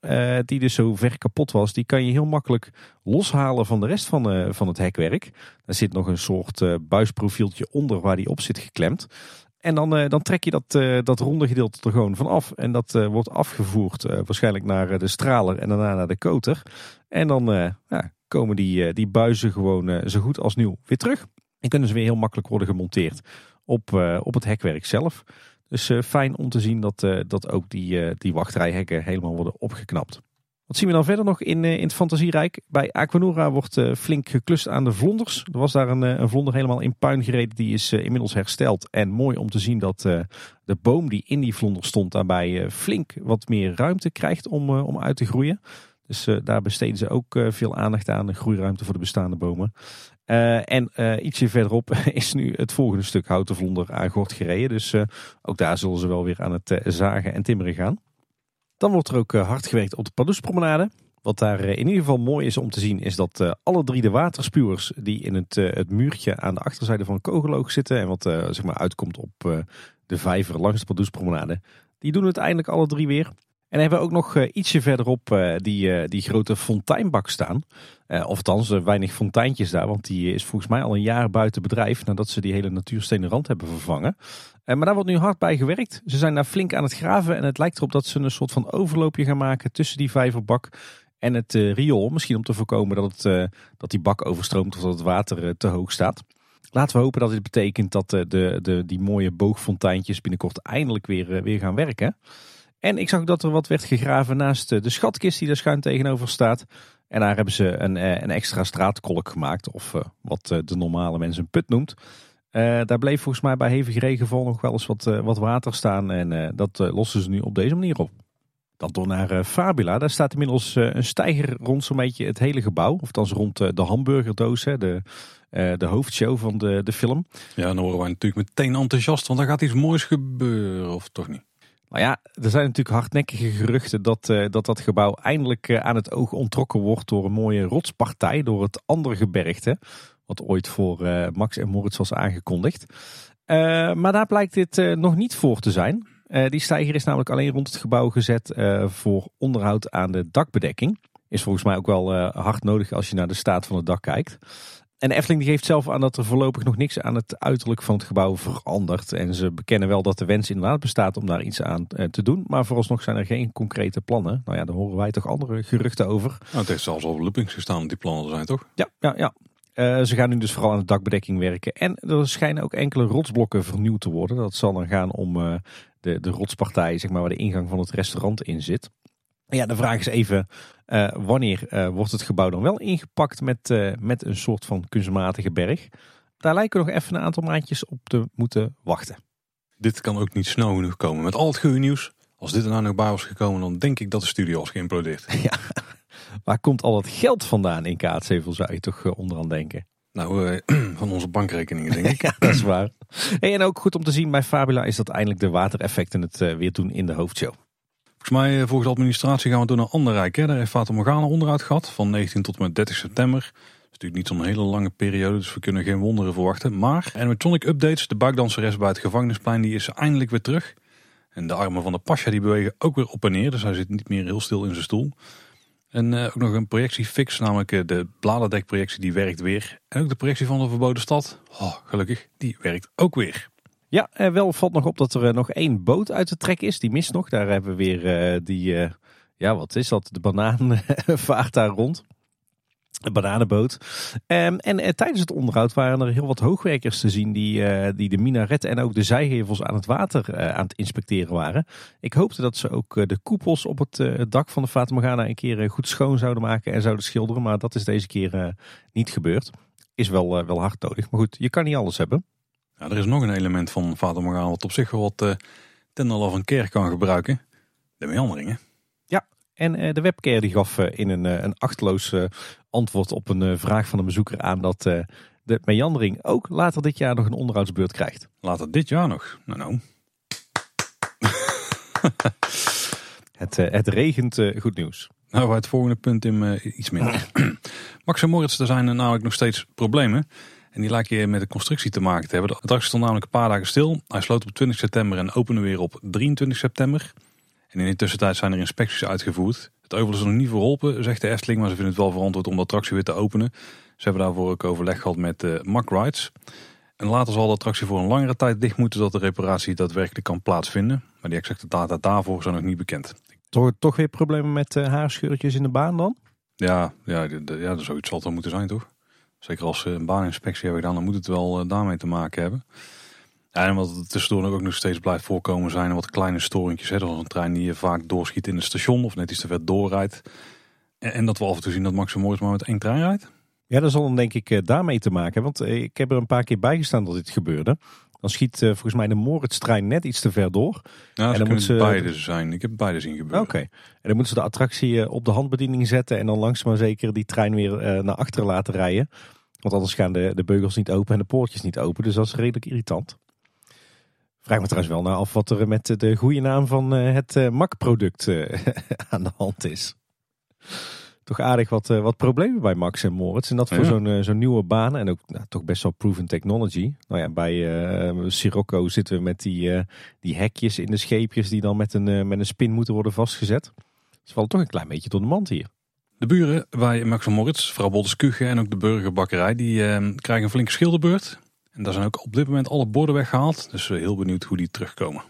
die dus zo ver kapot was, die kan je heel makkelijk loshalen van de rest van, van het hekwerk. Er zit nog een soort buisprofieltje onder waar die op zit geklemd. En dan, dan trek je dat, dat ronde gedeelte er gewoon van af. En dat wordt afgevoerd waarschijnlijk naar de straler en daarna naar de koter. En dan ja, komen die, die buizen gewoon zo goed als nieuw weer terug. En kunnen ze weer heel makkelijk worden gemonteerd op, op het hekwerk zelf. Dus fijn om te zien dat, dat ook die, die wachtrijhekken helemaal worden opgeknapt. Wat zien we dan verder nog in, in het Fantasierijk? Bij Aquanura wordt flink geklust aan de vlonders. Er was daar een, een vlonder helemaal in puin gereden. Die is inmiddels hersteld. En mooi om te zien dat de boom die in die vlonder stond daarbij flink wat meer ruimte krijgt om, om uit te groeien. Dus daar besteden ze ook veel aandacht aan, groeiruimte voor de bestaande bomen. En ietsje verderop [LAUGHS] is nu het volgende stuk houten vlonder aan gort gereden. Dus ook daar zullen ze wel weer aan het zagen en timmeren gaan. Dan wordt er ook hard gewerkt op de Pardoespromenade. Wat daar in ieder geval mooi is om te zien is dat alle drie de waterspuwers die in het, het muurtje aan de achterzijde van Kogeloog zitten en wat zeg maar uitkomt op de vijver langs de Pardoespromenade, die doen het eindelijk alle drie weer. En hebben we ook nog ietsje verderop die, die grote fonteinbak staan. of althans, weinig fonteintjes daar, want die is volgens mij al een jaar buiten bedrijf nadat ze die hele natuurstenen rand hebben vervangen. Maar daar wordt nu hard bij gewerkt. Ze zijn daar flink aan het graven en het lijkt erop dat ze een soort van overloopje gaan maken tussen die vijverbak en het riool. Misschien om te voorkomen dat, het, dat die bak overstroomt of dat het water te hoog staat. Laten we hopen dat dit betekent dat de, de, die mooie boogfonteintjes binnenkort eindelijk weer, weer gaan werken. En ik zag dat er wat werd gegraven naast de schatkist die daar schuin tegenover staat. En daar hebben ze een, eh, een extra straatkolk gemaakt, of eh, wat eh, de normale mensen een put noemt. Daar bleef volgens mij bij hevig regenval nog wel eens wat, wat water staan. En dat lossen ze nu op deze manier op. Dan door naar Fabula. Daar staat inmiddels een steiger rond zo'n beetje het hele gebouw. Of dan rond de hamburgerdoos, hè, de, de hoofdshow van de, de film. Ja, dan horen wij natuurlijk meteen enthousiast, want daar gaat iets moois gebeuren, of toch niet? Nou ja, er zijn natuurlijk hardnekkige geruchten dat uh, dat, dat gebouw eindelijk uh, aan het oog ontrokken wordt door een mooie rotspartij, door het andere gebergte, wat ooit voor uh, Max en Moritz was aangekondigd. maar daar blijkt dit nog niet voor te zijn. die steiger is namelijk alleen rond het gebouw gezet voor onderhoud aan de dakbedekking. Is volgens mij ook wel hard nodig als je naar de staat van het dak kijkt. En de Efteling die geeft zelf aan dat er voorlopig nog niks aan het uiterlijk van het gebouw verandert. En ze bekennen wel dat de wens inderdaad bestaat om daar iets aan eh, te doen. Maar vooralsnog zijn er geen concrete plannen. Nou ja, daar horen wij toch andere geruchten over. Nou, het heeft zelfs op loopings gestaan die plannen zijn, toch? Ja, ja, ja. Uh, ze gaan nu dus vooral aan de dakbedekking werken. En er schijnen ook enkele rotsblokken vernieuwd te worden. Dat zal dan gaan om uh, de, de rotspartij, zeg maar, waar de ingang van het restaurant in zit. Ja, de vraag is even, uh, wanneer wordt het gebouw dan wel ingepakt met, met een soort van kunstmatige berg? Daar lijken we nog even een aantal maandjes op te moeten wachten. Dit kan ook niet snel genoeg komen. Met al het goede nieuws, als dit er nou nog bij was gekomen, dan denk ik dat de studio was geïmplodeerd. [LAUGHS] Ja, waar komt al het geld vandaan in Kaatsheuvel, zou je toch onderaan denken? Nou, [CLEARS THROAT] van onze bankrekeningen denk ik. [LAUGHS] ja, dat is waar. Hey, en ook goed om te zien bij Fabula is dat eindelijk de watereffecten het weer doen in de hoofdshow. Volgens mij, eh, volgens de administratie gaan we door naar Anderrijk. Hè? Daar heeft Fata Morgana onderuit gehad van 19 tot en met 30 september. Dat is natuurlijk niet zo'n hele lange periode, dus we kunnen geen wonderen verwachten. Maar animatronic updates, de buikdanseres bij het gevangenisplein, die is eindelijk weer terug. En de armen van de Pasha die bewegen ook weer op en neer, dus hij zit niet meer heel stil in zijn stoel. En uh, ook nog een projectie fix, namelijk uh, de bladerdekprojectie, die werkt weer. En ook de projectie van de verboden stad, oh, gelukkig, die werkt ook weer. Ja, eh, wel valt nog op dat er eh, nog één boot uit de trek is. Die mist nog. Daar hebben we weer uh, die, ja wat is dat? De banaan vaart daar rond. De bananenboot. Um, en tijdens het onderhoud waren er heel wat hoogwerkers te zien die, die de minaretten en ook de zijgevels aan het water aan het inspecteren waren. Ik hoopte dat ze ook de koepels op het dak van de Fata Morgana een keer goed schoon zouden maken en zouden schilderen. Maar dat is deze keer niet gebeurd. Is wel, wel hard nodig. Maar goed, je kan niet alles hebben. Ja, er is nog een element van Vader Morgana wat op zich wel wat uh, ten van keer kan gebruiken. De meanderingen. En uh, de webcare die gaf uh, in een, een achterloos antwoord op een vraag van een bezoeker aan dat de meandering ook later dit jaar nog een onderhoudsbeurt krijgt. Later dit jaar nog? Nou nou. [LAUGHS] het, het regent goed nieuws. Nou, het volgende punt in iets minder. [CLEARS THROAT] Max en Moritz, er zijn namelijk nog steeds problemen. En die lijkt je met de constructie te maken te hebben. De attractie stond namelijk een paar dagen stil. Hij sloot op 20 september en opende weer op 23 september. En in de tussentijd zijn er inspecties uitgevoerd. Het overal is nog niet verholpen, zegt de Efteling, maar ze vinden het wel verantwoord om de attractie weer te openen. Ze hebben daarvoor ook overleg gehad met uh, Mack Rides. En later zal de attractie voor een langere tijd dicht moeten, zodat de reparatie daadwerkelijk kan plaatsvinden. Maar die exacte data daarvoor zijn nog niet bekend. Toch, toch weer problemen met uh, haarscheurtjes in de baan dan? Ja, ja, ja, zoiets zal het dan moeten zijn, toch? Zeker als ze een baaninspectie hebben gedaan, dan moet het wel eh, daarmee te maken hebben. Ja, en wat er tussendoor ook nog steeds blijft voorkomen zijn wat kleine storingjes. Hè. Zoals een trein die je vaak doorschiet in het station of net iets te ver doorrijdt. En, en dat we af en toe zien dat Max Morris maar met één trein rijdt. Ja, dat zal dan denk ik eh, daarmee te maken hebben. Want eh, ik heb er een paar keer bij gestaan dat dit gebeurde. Dan schiet volgens mij de Moritz-trein net iets te ver door. Ja, en dan moet ze beide zijn. Ik heb beide zien gebeuren. Oké. En dan moeten ze de attractie op de handbediening zetten en dan langzaam maar zeker die trein weer naar achteren laten rijden. Want anders gaan de, de beugels niet open en de poortjes niet open. Dus dat is redelijk irritant. Vraag me trouwens wel naar af wat er met de goede naam van eh, het uh, Mac-product uh, [LAUGHS] aan de hand is. Toch aardig wat, wat problemen bij Max en Moritz. En dat voor zo'n zo'n nieuwe baan en ook nou, toch best wel proven technology. Nou ja, bij Sirocco zitten we met die, die hekjes in de scheepjes die dan met een, met een spin moeten worden vastgezet. Ze vallen toch een klein beetje door de mand hier. De buren bij Max van Moritz, vrouw Kuchen en ook de burgerbakkerij, die eh, krijgen een flinke schilderbeurt. En daar zijn ook op dit moment alle borden weggehaald. Dus uh, heel benieuwd hoe die terugkomen.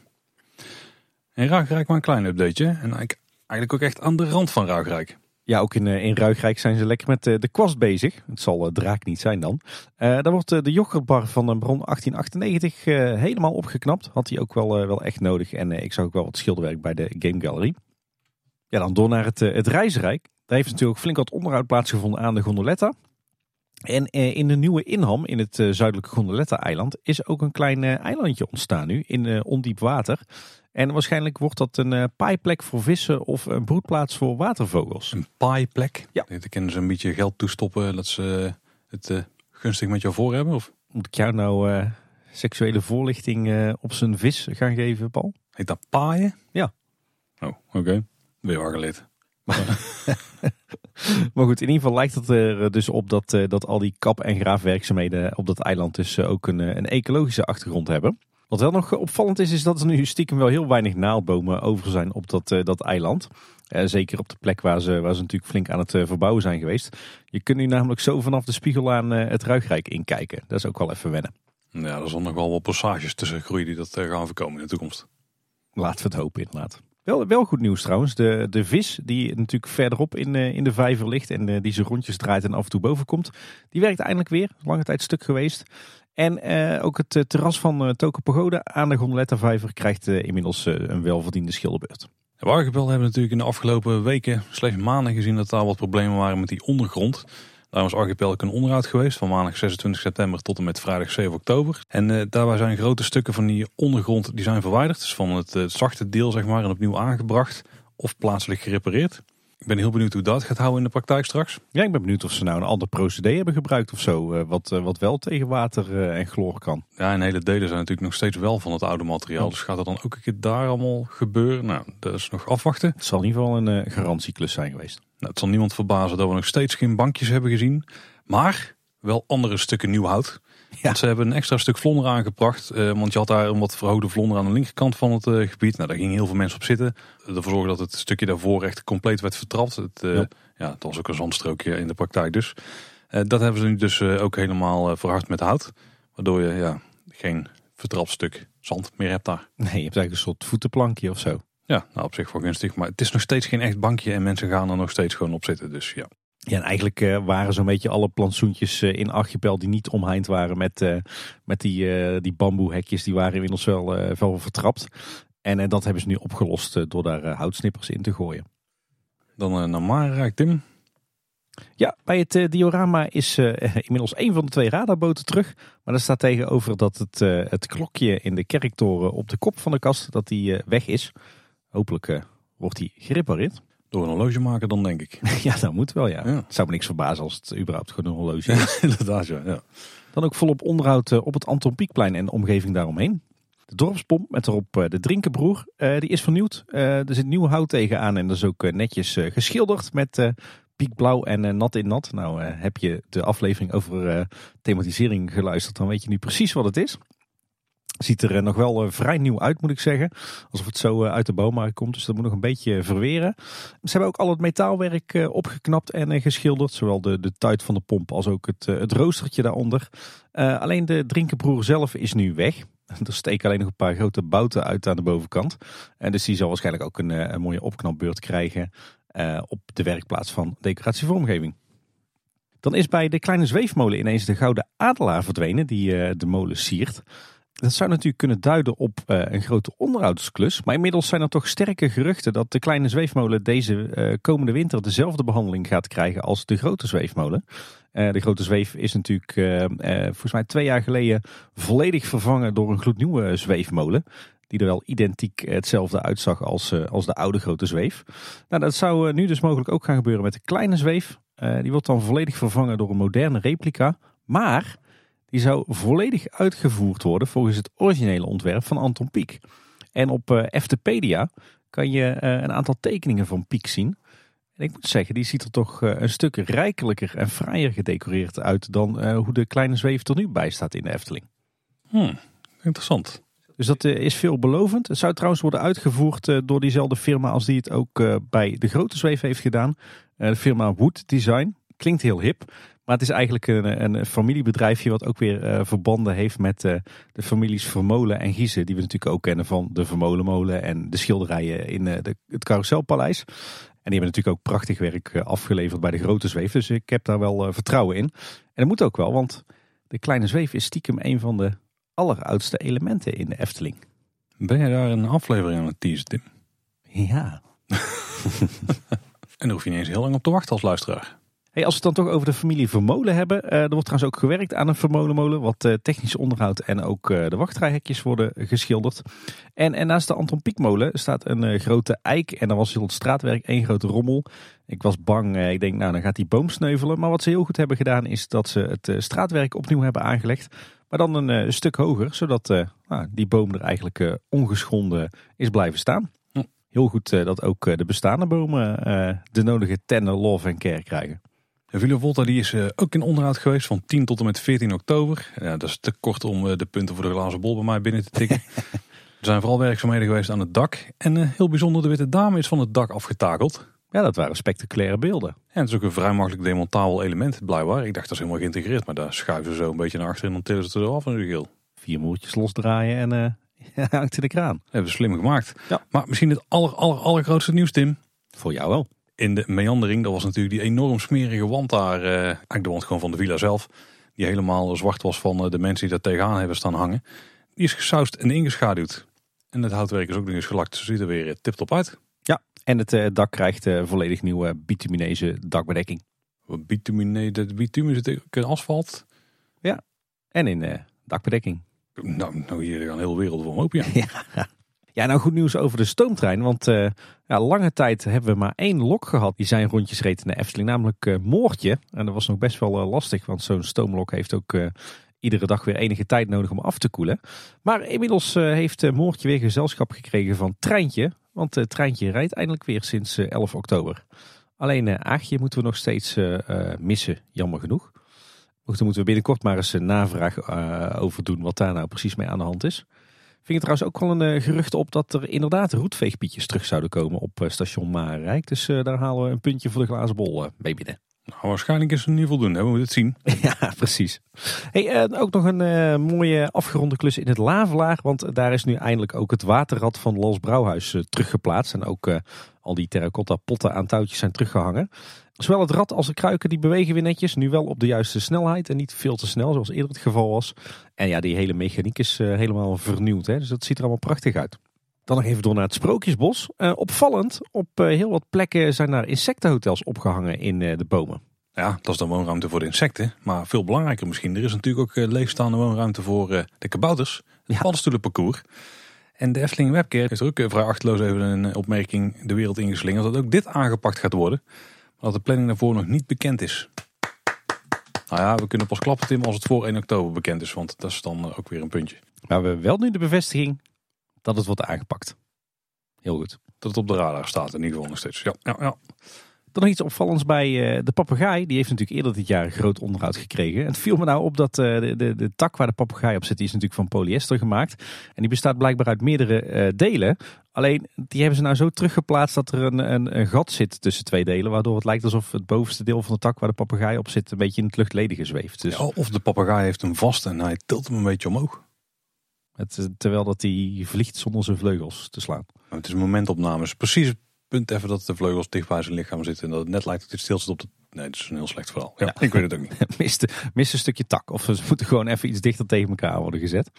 En Ruigrijk maar een klein updateje. En eigenlijk ook echt aan de rand van Ruigrijk. Ja, ook in, uh, in Ruigrijk zijn ze lekker met uh, de kwast bezig. Het zal uh, draak niet zijn dan. daar wordt de yoghurtbar van een bron 1898 helemaal opgeknapt. Had hij ook wel, wel echt nodig. En ik zag ook wel wat schilderwerk bij de Game Gallery. Ja, dan door naar het, het Reisrijk. Daar heeft natuurlijk flink wat onderhoud plaatsgevonden aan de gondoletta. En eh, in de nieuwe Inham, in het eh, zuidelijke Gondoletta-eiland, is ook een klein eh, eilandje ontstaan nu in ondiep water. En waarschijnlijk wordt dat een paaiplek voor vissen of een broedplaats voor watervogels. Een paaiplek. Ja. Dan kunnen ze een beetje geld toestoppen dat ze het gunstig met jou voor hebben. Of Moet ik jou nou seksuele voorlichting op zijn vis gaan geven, Paul? heet dat paaien? Ja. Oh, oké. Weer wel geleerd. [LAUGHS] Maar goed, in ieder geval lijkt het er dus op dat, eh, dat al die kap- en graafwerkzaamheden op dat eiland dus eh, ook een, eh, een ecologische achtergrond hebben. Wat wel nog opvallend is, is dat er nu stiekem wel heel weinig naaldbomen over zijn op dat, eh, dat eiland. Eh, zeker op de plek waar ze, waar ze natuurlijk flink aan het eh, verbouwen zijn geweest. Je kunt nu namelijk zo vanaf de spiegelaan eh, het Ruigrijk inkijken. Dat is ook wel even wennen. Ja, er zullen nog wel wat passages tussen groeien die dat eh, gaan voorkomen in de toekomst. Laten we het hopen inderdaad. Wel, wel goed nieuws trouwens. De, de vis die natuurlijk verderop in, eh, in de vijver ligt en eh, die zijn rondjes draait en af en toe boven komt. Die werkt eindelijk weer. Lange tijd stuk geweest. En eh, ook het terras van uh, Token Pagode aan de Gondoletta vijver krijgt inmiddels een welverdiende schilderbeurt. De Wargepel hebben natuurlijk in de afgelopen weken, slechts maanden gezien dat daar wat problemen waren met die ondergrond. Daar was Archipel een onderhoud geweest van maandag 26 september tot en met vrijdag 7 oktober. En eh, daarbij zijn grote stukken van die ondergrond die zijn verwijderd. Dus van het eh, zachte deel zeg maar en opnieuw aangebracht of plaatselijk gerepareerd. Ik ben heel benieuwd hoe dat gaat houden in de praktijk straks. Ja, ik ben benieuwd of ze nou een ander procedé hebben gebruikt of zo. eh, wat, wat wel tegen water en chloor kan. Ja, en hele delen zijn natuurlijk nog steeds wel van het oude materiaal. Dus gaat dat dan ook een keer daar allemaal gebeuren? Nou, dat is nog afwachten. Het zal in ieder geval een garantieklus zijn geweest. Nou, het zal niemand verbazen dat we nog steeds geen bankjes hebben gezien. Maar wel andere stukken nieuw hout. Want ze hebben een extra stuk vlonder aangebracht. eh, want je had daar een wat verhoogde vlonder aan de linkerkant van het eh, gebied. Nou, daar gingen heel veel mensen op zitten. Ervoor zorgen dat het stukje daarvoor echt compleet werd vertrapt. Het, eh, Ja. ja. het was ook een zandstrookje in de praktijk dus. Eh, dat hebben ze nu dus ook helemaal verhard met hout. Waardoor je ja, geen vertrapt stuk zand meer hebt daar. Nee, je hebt eigenlijk een soort voetenplankje of zo. Ja, nou op zich wel gunstig. Maar het is nog steeds geen echt bankje. En mensen gaan er nog steeds gewoon op zitten. Dus ja. Ja, en eigenlijk eh, waren zo'n beetje alle plantsoentjes eh, in Archipel die niet omheind waren met, eh, met die, die bamboehekjes, die waren inmiddels wel, wel vertrapt. En dat hebben ze nu opgelost door daar houtsnippers in te gooien. Dan naar Marenrijk, Tim. Ja, bij het diorama is [LAUGHS] inmiddels één van de twee radarboten terug. Maar er staat tegenover dat het, het klokje in de kerktoren op de kop van de kast dat die, weg is. Hopelijk eh, wordt die gerepareerd. Door een horlogemaker dan denk ik. [LAUGHS] ja, dat moet wel ja. Ja. Het zou me niks verbazen als het überhaupt gewoon een horloge is. [LAUGHS] Inderdaad, ja. ja. Dan ook volop onderhoud eh, op het Anton Pieckplein en de omgeving daaromheen. De dorpspomp met erop eh, de drinkenbroer, die is vernieuwd. Er zit nieuw hout tegenaan en dat is ook netjes geschilderd met piekblauw en nat in nat. Nou, heb je de aflevering over thematisering geluisterd, dan weet je nu precies wat het is. Ziet er eh, nog wel eh, vrij nieuw uit, moet ik zeggen. Alsof het zo eh, uit de bouwmarkt komt, dus dat moet nog een beetje verweren. Ze hebben ook al het metaalwerk opgeknapt en geschilderd. Zowel de, de tuit van de pomp als ook het, het roostertje daaronder. Alleen de drinkenbroer zelf is nu weg. [LAUGHS] Er steken alleen nog een paar grote bouten uit aan de bovenkant. En dus die zal waarschijnlijk ook een, een mooie opknapbeurt krijgen op de werkplaats van decoratievormgeving. Dan is bij de kleine zweefmolen ineens de gouden adelaar verdwenen die de molen siert. Dat zou natuurlijk kunnen duiden op eh, een grote onderhoudsklus. Maar inmiddels zijn er toch sterke geruchten dat de kleine zweefmolen deze eh, komende winter dezelfde behandeling gaat krijgen als de grote zweefmolen. Eh, de grote zweef is natuurlijk volgens mij twee jaar geleden volledig vervangen door een gloednieuwe zweefmolen. Die er wel identiek hetzelfde uitzag als, als de oude grote zweef. Nou, dat zou nu dus mogelijk ook gaan gebeuren met de kleine zweef. Die wordt dan volledig vervangen door een moderne replica. Maar die zou volledig uitgevoerd worden volgens het originele ontwerp van Anton Pieck. En op eh Eftepedia kan je eh, een aantal tekeningen van Pieck zien. En ik moet zeggen, die ziet er toch eh, een stuk rijkelijker en fraaier gedecoreerd uit dan hoe de kleine zweef er nu bij staat in de Efteling. Hmm, interessant. Dus dat is veelbelovend. Het zou trouwens worden uitgevoerd door diezelfde firma als die het ook bij de grote zweef heeft gedaan. De firma Wood Design. Klinkt heel hip. Maar het is eigenlijk een, een familiebedrijfje wat ook weer eh, verbanden heeft met eh, de families Vermolen en Giezen. Die we natuurlijk ook kennen van de Vermolenmolen en de schilderijen in eh, de, het Carouselpaleis. En die hebben natuurlijk ook prachtig werk afgeleverd bij de grote zweef. Dus ik heb daar wel vertrouwen in. En dat moet ook wel, want de kleine zweef is stiekem een van de alleroudste elementen in de Efteling. Ben jij daar een aflevering aan het teasen, Tim? Ja. [LAUGHS] En daar hoef je niet eens heel lang op te wachten als luisteraar. Hey, als we het dan toch over de familie Vermolen hebben. eh, er wordt trouwens ook gewerkt aan een Vermolenmolen. Wat eh, technisch onderhoud en ook eh, de wachtrijhekjes worden geschilderd. En, en naast de Anton Pieckmolen staat een grote eik. En dan was heel het straatwerk één grote rommel. Ik was bang, ik denk nou dan gaat die boom sneuvelen. Maar wat ze heel goed hebben gedaan is dat ze het straatwerk opnieuw hebben aangelegd. Maar dan een stuk hoger, zodat nou, die boom er eigenlijk ongeschonden is blijven staan. Heel goed dat ook de bestaande bomen de nodige tender, lof en care krijgen. De Villa Volta die is eh, ook in onderhoud geweest van 10 tot en met 14 oktober. Ja, dat is te kort om eh, de punten voor de glazen bol bij mij binnen te tikken. [LAUGHS] er zijn vooral werkzaamheden geweest aan het dak. En eh, heel bijzonder, de witte dame is van het dak afgetakeld. Ja, dat waren spectaculaire beelden. En het is ook een vrij makkelijk demontabel element, blijkbaar. Ik dacht dat is helemaal geïntegreerd, maar daar schuiven ze zo een beetje naar achteren en dan tillen ze het er af en nu geel. Vier moertjes losdraaien en eh [LAUGHS] hangt in de kraan. Hebben ze slim gemaakt. Ja. Maar misschien het aller, aller, allergrootste nieuws, Tim. Voor jou wel. In de meandering, dat was natuurlijk die enorm smerige wand daar. eh, eigenlijk de wand gewoon van de villa zelf. Die helemaal zwart was van eh, de mensen die daar tegenaan hebben staan hangen. Die is gesausd en ingeschaduwd. En het houtwerk is ook nog eens gelakt. Dus ziet er weer tip-top uit. Ja, en het eh, dak krijgt eh, volledig nieuwe bitumineze dakbedekking. Bitumen, de bitumen zit ook in asfalt. En in eh, dakbedekking. Nou, nou hier gaan heel wereld voor open. Ja. [LAUGHS] Ja, nou goed nieuws over de stoomtrein. Want eh, ja, lange tijd hebben we maar één lok gehad die zijn rondjes reed in de Efteling. Namelijk eh, Moortje. En dat was nog best wel eh, lastig. Want zo'n stoomlok heeft ook iedere dag weer enige tijd nodig om af te koelen. Maar inmiddels heeft Moortje weer gezelschap gekregen van Treintje. Want het treintje rijdt eindelijk weer sinds eh, 11 oktober. Alleen Aagje moeten we nog steeds missen, jammer genoeg. Daar moeten we binnenkort maar eens een navraag over doen wat daar nou precies mee aan de hand is. Ving er trouwens ook wel een eh, gerucht op dat er inderdaad roetveegpietjes terug zouden komen op eh, station Marenrijk. Dus eh, daar halen we een puntje voor de glazen bol mee binnen. Nou, waarschijnlijk is het niet voldoende. We moeten het zien. [LAUGHS] ja, precies. Hey, ook nog een mooie afgeronde klus in het Lavelaar. Want daar is nu eindelijk ook het waterrad van Los Brouwhuis teruggeplaatst. En ook al die terracotta potten aan touwtjes zijn teruggehangen. Zowel het rad als de kruiken die bewegen weer netjes. Nu wel op de juiste snelheid en niet veel te snel zoals eerder het geval was. En ja, die hele mechaniek is eh, helemaal vernieuwd. Hè? Dus dat ziet er allemaal prachtig uit. Dan nog even door naar het Sprookjesbos. Eh, opvallend, op eh, heel wat plekken zijn daar insectenhotels opgehangen in de bomen. Ja, dat is dan woonruimte voor de insecten. Maar veel belangrijker misschien. Er is natuurlijk ook leegstaande woonruimte voor de kabouters. Het Ja. paddenstoelenparcours. En de Efteling Webcare heeft er ook eh, vrij achterloos even een opmerking de wereld ingeslingerd. Dat ook dit aangepakt gaat worden. Maar dat de planning daarvoor nog niet bekend is. Nou ja, we kunnen pas klappen Tim als het voor 1 oktober bekend is. Want dat is dan eh, ook weer een puntje. Maar we hebben wel nu de bevestiging dat het wordt aangepakt. Heel goed. Dat het op de radar staat in ieder geval nog steeds. Ja, ja, ja. Dan nog iets opvallends bij eh, de papegaai. Die heeft natuurlijk eerder dit jaar groot onderhoud gekregen. En het viel me nou op dat eh, de, de, de tak waar de papegaai op zit, die is natuurlijk van polyester gemaakt. En die bestaat blijkbaar uit meerdere eh, delen. Alleen, die hebben ze nou zo teruggeplaatst dat er een, een, een gat zit tussen twee delen. Waardoor het lijkt alsof het bovenste deel van de tak waar de papegaai op zit, een beetje in het luchtledige zweeft. Dus Ja, Of de papegaai heeft hem vast en hij tilt hem een beetje omhoog. het, terwijl dat hij vliegt zonder zijn vleugels te slaan. Nou, het is een momentopname. Precies punt even dat de vleugels dicht bij zijn lichaam zitten. En dat het net lijkt dat hij stil zit op de... Nee, dat is een heel slecht verhaal. Ja, ik weet het ook niet. [LAUGHS] mist, mist een stukje tak. Of ze moeten gewoon even iets dichter tegen elkaar worden gezet.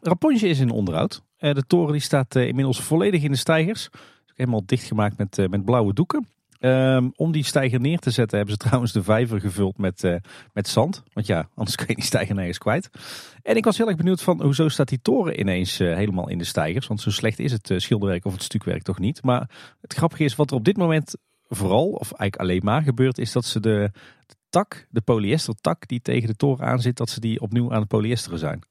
Raponje is in onderhoud. Eh, de toren die staat eh, inmiddels volledig in de stijgers. Helemaal dichtgemaakt met, eh, met blauwe doeken. Ehm, om die stijger neer te zetten hebben ze trouwens de vijver gevuld met, eh, met zand. Want ja, anders kun je die stijger nergens kwijt. En ik was heel erg benieuwd van hoezo staat die toren ineens eh, helemaal in de stijgers. Want zo slecht is het eh, schilderwerk of het stukwerk toch niet. Maar het grappige is wat er op dit moment vooral, of eigenlijk alleen maar gebeurt, is dat ze de, de tak, de polyester tak die tegen de toren aan zit, dat ze die opnieuw aan het polyesteren zijn.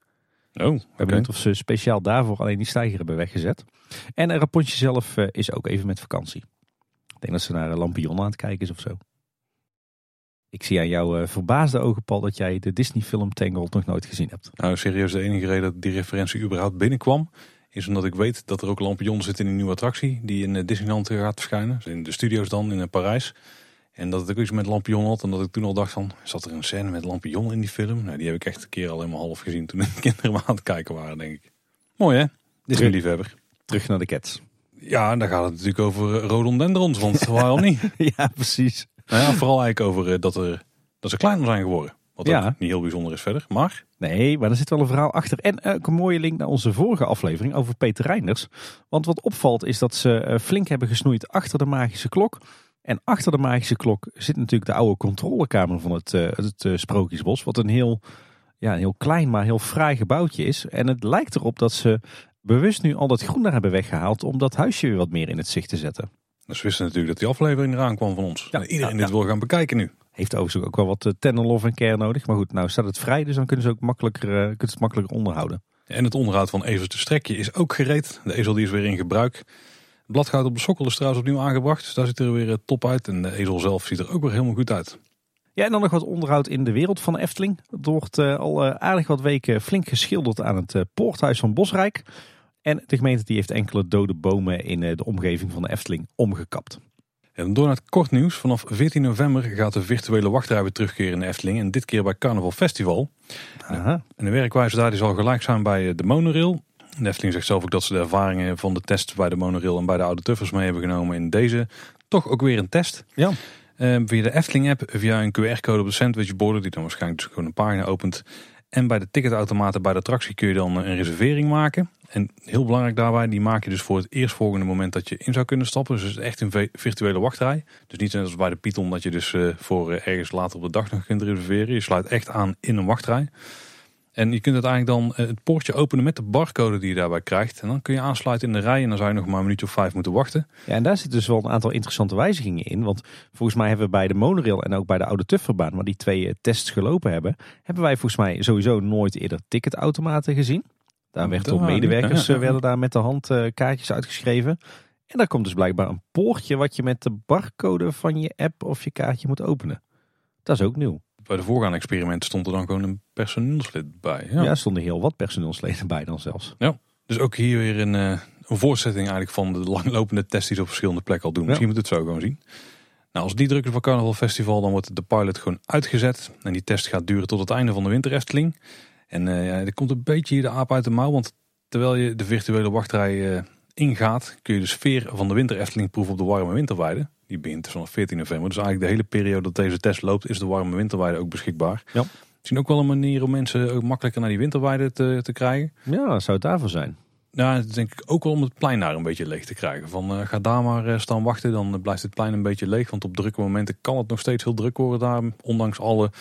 Oh, oké. Ik ben benieuwd of ze speciaal daarvoor alleen die stijger hebben weggezet. En een Rapontje zelf is ook even met vakantie. Ik denk dat ze naar een lampion aan het kijken is of zo. Ik zie aan jouw eh, verbaasde ogen, Paul, dat jij de Disney film Tangled nog nooit gezien hebt. Nou, serieus, de enige reden dat die referentie überhaupt binnenkwam... is omdat ik weet dat er ook lampions zitten in een nieuwe attractie... die in eh, Disneyland gaat verschijnen. Dus in de studio's dan, in eh, Parijs. En dat het ook iets met lampion had. En dat ik toen al dacht van, zat er een scène met lampion in die film? Nou, die heb ik echt een keer alleen maar half gezien... toen de [LAUGHS] kinderen aan het kijken waren, denk ik. Mooi, hè? Disney-liefhebber. Terug naar de Cats. Ja, en daar gaat het natuurlijk over eh, rhododendrons, want [LAUGHS] waarom niet? ja, precies. Nou ja, vooral eigenlijk over eh, dat, er, dat ze kleiner zijn geworden. Wat Ja. ook niet heel bijzonder is verder. Maar Nee, maar er zit wel een verhaal achter. En eh, ook een mooie link naar onze vorige aflevering over Peter Reinders. Want wat opvalt is dat ze flink hebben gesnoeid achter de magische klok. En achter de magische klok zit natuurlijk de oude controlekamer van het, het Sprookjesbos. Wat een heel, ja, een heel klein, maar heel fraai gebouwtje is. En het lijkt erop dat ze bewust nu al dat groen daar hebben weggehaald. Om dat huisje weer wat meer in het zicht te zetten. Dus we wisten natuurlijk dat die aflevering eraan kwam van ons. Ja, iedereen ja, dit wil gaan bekijken nu. Heeft overigens ook wel wat uh, tender love en care nodig. Maar goed, nou staat het vrij, dus dan kunnen ze ook makkelijker, uh, het makkelijker onderhouden. En het onderhoud van Ezels de Strekje is ook gereed. De ezel die is weer in gebruik. Het bladgoud op de sokkel is trouwens opnieuw aangebracht. Dus daar ziet er weer top uit. En de ezel zelf ziet er ook weer helemaal goed uit. Ja, en dan nog wat onderhoud in de wereld van Efteling. Er wordt uh, al aardig wat weken flink geschilderd aan het poorthuis van Bosrijk. En de gemeente die heeft enkele dode bomen in de omgeving van de Efteling omgekapt. En door naar het kort nieuws. Vanaf 14 november gaat de virtuele wachtrij weer terugkeren in de Efteling. En dit keer bij Carnaval Festival. Aha. En de werkwijze daar zal gelijk zijn bij de monorail. De Efteling zegt zelf ook dat ze de ervaringen van de test bij de monorail en bij de oude tuffers mee hebben genomen in deze. Toch ook weer een test. Ja. Uh, via de Efteling app, via een QR-code op de sandwichborden, die dan waarschijnlijk dus gewoon een pagina opent. En bij de ticketautomaten bij de attractie kun je dan een reservering maken. En heel belangrijk daarbij, die maak je dus voor het eerstvolgende moment dat je in zou kunnen stappen. Dus het is echt een virtuele wachtrij. Dus niet zoals bij de Python dat je dus eh, voor eh, ergens later op de dag nog kunt reserveren. Je sluit echt aan in een wachtrij. En je kunt uiteindelijk dan eh, het poortje openen met de barcode die je daarbij krijgt. En dan kun je aansluiten in de rij en dan zou je nog maar een minuutje of vijf moeten wachten. Ja, en daar zitten dus wel een aantal interessante wijzigingen in. Want volgens mij hebben we bij de monorail en ook bij de oude Tufferbaan, waar die twee tests gelopen hebben, hebben wij volgens mij sowieso nooit eerder ticketautomaten gezien. Daar werd door medewerkers [LAUGHS] werden daar met de hand kaartjes uitgeschreven. En daar komt dus blijkbaar een poortje wat je met de barcode van je app of je kaartje moet openen. Dat is ook nieuw. Bij de voorgaande experimenten stond er dan gewoon een personeelslid bij. Ja, ja er stonden heel wat personeelsleden bij dan zelfs. Ja, dus ook hier weer een, uh, een voortzetting eigenlijk van de langlopende tests die ze op verschillende plekken al doen. Misschien moet het zo gewoon zien. Nou, als die druk is van Carnaval Festival, dan wordt de pilot gewoon uitgezet. En die test gaat duren tot het einde van de winterefteling. En uh, ja, er komt een beetje hier de aap uit de mouw. Want terwijl je de virtuele wachtrij uh, ingaat, kun je de sfeer van de winter Efteling proeven op de warme winterweide. Die begint dus vanaf 14 november. Dus eigenlijk de hele periode dat deze test loopt, is de warme winterweide ook beschikbaar. Ja. Misschien ook wel een manier om mensen ook makkelijker naar die winterweide te, te krijgen. Ja, zou het daarvoor zijn. Ja, dat denk ik ook wel om het plein daar een beetje leeg te krijgen. Van uh, ga daar maar staan wachten, dan blijft het plein een beetje leeg. Want op drukke momenten kan het nog steeds heel druk worden daar. Ondanks alle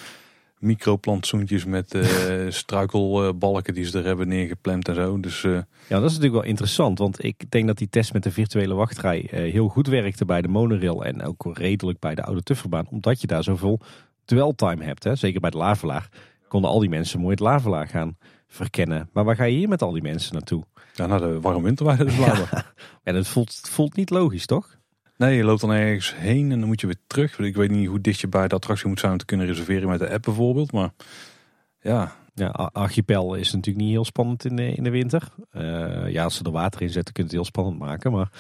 microplantsoentjes met uh, [LAUGHS] struikelbalken die ze er hebben neergepland en zo. Dus, uh... Ja, dat is natuurlijk wel interessant. Want ik denk dat die test met de virtuele wachtrij uh, heel goed werkte bij de monorail. En ook redelijk bij de oude Tufferbaan. Omdat je daar zoveel dweltime hebt. Hè? Zeker bij de Lavelaar konden al die mensen mooi het Lavelaar gaan verkennen. Maar waar ga je hier met al die mensen naartoe? Ja, naar de warme winterweide dus [LAUGHS] ja. en het voelt, voelt niet logisch, toch? Nee, je loopt dan ergens heen en dan moet je weer terug. Ik weet niet hoe dicht je bij de attractie moet zijn om te kunnen reserveren met de app bijvoorbeeld. Maar ja. Ja, Archipel is natuurlijk niet heel spannend in de, in de winter. Uh, ja, als ze er water in zetten, kunnen het heel spannend maken. Maar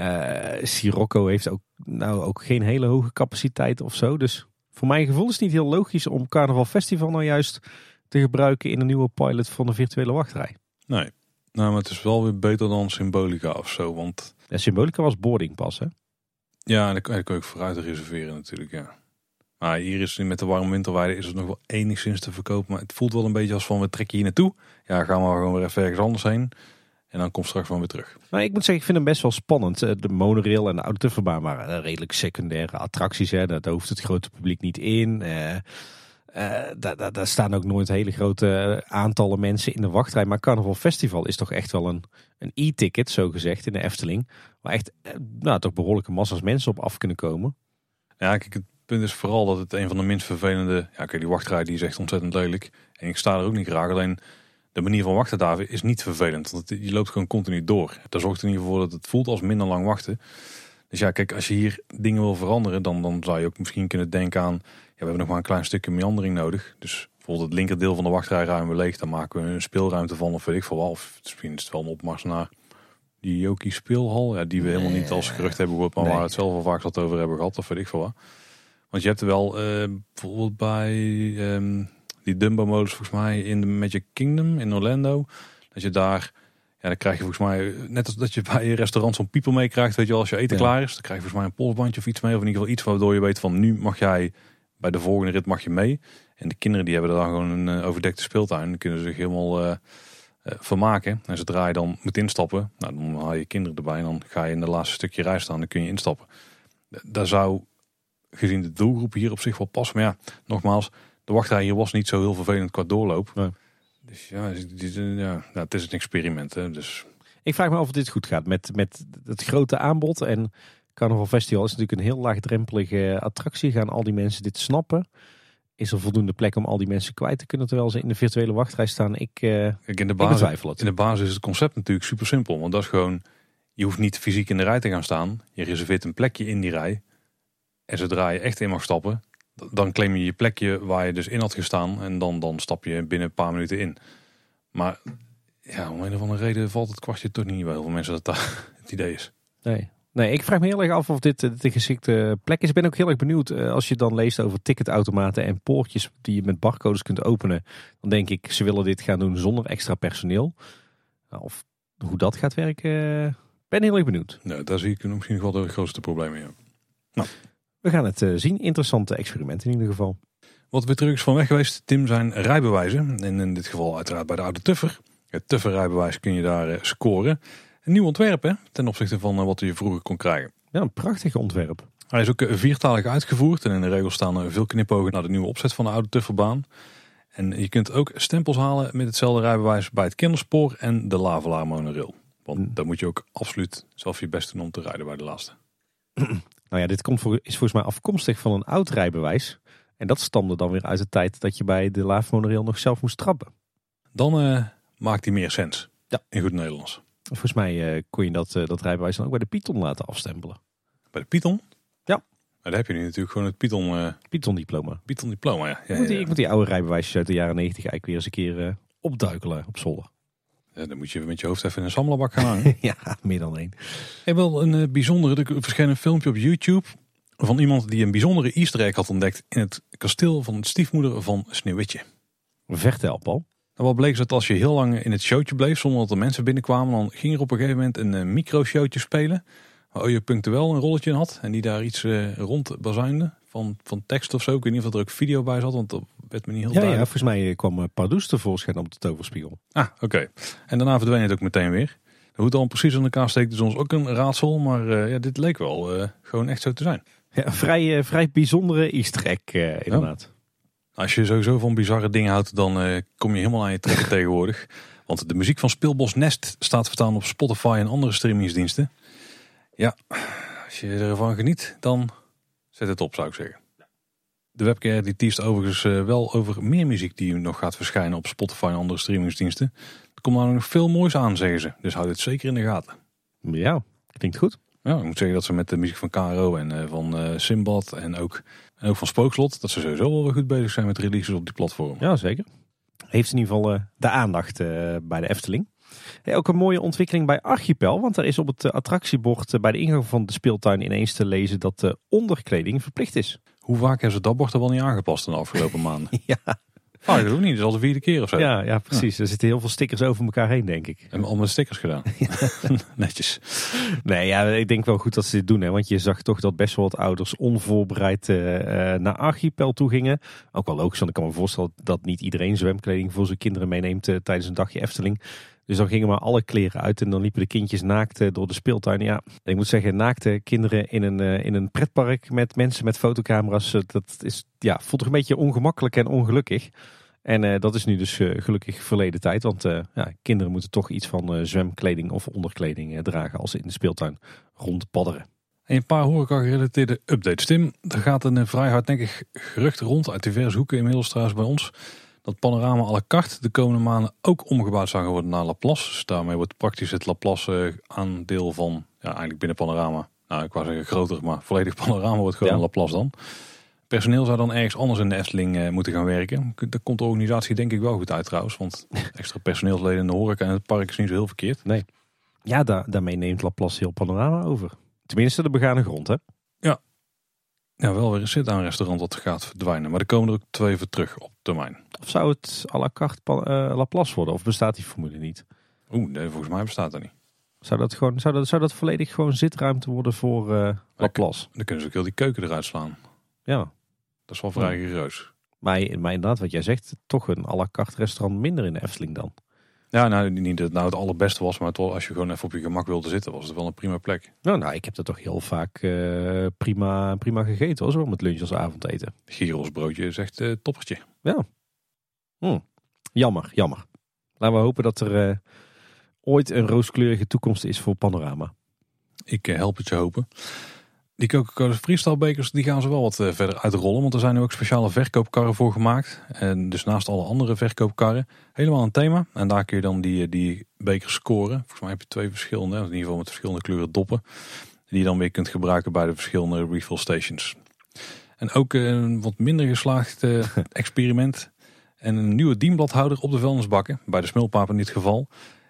uh, Sirocco heeft ook, nou, ook geen hele hoge capaciteit of zo. Dus voor mijn gevoel is het niet heel logisch om Carnaval Festival nou juist te gebruiken in een nieuwe pilot van de virtuele wachtrij. Nee, nou, maar het is wel weer beter dan Symbolica of zo. Want... Ja, Symbolica was boarding pas, hè? Ja, daar kan je ook vooruit reserveren natuurlijk, ja. Maar hier is met de warme winterweide is het nog wel enigszins te verkopen. Maar het voelt wel een beetje als van we trekken hier naartoe. Ja, gaan we gewoon weer even ergens anders heen. En dan komt straks gewoon weer terug. Maar ik moet zeggen, ik vind hem best wel spannend. Eh, de monorail en de autoverbaan waren eh, redelijk secundaire attracties. Hè. Daar hoeft het grote publiek niet in. Eh, daar, staan ook nooit hele grote aantallen mensen in de wachtrij. Maar Carnaval Festival is toch echt wel een, een e-ticket, zo gezegd, in de Efteling. Waar echt eh, nou, toch behoorlijke massa's mensen op af kunnen komen. Ja, kijk, het punt is vooral dat het een van de minst vervelende... Ja, die wachtrij die is echt ontzettend lelijk. En ik sta er ook niet graag. Alleen de manier van wachten daar is niet vervelend. Want je loopt gewoon continu door. Daar zorgt in ieder geval voor dat het voelt als minder lang wachten. Dus ja, kijk, als je hier dingen wil veranderen... dan, dan zou je ook misschien kunnen denken aan we hebben nog maar een klein stukje meandering nodig. Dus bijvoorbeeld het linkerdeel van de wachtrij ruimen leeg. Dan maken we een speelruimte van of weet ik veel wel. Of misschien is het wel een opmars naar die Joki speelhal. Ja, die we helemaal niet als gerucht hebben gehoord. Maar waar we het zelf al vaak wat over hebben gehad. Of weet ik veel wat. Want je hebt er wel uh, bijvoorbeeld bij um, die Dumbo-modus volgens mij in de Magic Kingdom in Orlando. Dat je daar... Ja, dan krijg je volgens mij, net als dat je bij je restaurant zo'n piepel meekrijgt, weet je wel, als je eten klaar is. Dan krijg je volgens mij een polsbandje of iets mee. Of in ieder geval iets waardoor je weet van nu mag jij bij de volgende rit mag je mee. En de kinderen die hebben dan gewoon een eh, overdekte speeltuin. Dan kunnen ze zich helemaal uh, vermaken. En zodra je dan moet instappen, nou, dan haal je kinderen erbij. En dan ga je in de laatste stukje rij staan. Dan kun je instappen. Daar zou gezien de doelgroep hier op zich wel passen. Maar ja, nogmaals, de wachtrij hier was niet zo heel vervelend qua doorloop. Nee. Dus ja, ja, nou, het is een experiment. Hè, dus Ik vraag me af of dit goed gaat met, met het grote aanbod. En Carnaval Festival is natuurlijk een heel laagdrempelige attractie. Gaan al die mensen dit snappen? Is er voldoende plek om al die mensen kwijt te kunnen terwijl ze in de virtuele wachtrij staan? Ik, eh, kijk, in de basis, het. in de basis is het concept natuurlijk super simpel. Want dat is gewoon, je hoeft niet fysiek in de rij te gaan staan. Je reserveert een plekje in die rij. En zodra je echt in mag stappen, dan claim je je plekje waar je dus in had gestaan. En dan, dan stap je binnen een paar minuten in. Maar ja, om een of andere reden valt het kwartje toch niet bij heel veel mensen dat dat [LAUGHS] het idee is. Nee. nee, ik vraag me heel erg af of dit, dit een geschikte plek is. Ik ben ook heel erg benieuwd eh, als je dan leest over ticketautomaten en poortjes die je met barcodes kunt openen. Dan denk ik, ze willen dit gaan doen zonder extra personeel. Nou, of hoe dat gaat werken, eh, ben heel erg benieuwd. Nou, daar zie ik misschien nog wel de grootste problemen in. We gaan het eh, zien. Interessante experiment in ieder geval. Wat weer terug is van weg geweest, Tim, zijn rijbewijzen. En in dit geval uiteraard bij de oude Tuffer. Het Tuffer rijbewijs kun je daar eh, scoren. Een nieuw ontwerp hè, ten opzichte van eh, wat je vroeger kon krijgen. Ja, een prachtig ontwerp. Hij is ook viertalig uitgevoerd en in de regels staan er veel knipogen naar de nieuwe opzet van de oude Tufferbaan. En je kunt ook stempels halen met hetzelfde rijbewijs bij het kinderspoor en de Lavelaar monorail. Want daar moet je ook absoluut zelf je best doen om te rijden bij de laatste. [CLEARS THROAT] Nou ja, dit komt voor, is volgens mij afkomstig van een oud rijbewijs. En dat stamde dan weer uit de tijd dat je bij de Laaf Monorail nog zelf moest trappen. Dan eh, maakt hij meer sens. Ja. In goed Nederlands. Volgens mij eh, kon je dat, eh, dat rijbewijs dan ook bij de Python laten afstempelen. Bij de Python? Ja. Nou, daar heb je nu natuurlijk gewoon het Python, Python diploma. Python diploma. Ja. Ja, ik, moet die, ik moet die oude rijbewijsjes uit de jaren negentig eigenlijk weer eens een keer opduikelen op zolder. Ja, dan moet je met je hoofd even in een sammelbak gaan hangen. [LAUGHS] ja, meer dan één. En wel een eh, bijzondere, er verscheen een filmpje op YouTube van iemand die een bijzondere easter egg had ontdekt in het kasteel van de stiefmoeder van Sneeuwwitje. Vertel, Paul. Nou, wat bleek is dat als je heel lang in het showtje bleef zonder dat er mensen binnenkwamen, dan ging er op een gegeven moment een eh, micro-showtje spelen. Waar je punctueel een rolletje in had en die daar iets eh, rond bazuinde van, van tekst of zo. Ik weet niet of er ook video bij zat, want dat werd me niet heel Ja, ja, duidelijk. volgens mij eh, kwam eh, Pardoes tevoorschijn op de toverspiegel. Ah, oké. En daarna verdween het ook meteen weer. Hoe het dan precies in elkaar steekt is ons ook een raadsel, maar eh, ja, dit leek wel gewoon echt zo te zijn. Ja, vrij, vrij bijzondere easter egg inderdaad. Als je sowieso van bizarre dingen houdt, dan kom je helemaal aan je trekken [LAUGHS] tegenwoordig. Want de muziek van Speelbos Nest staat verstaan op Spotify en andere streamingsdiensten. Ja, als je ervan geniet, dan zet het op, zou ik zeggen. De webcare die teast overigens eh, wel over meer muziek die nog gaat verschijnen op Spotify en andere streamingsdiensten. Er komt namelijk nog veel moois aan, zeggen ze. Dus houd het zeker in de gaten. Ja, klinkt goed. Ja, ik moet zeggen dat ze met de muziek van KRO en eh, van eh Simbad en ook, en ook van Spookslot, dat ze sowieso wel weer goed bezig zijn met releases op die platform. Ja, zeker. Heeft in ieder geval de aandacht eh, bij de Efteling. Ook een mooie ontwikkeling bij Archipel. Want er is op het eh, attractiebord eh, bij de ingang van de speeltuin ineens te lezen dat de onderkleding verplicht is. Hoe vaak hebben ze dat bord er wel niet aangepast in de afgelopen maanden? [LAUGHS] Ja, Vaak dat ook niet, dat is al de vierde keer of zo. ja, ja precies. Er zitten heel veel stickers over elkaar heen, denk ik. En al met stickers gedaan. [LAUGHS] [LAUGHS] Netjes. Nee, ja, ik denk wel goed dat ze dit doen. Hè, want je zag toch dat best wel wat ouders onvoorbereid eh, eh, naar Archipel toe gingen. Ook wel logisch, want ik kan me voorstellen dat niet iedereen zwemkleding voor zijn kinderen meeneemt eh, tijdens een dagje Efteling. Dus dan gingen maar alle kleren uit en dan liepen de kindjes naakt eh, door de speeltuin. Ja, ik moet zeggen, naakte kinderen in een, eh, in een pretpark met mensen met fotocamera's, eh, dat is, ja, voelt toch een beetje ongemakkelijk en ongelukkig. En dat is nu dus gelukkig verleden tijd. Want ja, kinderen moeten toch iets van zwemkleding of onderkleding dragen als ze in de speeltuin rondpadderen. En een paar horeca-gerelateerde updates. Tim, er gaat een vrij hardnekkig gerucht rond uit diverse hoeken inmiddels trouwens bij ons. Dat Panorama à la carte de komende maanden ook omgebouwd zou gaan worden naar Laplace. Dus daarmee wordt praktisch het Laplace eh, aandeel van, ja eigenlijk binnen Panorama. Nou ik wou zeggen groter, maar volledig [LAUGHS] Panorama wordt gewoon Ja. Laplace dan. Personeel zou dan ergens anders in de Efteling eh, moeten gaan werken. Daar komt de organisatie denk ik wel goed uit trouwens. Want [LAUGHS] extra personeelsleden in de horeca en het park is niet zo heel verkeerd. Ja, da daarmee neemt Laplace heel panorama over. Tenminste, de begane grond, hè? Ja, wel weer een sit-aan-restaurant dat gaat verdwijnen. Maar er komen er ook twee voor terug op termijn. Of zou het à la carte eh, Laplace worden? Of bestaat die formule niet? Oeh, nee, volgens mij bestaat dat niet. Zou dat, gewoon, zou dat, zou dat volledig gewoon zitruimte worden voor eh, Laplace? Dan kunnen ze ook heel die keuken eruit slaan. Ja. Dat is wel vrij groot. Maar, maar inderdaad, wat jij zegt, toch een à la carte restaurant minder in de Efteling dan. Ja, nou niet dat het nou het allerbeste was, maar toch, als je gewoon even op je gemak wilde zitten, was het wel een prima plek. Nou, nou ik heb er toch heel vaak eh, prima, prima gegeten hoor, zo met lunch als avondeten. Gyros broodje is echt uh, toppertje. Ja. Hm. Jammer, jammer. Laten we hopen dat er uh, ooit een rooskleurige toekomst is voor Panorama. Ik help het je hopen. Die Coca-Cola freestyle bekers die gaan ze wel wat eh, verder uitrollen. Want er zijn nu ook speciale verkoopkarren voor gemaakt. En dus naast alle andere verkoopkarren. Helemaal een thema. En daar kun je dan die, die bekers scoren. Volgens mij heb je twee verschillende. In ieder geval met verschillende kleuren doppen. Die je dan weer kunt gebruiken bij de verschillende refill stations. En ook een wat minder geslaagd eh, [LAUGHS] experiment. En een nieuwe dienbladhouder op de vuilnisbakken. Bij de smulpaap in dit geval.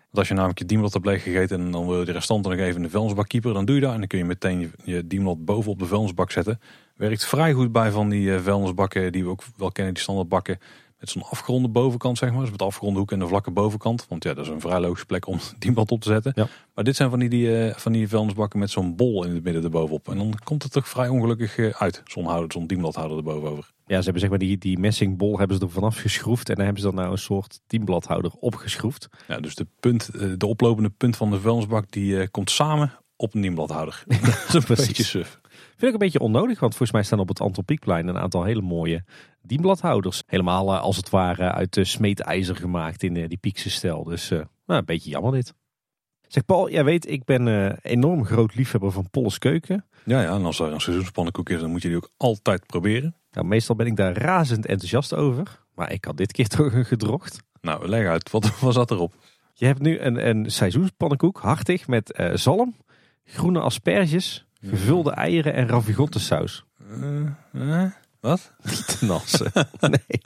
Want als je namelijk je dienblad hebt leeg gegeten en dan wil je de restanten nog even in de vuilnisbak keeper, dan doe je dat. En dan kun je meteen je, je dienblad boven op de vuilnisbak zetten. Werkt vrij goed bij van die uh, vuilnisbakken die we ook wel kennen, die standaardbakken. Met zo'n afgeronde bovenkant, zeg maar. Dus met afgeronde hoek en de vlakke bovenkant. Want ja, dat is een vrij logische plek om [LAUGHS] dienblad op te zetten. Ja. Maar dit zijn van die, die, uh, van die vuilnisbakken met zo'n bol in het midden erbovenop. En dan komt het toch vrij ongelukkig uh, uit. Zo'n zo'n dienbladhouder erbovenover. Ja, ze hebben zeg maar die, die messingbol hebben ze er vanaf geschroefd. En dan hebben ze dan nou een soort dienbladhouder opgeschroefd. Ja, dus de, punt, de oplopende punt van de vuilnisbak die komt samen op een dienbladhouder. [LAUGHS] dat is een beetje suf. Vind ik een beetje onnodig, want volgens mij staan op het Antropiekplein een aantal hele mooie dienbladhouders. Helemaal als het ware uit de smeedijzer gemaakt in die Piekse stijl. Dus nou, een beetje jammer dit. Zeg Paul, jij weet, ik ben uh, enorm groot liefhebber van Polles Keuken. Ja, ja, en als er een seizoenspannenkoek is, dan moet je die ook altijd proberen. Nou, meestal ben ik daar razend enthousiast over. Maar ik had dit keer [LAUGHS] toch een gedrocht. Nou, leg uit, wat was dat erop? Je hebt nu een, een seizoenspannenkoek, hartig, met uh, zalm, groene asperges, gevulde eieren en ravigotte saus. Uh, uh, wat? [LAUGHS] Te nassen. [LAUGHS] nee.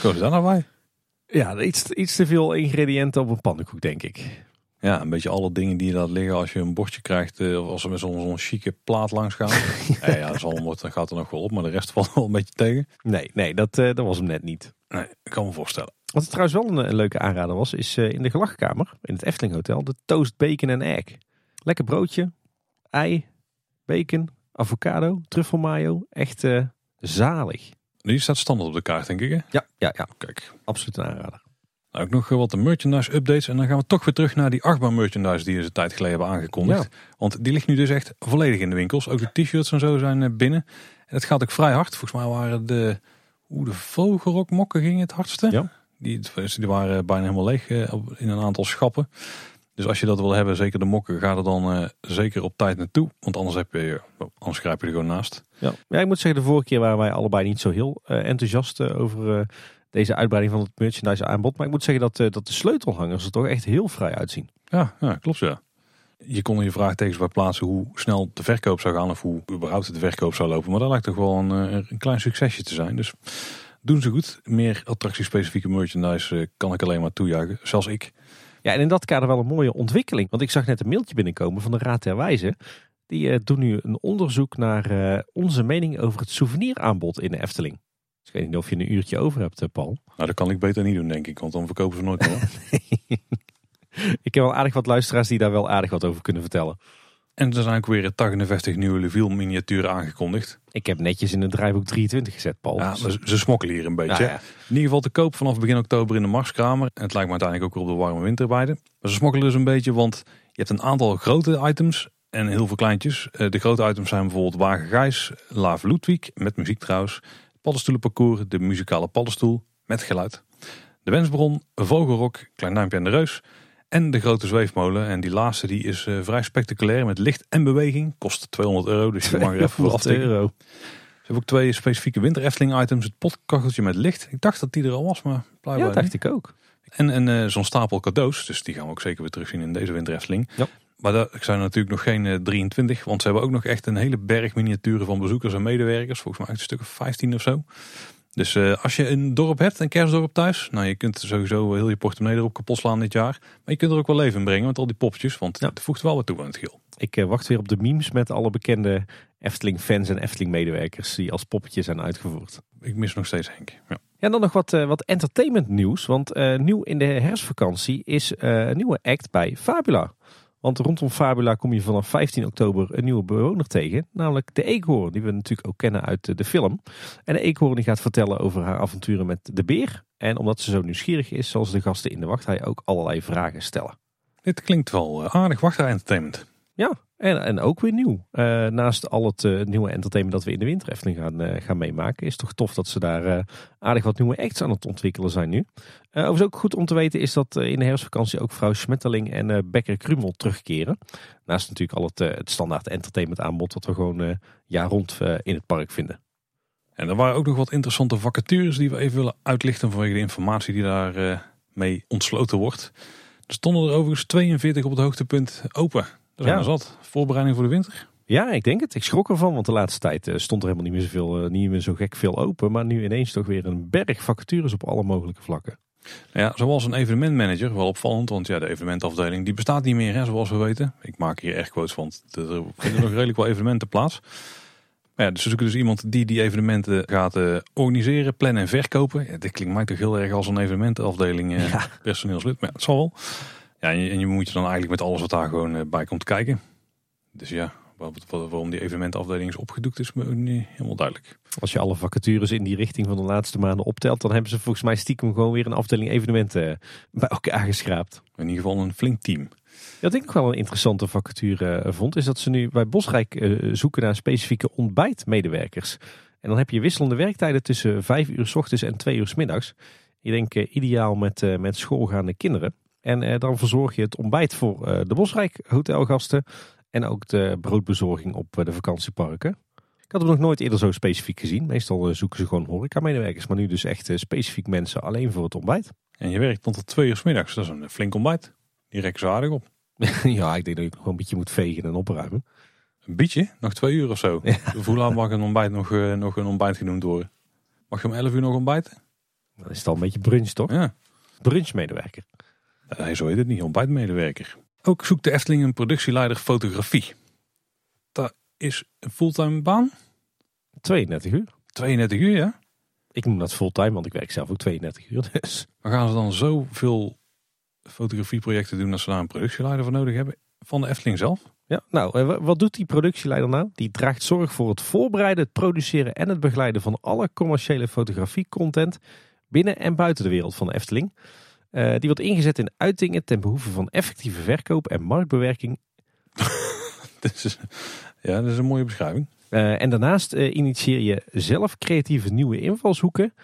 Komen ze daar nou bij? Ja, iets, iets te veel ingrediënten op een pannenkoek, denk ik. Ja, een beetje alle dingen die daar liggen als je een bordje krijgt. Of als we met zo'n chique plaat langs gaan. [LAUGHS] ja, ja zalm wordt, dan gaat er nog wel op, maar de rest valt wel een beetje tegen. Nee, nee dat, uh, dat was hem net niet. Nee, ik kan me voorstellen. Wat trouwens wel een, een, leuke aanrader was, is uh, in de gelachkamer, in het Efteling Hotel, de toast bacon en egg. Lekker broodje, ei, bacon, avocado, truffelmayo. Echt uh, zalig. Die staat standaard op de kaart, denk ik. Hè? Ja, ja, ja. Kijk. Absoluut een aanrader. Nou, ook nog wat de merchandise updates. En dan gaan we toch weer terug naar die achtbaan merchandise die we een tijd geleden hebben aangekondigd. Ja. Want die ligt nu dus echt volledig in de winkels. Ook de t-shirts en zo zijn binnen. En het gaat ook vrij hard. Volgens mij waren de, hoe de vogelrokmokken ging het hardste. Ja. Die, die waren bijna helemaal leeg in een aantal schappen. Dus als je dat wil hebben, zeker de mokken, ga er dan uh, zeker op tijd naartoe. Want anders, heb je, anders grijp je er gewoon naast. Ja. ja, ik moet zeggen, de vorige keer waren wij allebei niet zo heel uh, enthousiast uh, over deze uitbreiding van het merchandise aanbod. Maar ik moet zeggen dat, dat de sleutelhangers er toch echt heel vrij uitzien. Ja, ja klopt ja. Je kon je vraagtekens bij plaatsen hoe snel de verkoop zou gaan of hoe überhaupt de verkoop zou lopen. Maar dat lijkt toch wel een, een klein succesje te zijn. Dus doen ze goed. Meer attractiespecifieke merchandise kan ik alleen maar toejuichen. Zelfs ik. Ja, en in dat kader wel een mooie ontwikkeling. Want ik zag net een mailtje binnenkomen van de Raad der Wijze. Die uh, doen nu een onderzoek naar uh, onze mening over het souveniraanbod in de Efteling. Dus ik weet niet of je een uurtje over hebt, Paul. Nou, dat kan ik beter niet doen, denk ik. Want dan verkopen ze nooit meer. [LAUGHS] ik heb wel aardig wat luisteraars die daar wel aardig wat over kunnen vertellen. En er zijn ook weer 58 nieuwe Leville miniaturen aangekondigd. Ik heb netjes in het draaiboek 23 gezet, Paul. Ja, ze, ze smokkelen hier een beetje. Ja, ja. In ieder geval te koop vanaf begin oktober in de Marskramer. En het lijkt me uiteindelijk ook weer op de warme winterweide. Maar ze smokkelen dus een beetje, want je hebt een aantal grote items en heel veel kleintjes. De grote items zijn bijvoorbeeld Wagen Gijs, Lave Ludwig, met muziek trouwens. Paddenstoelenparcours, de muzikale paddenstoel, met geluid. De Wensbron, Vogelrok, Klein Duimpje en de Reus. En de grote zweefmolen. En die laatste die is uh, vrij spectaculair met licht en beweging. Kost 200 euro, dus je mag er even voor aftikken. euro. Ze hebben ook twee specifieke winter Efteling items. Het potkacheltje met licht. Ik dacht dat die er al was, maar blijkbaar Ja, dacht niet. ik ook. En, en uh, zo'n stapel cadeaus. Dus die gaan we ook zeker weer terugzien in deze winter Efteling. Ja. Maar dat zijn natuurlijk nog geen uh, 23. Want ze hebben ook nog echt een hele berg miniaturen van bezoekers en medewerkers. Volgens mij een stuk of 15 of zo. Dus uh, als je een dorp hebt, een kerstdorp thuis. Nou, je kunt sowieso heel je portemonnee erop kapot slaan dit jaar. Maar je kunt er ook wel leven in brengen met al die popjes. Want Ja. het voegt wel wat toe aan het geheel. Ik uh, wacht weer op de memes met alle bekende Efteling-fans en Efteling-medewerkers die als poppetjes zijn uitgevoerd. Ik mis nog steeds Henk. Ja. Ja, en dan nog wat, uh, wat entertainment nieuws. Want nieuw in de herfstvakantie is een nieuwe act bij Fabula. Want rondom Fabula kom je vanaf 15 oktober een nieuwe bewoner tegen. Namelijk de eekhoorn, die we natuurlijk ook kennen uit de film. En de eekhoorn die gaat vertellen over haar avonturen met de beer. En omdat ze zo nieuwsgierig is, ze de gasten in de wachtrij ook allerlei vragen stellen. Dit klinkt wel eh, aardig wachtrij entertainment. Ja, en, en ook weer nieuw. Uh, naast al het uh, nieuwe entertainment dat we in de winter Efteling gaan, uh, gaan meemaken, is toch tof dat ze daar aardig wat nieuwe acts aan het ontwikkelen zijn nu. overigens ook goed om te weten is dat in de herfstvakantie ook vrouw Smetteling en Becker Krumel terugkeren. Naast natuurlijk al het, standaard entertainment aanbod dat we gewoon jaar rond in het park vinden. En er waren ook nog wat interessante vacatures die we even willen uitlichten vanwege de informatie die daar mee ontsloten wordt. Er stonden er overigens 42 op het hoogtepunt open. Is ja. zat. Voorbereiding voor de winter? Ja, ik denk het. Ik schrok ervan, want de laatste tijd eh, stond er helemaal niet meer, zoveel, uh, niet meer zo gek veel open. Maar nu ineens toch weer een berg vacatures op alle mogelijke vlakken. Ja, zoals een evenementmanager, wel opvallend, want ja, de evenementafdeling die bestaat niet meer, hè, zoals we weten. Ik maak hier echt quotes van, er vinden nog [LAUGHS] redelijk wel evenementen plaats. Maar ja, dus we zoeken dus iemand die die evenementen gaat uh, organiseren, plannen en verkopen. Ja, dit klinkt mij toch heel erg als een evenementenafdeling uh, ja. personeelslid, maar ja, het zal wel. Ja, en je, en je, moet je dan eigenlijk met alles wat daar gewoon uh, bij komt kijken. Dus ja, waarom die evenementafdeling is opgedoekt is me niet helemaal duidelijk. Als je alle vacatures in die richting van de laatste maanden optelt, dan hebben ze volgens mij stiekem gewoon weer een afdeling evenementen bij elkaar geschraapt. In ieder geval een flink team. Wat ik nog wel een interessante vacature eh, vond, is dat ze nu bij Bosrijk zoeken naar specifieke ontbijtmedewerkers. En dan heb je wisselende werktijden tussen vijf uur s ochtends en twee uur s middags. Ik denk uh, ideaal met, met schoolgaande kinderen. En dan verzorg je het ontbijt voor de Bosrijk hotelgasten en ook de broodbezorging op de vakantieparken. Ik had hem nog nooit eerder zo specifiek gezien. Meestal zoeken ze gewoon horeca-medewerkers, maar nu dus echt specifiek mensen alleen voor het ontbijt. En je werkt tot twee uur s middags, dat is een flink ontbijt. Die rekken ze aardig op. [LAUGHS] ja, ik denk dat ik nog een beetje moet vegen en opruimen. Een beetje? Nog twee uur of zo? Ja. Hoe mag een ontbijt nog, uh, nog een ontbijt genoemd worden? Mag je om elf uur nog ontbijten? Dan is het al een beetje brunch, toch? Ja. Brunchmedewerker. Nee, zo heet het niet. Ontbijtmedewerker. Ook zoekt de Efteling een productieleider fotografie. Dat is een fulltime baan? 32 uur. 32 uur, ja? Ik noem dat fulltime, want ik werk zelf ook 32 uur. Dus. Maar gaan ze dan zoveel fotografieprojecten doen als ze daar een productieleider voor nodig hebben van de Efteling zelf? Ja, nou, wat doet die productieleider nou? Die draagt zorg voor het voorbereiden, het produceren en het begeleiden van alle commerciële fotografiecontent binnen en buiten de wereld van de Efteling. Uh, die wordt ingezet in uitingen ten behoeve van effectieve verkoop en marktbewerking. [LAUGHS] is, ja, dat is een mooie beschrijving. Uh, en daarnaast uh, initieer je zelf creatieve nieuwe invalshoeken.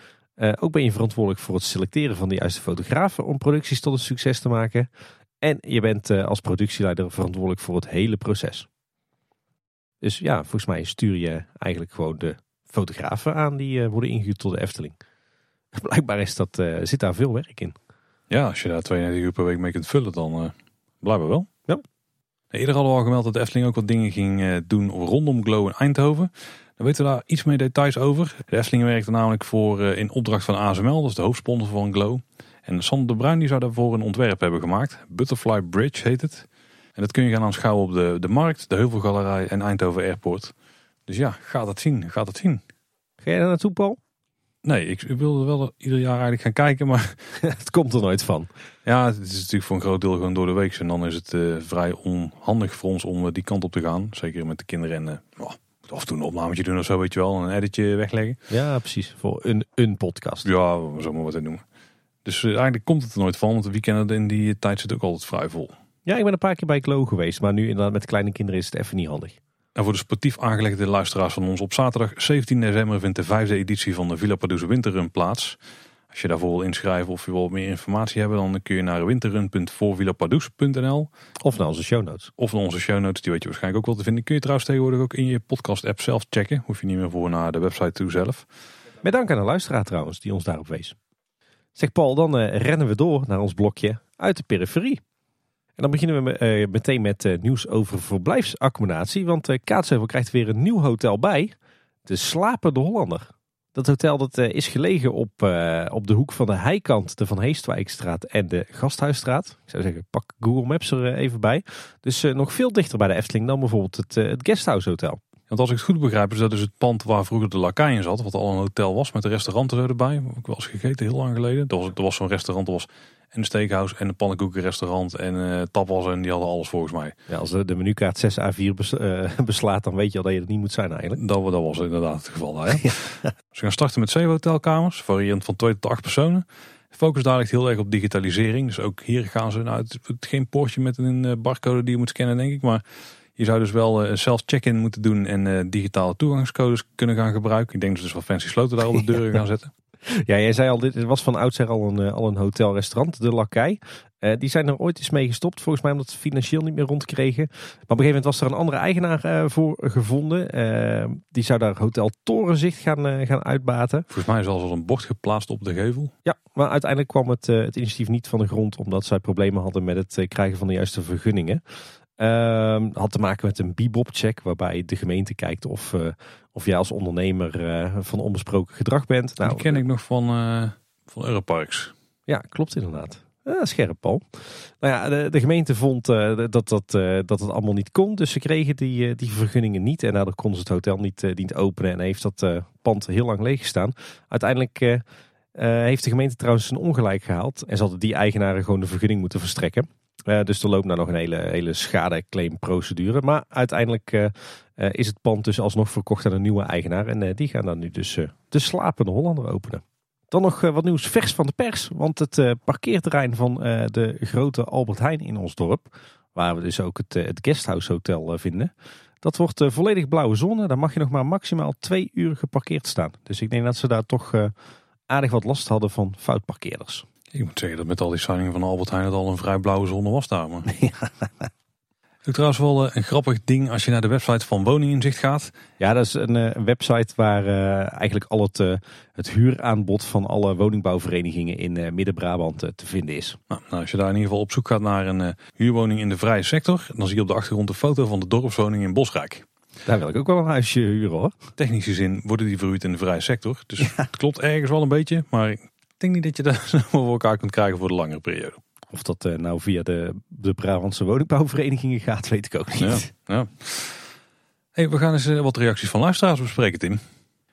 ook ben je verantwoordelijk voor het selecteren van de juiste fotografen om producties tot een succes te maken. En je bent als productieleider verantwoordelijk voor het hele proces. Dus ja, volgens mij stuur je eigenlijk gewoon de fotografen aan die worden ingehuurd tot de Efteling. [LAUGHS] Blijkbaar is dat, zit daar veel werk in. Ja, als je daar 32 uur per week mee kunt vullen, dan uh, blijkbaar wel. Ja. Eerder hadden we al gemeld dat de Efteling ook wat dingen ging uh, doen rondom Glow in Eindhoven. Dan weten we daar iets meer details over. De Efteling werkte namelijk voor uh, in opdracht van ASML, dat is de hoofdsponsor van Glow. En Sander de Bruin die zou daarvoor een ontwerp hebben gemaakt. Butterfly Bridge heet het. En dat kun je gaan aanschouwen op de, de Markt, de Heuvelgalerij en Eindhoven Airport. Dus ja, ga dat zien, ga dat zien. Ga je daar naartoe, Paul? Nee, ik, wilde wel ieder jaar eigenlijk gaan kijken, maar... [LAUGHS] [LAUGHS] het komt er nooit van. Ja, het is natuurlijk voor een groot deel gewoon door de week. En dan is het uh, vrij onhandig voor ons om uh, die kant op te gaan. Zeker met de kinderen. En uh, oh, af en toe een opnametje doen of zo, weet je wel. Een editje wegleggen. Ja, precies. Voor een, een podcast. Ja, zo maar wat te noemen. Dus eigenlijk komt het er nooit van. Want de weekenden in die tijd zit ook altijd vrij vol. Ja, ik ben een paar keer bij Klo geweest. Maar nu inderdaad met kleine kinderen is het even niet handig. En voor de sportief aangelegde luisteraars van ons op zaterdag 17 december vindt de vijfde editie van de Villa Pardoes Winterrun plaats. Als je daarvoor wil inschrijven of je wil meer informatie hebben, dan kun je naar winterrun.voorvillapardoes.nl Of naar onze show notes. Of naar onze show notes, die weet je waarschijnlijk ook wel te vinden. Kun je trouwens tegenwoordig ook in je podcast app zelf checken. Hoef je niet meer voor naar de website toe zelf. Met dank aan de luisteraar trouwens, die ons daarop wees. Zeg Paul, dan uh, rennen we door naar ons blokje uit de periferie. En dan beginnen we uh, meteen met uh, nieuws over verblijfsaccommodatie. Want uh, Kaatsheuvel krijgt weer een nieuw hotel bij. De Slapende Hollander. Dat hotel dat, is gelegen op, op de hoek van de Heikant, de Van Heestwijkstraat en de Gasthuisstraat. Ik zou zeggen, pak Google Maps er even bij. Dus nog veel dichter bij de Efteling dan bijvoorbeeld het, het Guesthouse Hotel. Want als ik het goed begrijp is dat dus het pand waar vroeger de Lakai in zat. Wat al een hotel was met de restauranten erbij. Ik wel eens gegeten heel lang geleden. Dat was, er was zo'n restaurant. Dat was en een steakhouse en een pannenkoekenrestaurant en uh, tapwas. En die hadden alles volgens mij. Ja, als de, de menukaart 6 A4 bes, uh, [LAUGHS] beslaat dan weet je al dat je het niet moet zijn eigenlijk. Dat, dat was inderdaad het geval daar. Hè? ja. [LAUGHS] We gaan starten met zeven hotelkamers. Variërend van 2 tot 8 personen. Focus daar ligt heel erg op digitalisering. Dus ook hier gaan ze, nou, het, het geen poortje met een uh, barcode die je moet scannen denk ik. Maar je zou dus wel zelf check-in moeten doen en uh, digitale toegangscodes kunnen gaan gebruiken. Ik denk dat ze dus wel fancy sloten daar op de [LAUGHS] deuren gaan zetten. Ja, jij zei al, dit was van oudsher al een, al een hotelrestaurant, de Lakai. Uh, die zijn er ooit eens mee gestopt, volgens mij omdat ze financieel niet meer rondkregen. Maar op een gegeven moment was er een andere eigenaar uh, voor gevonden. Uh, die zou daar Hotel Torenzicht gaan, gaan uitbaten. Volgens mij is al een bord geplaatst op de gevel. Ja, maar uiteindelijk kwam het, het initiatief niet van de grond omdat zij problemen hadden met het krijgen van de juiste vergunningen. Uh, had te maken met een bebop-check, waarbij de gemeente kijkt of, uh, of jij als ondernemer uh, van onbesproken gedrag bent. Nou, Die ken ik nog van, uh, van Europarks. Ja, klopt inderdaad. scherp, Paul. Nou ja, de, de gemeente vond dat, dat, dat het allemaal niet kon, dus ze kregen die, die vergunningen niet. En daardoor konden ze het hotel niet, niet openen en heeft dat pand heel lang leeg gestaan. Uiteindelijk heeft de gemeente trouwens een ongelijk gehaald en ze hadden die eigenaren gewoon de vergunning moeten verstrekken. Uh, dus er loopt nou nog een hele, hele schadeclaimprocedure. Maar uiteindelijk uh, uh, is het pand dus alsnog verkocht aan een nieuwe eigenaar. En die gaan dan nu dus de slapende Hollander openen. Dan nog wat nieuws vers van de pers. Want het parkeerterrein van de grote Albert Heijn in ons dorp. Waar we dus ook het, het Guesthouse Hotel vinden. Dat wordt volledig blauwe zone. Daar mag je nog maar maximaal twee uur geparkeerd staan. Dus ik denk dat ze daar toch aardig wat last hadden van foutparkeerders. Ik moet zeggen dat met al die signingen van Albert Heijn het al een vrij blauwe zone was daar. Maar... [LAUGHS] Ja. Ook trouwens wel een grappig ding als je naar de website van Woninginzicht gaat. Ja, dat is een, een website waar uh, eigenlijk al het, uh, het huuraanbod van alle woningbouwverenigingen in uh, Midden-Brabant te vinden is. Nou, nou, als je daar in ieder geval op zoek gaat naar een huurwoning in de vrije sector, dan zie je op de achtergrond een foto van de dorpswoning in Bosrijk. Daar wil ik ook wel een huisje huren hoor. Technische zin worden die verhuurd in de vrije sector. Dus ja. het klopt ergens wel een beetje, maar ik denk niet dat je dat [LAUGHS] voor elkaar kunt krijgen voor de langere periode. Of dat uh, nou via de, de Brabantse woningbouwverenigingen gaat, weet ik ook niet. Ja, ja. Hey, we gaan eens uh, wat reacties van luisteraars bespreken, Tim.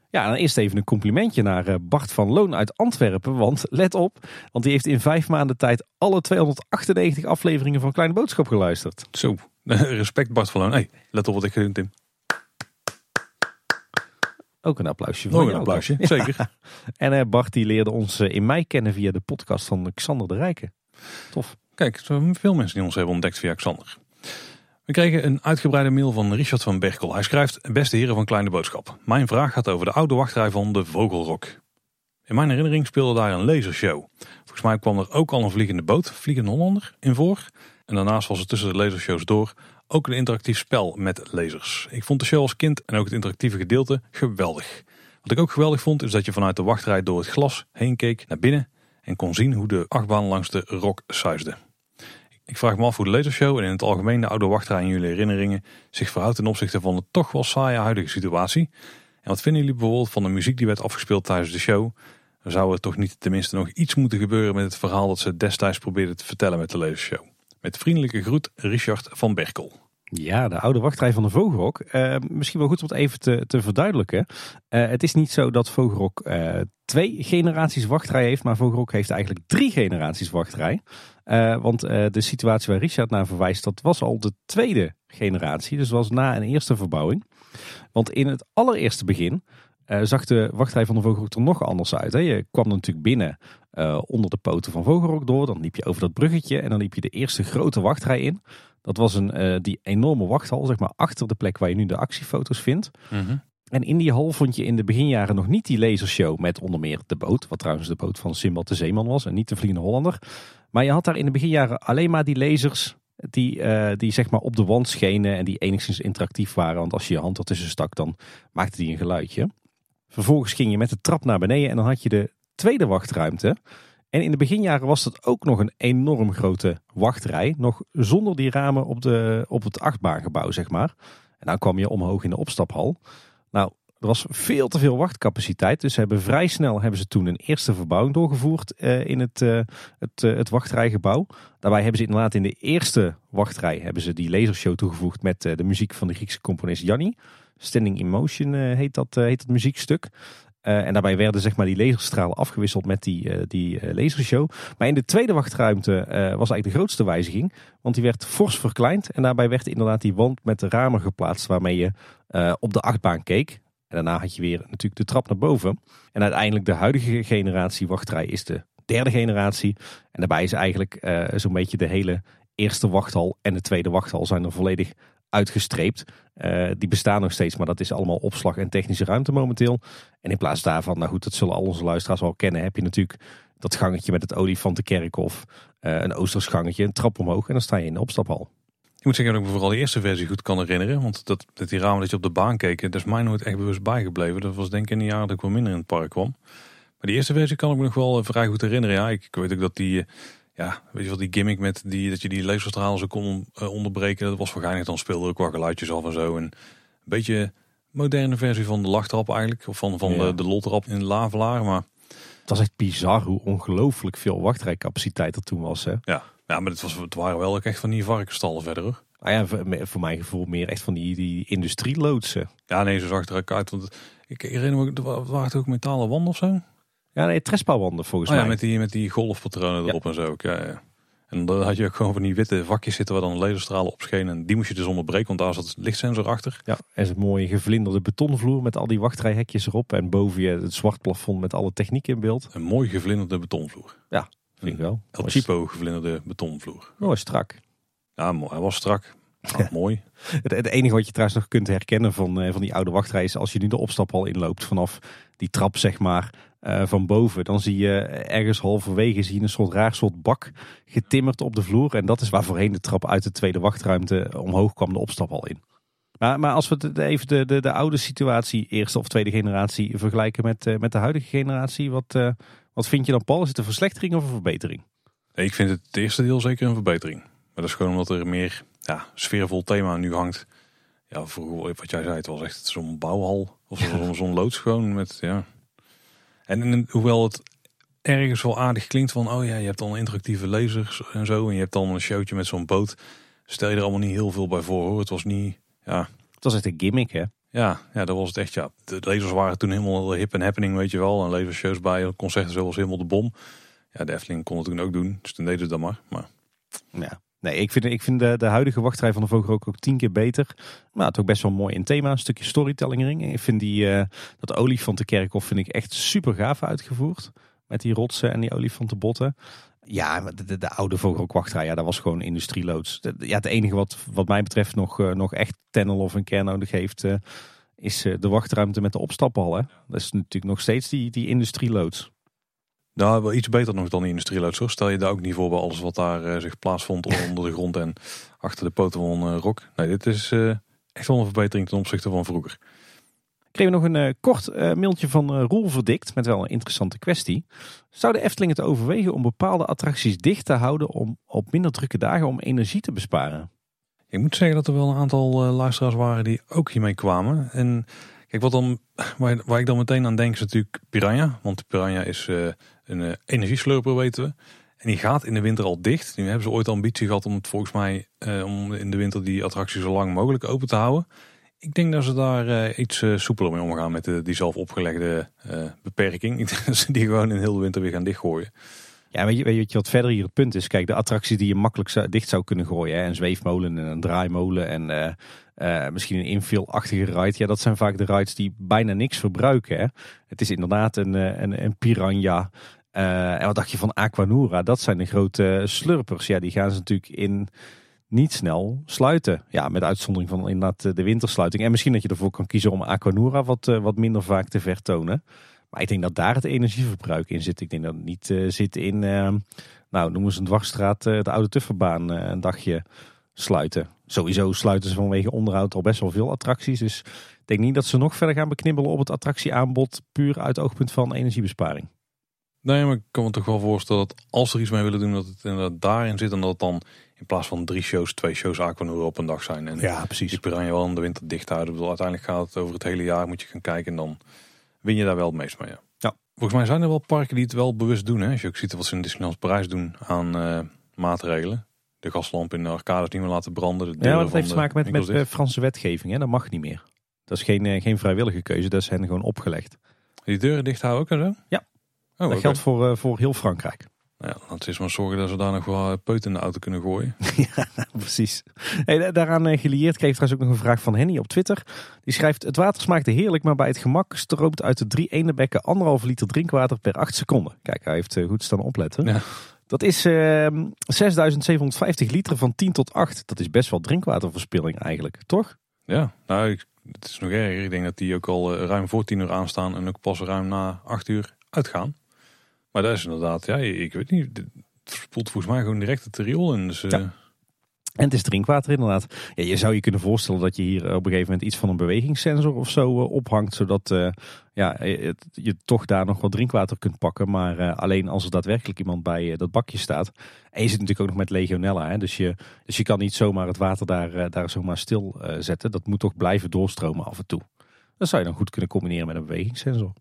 Ja, dan eerst even een complimentje naar uh, Bart van Loon uit Antwerpen. Want let op, want die heeft in vijf maanden tijd alle 298 afleveringen van Kleine Boodschap geluisterd. Zo, [LAUGHS] respect Bart van Loon. Hey, let op wat ik ga doen, Tim. Ook een applausje. Nog een applausje, zeker. [LAUGHS] en uh, Bart die leerde ons uh, in mei kennen via de podcast van Xander de Rijken. Tof. Kijk, veel mensen die ons hebben ontdekt via Xander. We kregen een uitgebreide mail van Richard van Berkel. Hij schrijft, beste heren van Kleine Boodschap. Mijn vraag gaat over de oude wachtrij van de Vogelrok. In mijn herinnering speelde daar een lasershow. Volgens mij kwam er ook al een vliegende boot, Vliegende Hollander, in voor. En daarnaast was er tussen de lasershows door ook een interactief spel met lasers. Ik vond de show als kind en ook het interactieve gedeelte geweldig. Wat ik ook geweldig vond is dat je vanuit de wachtrij door het glas heen keek naar binnen en kon zien hoe de achtbaan langs de rok suisde. Ik vraag me af hoe de lasershow en in het algemeen de oude wachtrij in jullie herinneringen zich verhoudt ten opzichte van de toch wel saaie huidige situatie. En wat vinden jullie bijvoorbeeld van de muziek die werd afgespeeld tijdens de show? Zou er toch niet tenminste nog iets moeten gebeuren met het verhaal dat ze destijds probeerden te vertellen met de lasershow? Met vriendelijke groet Richard van Berkel. Ja, de oude wachtrij van de Vogelrok. Uh, misschien wel goed om het even te, te verduidelijken. Uh, het is niet zo dat Vogelrok uh, twee generaties wachtrij heeft, maar Vogelrok heeft eigenlijk drie generaties wachtrij. want de situatie waar Richard naar verwijst, dat was al de tweede generatie. Dus was na een eerste verbouwing. Want in het allereerste begin zag de wachtrij van de Vogelrok er nog anders uit. Hè? Je kwam natuurlijk binnen onder de poten van Vogelrok door. Dan liep je over dat bruggetje en dan liep je de eerste grote wachtrij in. Dat was een, uh, die enorme wachthal, zeg maar, achter de plek waar je nu de actiefoto's vindt. Mhm. En in die hal vond je in de beginjaren nog niet die lasershow met onder meer de boot. Wat trouwens de boot van Simbad de Zeeman was en niet de Vliegende Hollander. Maar je had daar in de beginjaren alleen maar die lasers die, uh, die zeg maar op de wand schenen en die enigszins interactief waren. Want als je je hand ertussen stak, dan maakte die een geluidje. Vervolgens ging je met de trap naar beneden en dan had je de tweede wachtruimte. En in de beginjaren was dat ook nog een enorm grote wachtrij. Nog zonder die ramen op, de, op het achtbaangebouw, zeg maar. En dan kwam je omhoog in de opstaphal. Nou, er was veel te veel wachtcapaciteit. Dus ze hebben vrij snel hebben ze toen een eerste verbouwing doorgevoerd uh, in het, uh, het, uh, het wachtrijgebouw. Daarbij hebben ze inderdaad in de eerste wachtrij hebben ze die lasershow toegevoegd met de muziek van de Griekse componist Janni. Standing in Motion heet, dat, heet dat muziekstuk. En daarbij werden zeg maar die laserstralen afgewisseld met die, die lasershow. Maar in de tweede wachtruimte was eigenlijk de grootste wijziging. Want die werd fors verkleind. En daarbij werd inderdaad die wand met de ramen geplaatst waarmee je op de achtbaan keek. En daarna had je weer natuurlijk de trap naar boven. En uiteindelijk de huidige generatie wachtrij is de derde generatie. En daarbij is eigenlijk zo'n beetje de hele eerste wachthal en de tweede wachthal zijn er volledig uitgestreept. Uh, die bestaan nog steeds, maar dat is allemaal opslag en technische ruimte momenteel. En in plaats daarvan, nou goed, dat zullen al onze luisteraars wel kennen, heb je natuurlijk dat gangetje met het olifantenkerkhof, uh, een Oosters gangetje, een trap omhoog en dan sta je in de opstapal. Ik moet zeggen dat ik me vooral de eerste versie goed kan herinneren. Want dat, dat die ramen dat je op de baan keek, dat is mij nooit echt bewust bijgebleven. Dat was denk ik in de jaren dat ik wel minder in het park kwam. Maar die eerste versie kan ik me nog wel vrij goed herinneren. Ja, ik, weet ook dat die, ja, weet je wel, die gimmick met die, dat je die laserstralen zo kon uh, onderbreken. Dat was waarschijnlijk dan speelde er qua geluidjes af en zo. En een beetje moderne versie van de lachtrap eigenlijk. Of van, van de, de lotrap in de Lavelaar. Maar het was echt bizar hoe ongelooflijk veel wachtrijcapaciteit er toen was. Hè? Ja, ja, maar het, was, het waren wel ook echt van die varkensstallen verder hoor. Ah ja, voor, mijn gevoel meer echt van die, die industrieloodsen. Ja, nee, zo zag het er ook uit. Want ik herinner me, waren het ook metalen wanden of zo? Ja, nee, trespa-wanden volgens oh, mij. Ja, met die, met die golfpatronen erop en zo. Ja, ja. En dan had je ook gewoon van die witte vakjes zitten waar dan laserstralen op schenen. En die moest je dus onderbreken, want daar zat het lichtsensor achter. Ja, en een mooie gevlinderde betonvloer met al die wachtrijhekjes erop. En boven je het zwart plafond met alle techniek in beeld. Een mooi gevlinderde betonvloer. Ja, vind ik wel. El Chipo gevlinderde betonvloer. Mooi strak. Ja, hij was strak. Ja, [LAUGHS] mooi. Het, enige wat je trouwens nog kunt herkennen van, eh, van die oude wachtrij is als je nu de opstaphal inloopt vanaf die trap zeg maar uh, van boven. Dan zie je ergens halverwege zie je een soort raar soort bak getimmerd op de vloer. En dat is waar voorheen de trap uit de tweede wachtruimte omhoog kwam de opstaphal in. Maar, maar als we de, even de, de, de oude situatie, eerste of tweede generatie, vergelijken met, uh, met de huidige generatie. Wat, uh, wat vind je dan Paul? Is het een verslechtering of een verbetering? Nee, ik vind het, het eerste deel zeker een verbetering. Maar dat is gewoon omdat er meer ja, sfeervol thema nu hangt. Ja, vroeger, wat jij zei, het was echt zo'n bouwhal. Of zo'n [LAUGHS] zo loods gewoon met, ja. En, en, hoewel het ergens wel aardig klinkt van, oh ja, je hebt dan interactieve lasers en zo. En je hebt dan een showtje met zo'n boot. Stel je er allemaal niet heel veel bij voor hoor. Het was niet, ja. Het was echt een gimmick hè? Ja, ja, dat was het echt, ja. De lasers waren toen helemaal hip en happening, weet je wel. En lasershows bij, concerten zoals helemaal de bom. Ja, de Efteling kon het toen ook doen. Dus toen deden ze dat maar. maar. Ja. Nee, ik vind, ik vind de, de huidige wachtrij van de Vogel ook, tien keer beter. Maar het ook best wel mooi in thema. Een stukje storytelling. Ik vind die, uh, dat olifantenkerkhof vind ik echt super gaaf uitgevoerd. Met die rotsen en die olifantenbotten. Ja, de, de, de oude Vogelrookwachtrij, ja, dat was gewoon industrieloods. Ja, het enige wat, wat mij betreft nog, uh, nog echt Tennel of een kern nodig heeft... Uh, is de wachtruimte met de opstaphal. Dat is natuurlijk nog steeds die, die industrieloods. Nou, wel iets beter nog dan de industrieloods. Hoor. Stel je daar ook niet voor bij alles wat daar uh, zich plaatsvond [LAUGHS] onder de grond en achter de poten van uh, Rock. Nee, dit is uh, echt wel een verbetering ten opzichte van vroeger. Kregen we nog een kort mailtje van Roel Verdikt met wel een interessante kwestie. Zou de Efteling het overwegen om bepaalde attracties dicht te houden om op minder drukke dagen om energie te besparen? Ik moet zeggen dat er wel een aantal luisteraars waren die ook hiermee kwamen. En kijk, wat dan, waar, waar, ik dan meteen aan denk is natuurlijk Piranha. Want Piranha is een uh, energieslurper weten we. En die gaat in de winter al dicht. Nu hebben ze ooit de ambitie gehad om het volgens mij uh, om in de winter die attractie zo lang mogelijk open te houden. Ik denk dat ze daar iets soepeler mee omgaan met de, die zelf opgelegde beperking. [LAUGHS] Ik ze die gewoon in heel de winter weer gaan dichtgooien. Ja, weet je, weet je wat verder hier het punt is? Kijk, de attracties die je makkelijk dicht zou kunnen gooien. Hè, een zweefmolen en een draaimolen en uh, misschien een infill-achtige ride. Ja, dat zijn vaak de rides die bijna niks verbruiken. Hè? Het is inderdaad een, een, een piranha. Uh, en wat dacht je van Aquanura? Dat zijn de grote slurpers. Ja, die gaan ze natuurlijk in niet snel sluiten. Ja, met uitzondering van inderdaad de wintersluiting. En misschien dat je ervoor kan kiezen om Aquanura wat, wat minder vaak te vertonen. Maar ik denk dat daar het energieverbruik in zit. Ik denk dat het niet zit in, nou noemen ze een dwarsstraat, de oude Tufferbaan een dagje sluiten. Sowieso sluiten ze vanwege onderhoud al best wel veel attracties. Dus ik denk niet dat ze nog verder gaan beknibbelen op het attractieaanbod. Puur uit oogpunt van energiebesparing. Nee, maar ik kan me toch wel voorstellen dat als ze er iets mee willen doen, dat het inderdaad daarin zit. En dat het dan in plaats van drie shows, twee shows Aquanura op een dag zijn. En ja, precies. Die Piranha wel in de winter dicht houden. bedoel, uiteindelijk gaat het over het hele jaar, moet je gaan kijken. En dan win je daar wel het meest mee. Ja. ja. Volgens mij zijn er wel parken die het wel bewust doen. Hè? Als je ook ziet wat ze in Disneyland Parijs doen aan uh, maatregelen de gaslamp in de arcades niet meer laten branden. De ja, dat heeft te maken met, met de Franse wetgeving. Hè? Dat mag niet meer. Dat is geen, geen vrijwillige keuze, dat is hen gewoon opgelegd. Die deuren dicht houden ook en zo? Ja. Oh, dat geldt voor, voor heel Frankrijk. Ja, het is maar zorgen dat ze daar nog wel peut in de auto kunnen gooien. [LAUGHS] ja, precies. Hey, daaraan gelieerd kreeg trouwens ook nog een vraag van Henny op Twitter. Die schrijft, het water smaakte heerlijk, maar bij het gemak stroomt uit de drie ene bekken anderhalve liter drinkwater per acht seconden. Kijk, hij heeft goed staan opletten. Ja. Dat is uh, ehm, 6750 liter van 10 tot 8. Dat is best wel drinkwaterverspilling eigenlijk, toch? Ja, nou, het is nog erger. Ik denk dat die ook al eh, ruim voor 10 uur aanstaan en ook pas ruim na 8 uur uitgaan. Maar dat is inderdaad, ja, ik weet niet. Het spoelt volgens mij gewoon direct het riool in. Dus, ja. Eh, en het is drinkwater inderdaad. Ja, je zou je kunnen voorstellen dat je hier op een gegeven moment iets van een bewegingssensor of zo uh, ophangt. Zodat uh, ja, je toch daar nog wat drinkwater kunt pakken. Maar alleen als er daadwerkelijk iemand bij dat bakje staat. En je zit natuurlijk ook nog met legionella. Hè, dus, je, dus je kan niet zomaar het water daar, daar zomaar stil zetten. Dat moet toch blijven doorstromen af en toe. Dat zou je dan goed kunnen combineren met een bewegingssensor.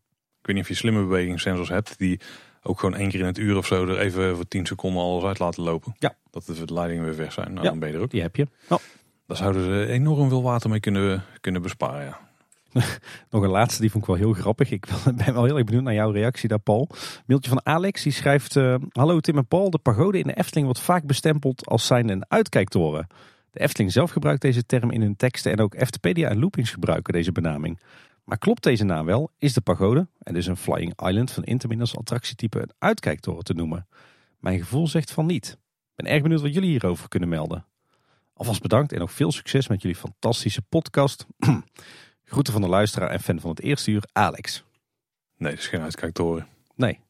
Ik weet niet of je slimme bewegingssensors hebt die ook gewoon één keer in het uur of zo er even voor 10 seconden alles uit laten lopen. Ja. Dat de leidingen weer weg zijn. Nou, dan ben je er ook. Die heb je. Oh. Daar zouden ze enorm veel water mee kunnen, kunnen besparen. Ja. [LAUGHS] Nog een laatste, die vond ik wel heel grappig. Ik [LAUGHS] ben wel heel erg benieuwd naar jouw reactie daar, Paul. Mailtje van Alex, die schrijft... Uh, Hallo Tim en Paul, de pagode in de Efteling wordt vaak bestempeld als zijn een uitkijktoren. De Efteling zelf gebruikt deze term in hun teksten en ook Eftepedia en Loopings gebruiken deze benaming. Maar klopt deze naam wel? Is de pagode, en dus een Flying Island van Intamin als attractietype, een uitkijktoren te noemen? Mijn gevoel zegt van niet. Ik ben erg benieuwd wat jullie hierover kunnen melden. Alvast bedankt en nog veel succes met jullie fantastische podcast. [CLEARS THROAT] Groeten van de luisteraar en fan van het eerste uur, Alex. Nee, dat is geen uitkijktoren. Nee,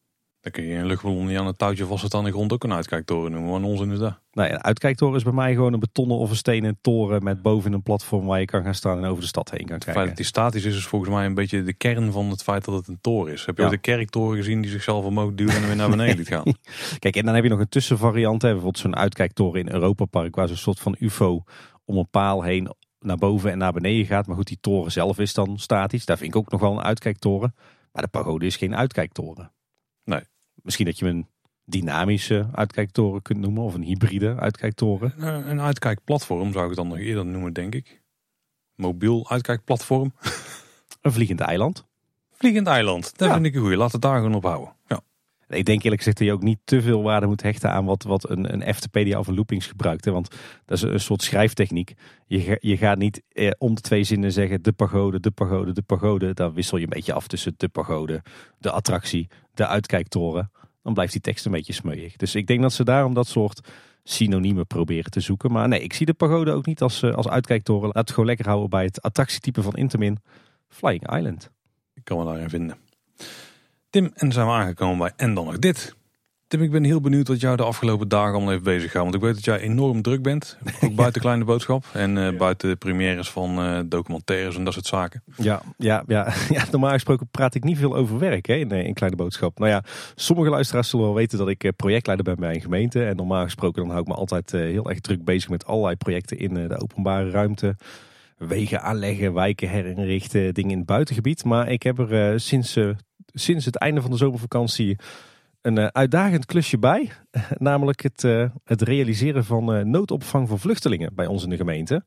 dan kun je een luchtballon niet aan het touwtje vast aan de grond ook een uitkijktoren noemen. Wat onzin is dat? Nee, een uitkijktoren is bij mij gewoon een betonnen of een stenen toren met boven een platform waar je kan gaan staan en over de stad heen kan kijken. Het feit dat die statisch is, is volgens mij een beetje de kern van het feit dat het een toren is. Heb je ook de kerktoren gezien die zichzelf omhoog duwen en weer naar beneden liet gaan? [LAUGHS] Kijk, en dan heb je nog een tussenvariant. Bijvoorbeeld zo'n uitkijktoren in Europa Park waar zo'n soort van ufo om een paal heen naar boven en naar beneden gaat. Maar goed, die toren zelf is dan statisch. Daar vind ik ook nog wel een uitkijktoren. Maar de pagode is geen uitkijktoren. Misschien dat je een dynamische uitkijktoren kunt noemen of een hybride uitkijktoren. Een uitkijkplatform zou ik het dan nog eerder noemen, denk ik. Mobiel uitkijkplatform. [LAUGHS] Een vliegend eiland. Vliegend eiland, dat vind ik een goeie. Laat het daar gewoon op houden. Ja. Ik denk eerlijk gezegd dat je ook niet te veel waarde moet hechten aan wat, wat een, een FTPDA of een loopings gebruikt. Hè? Want dat is een soort schrijftechniek. Je, je gaat niet eh, om de twee zinnen zeggen de pagode, de pagode, de pagode. Dan wissel je een beetje af tussen de pagode, de attractie, de uitkijktoren. Dan blijft die tekst een beetje smeuig. Dus ik denk dat ze daarom dat soort synoniemen proberen te zoeken. Maar nee, ik zie de pagode ook niet als, eh, als uitkijktoren. Laat het gewoon lekker houden bij het attractietype van Intamin, Flying Island. Ik kan me daarin vinden. Tim, en zijn we aangekomen bij En dan nog dit. Tim, ik ben heel benieuwd wat jou de afgelopen dagen allemaal heeft bezig gehouden. Want ik weet dat jij enorm druk bent. [LAUGHS] Ook buiten Kleine Boodschap. En uh, buiten premières van uh, documentaires en dat soort zaken. Ja, ja, ja, [LAUGHS] ja, normaal gesproken praat ik niet veel over werk hè, in, eh, in Kleine Boodschap. Nou ja, sommige luisteraars zullen wel weten dat ik projectleider ben bij een gemeente. En normaal gesproken dan hou ik me altijd heel erg druk bezig met allerlei projecten in de openbare ruimte wegen aanleggen, wijken herinrichten, dingen in het buitengebied. Maar ik heb er sinds sinds het einde van de zomervakantie een uh, uitdagend klusje bij. [LAUGHS] Namelijk het, uh, het realiseren van uh, noodopvang voor vluchtelingen bij ons in de gemeente.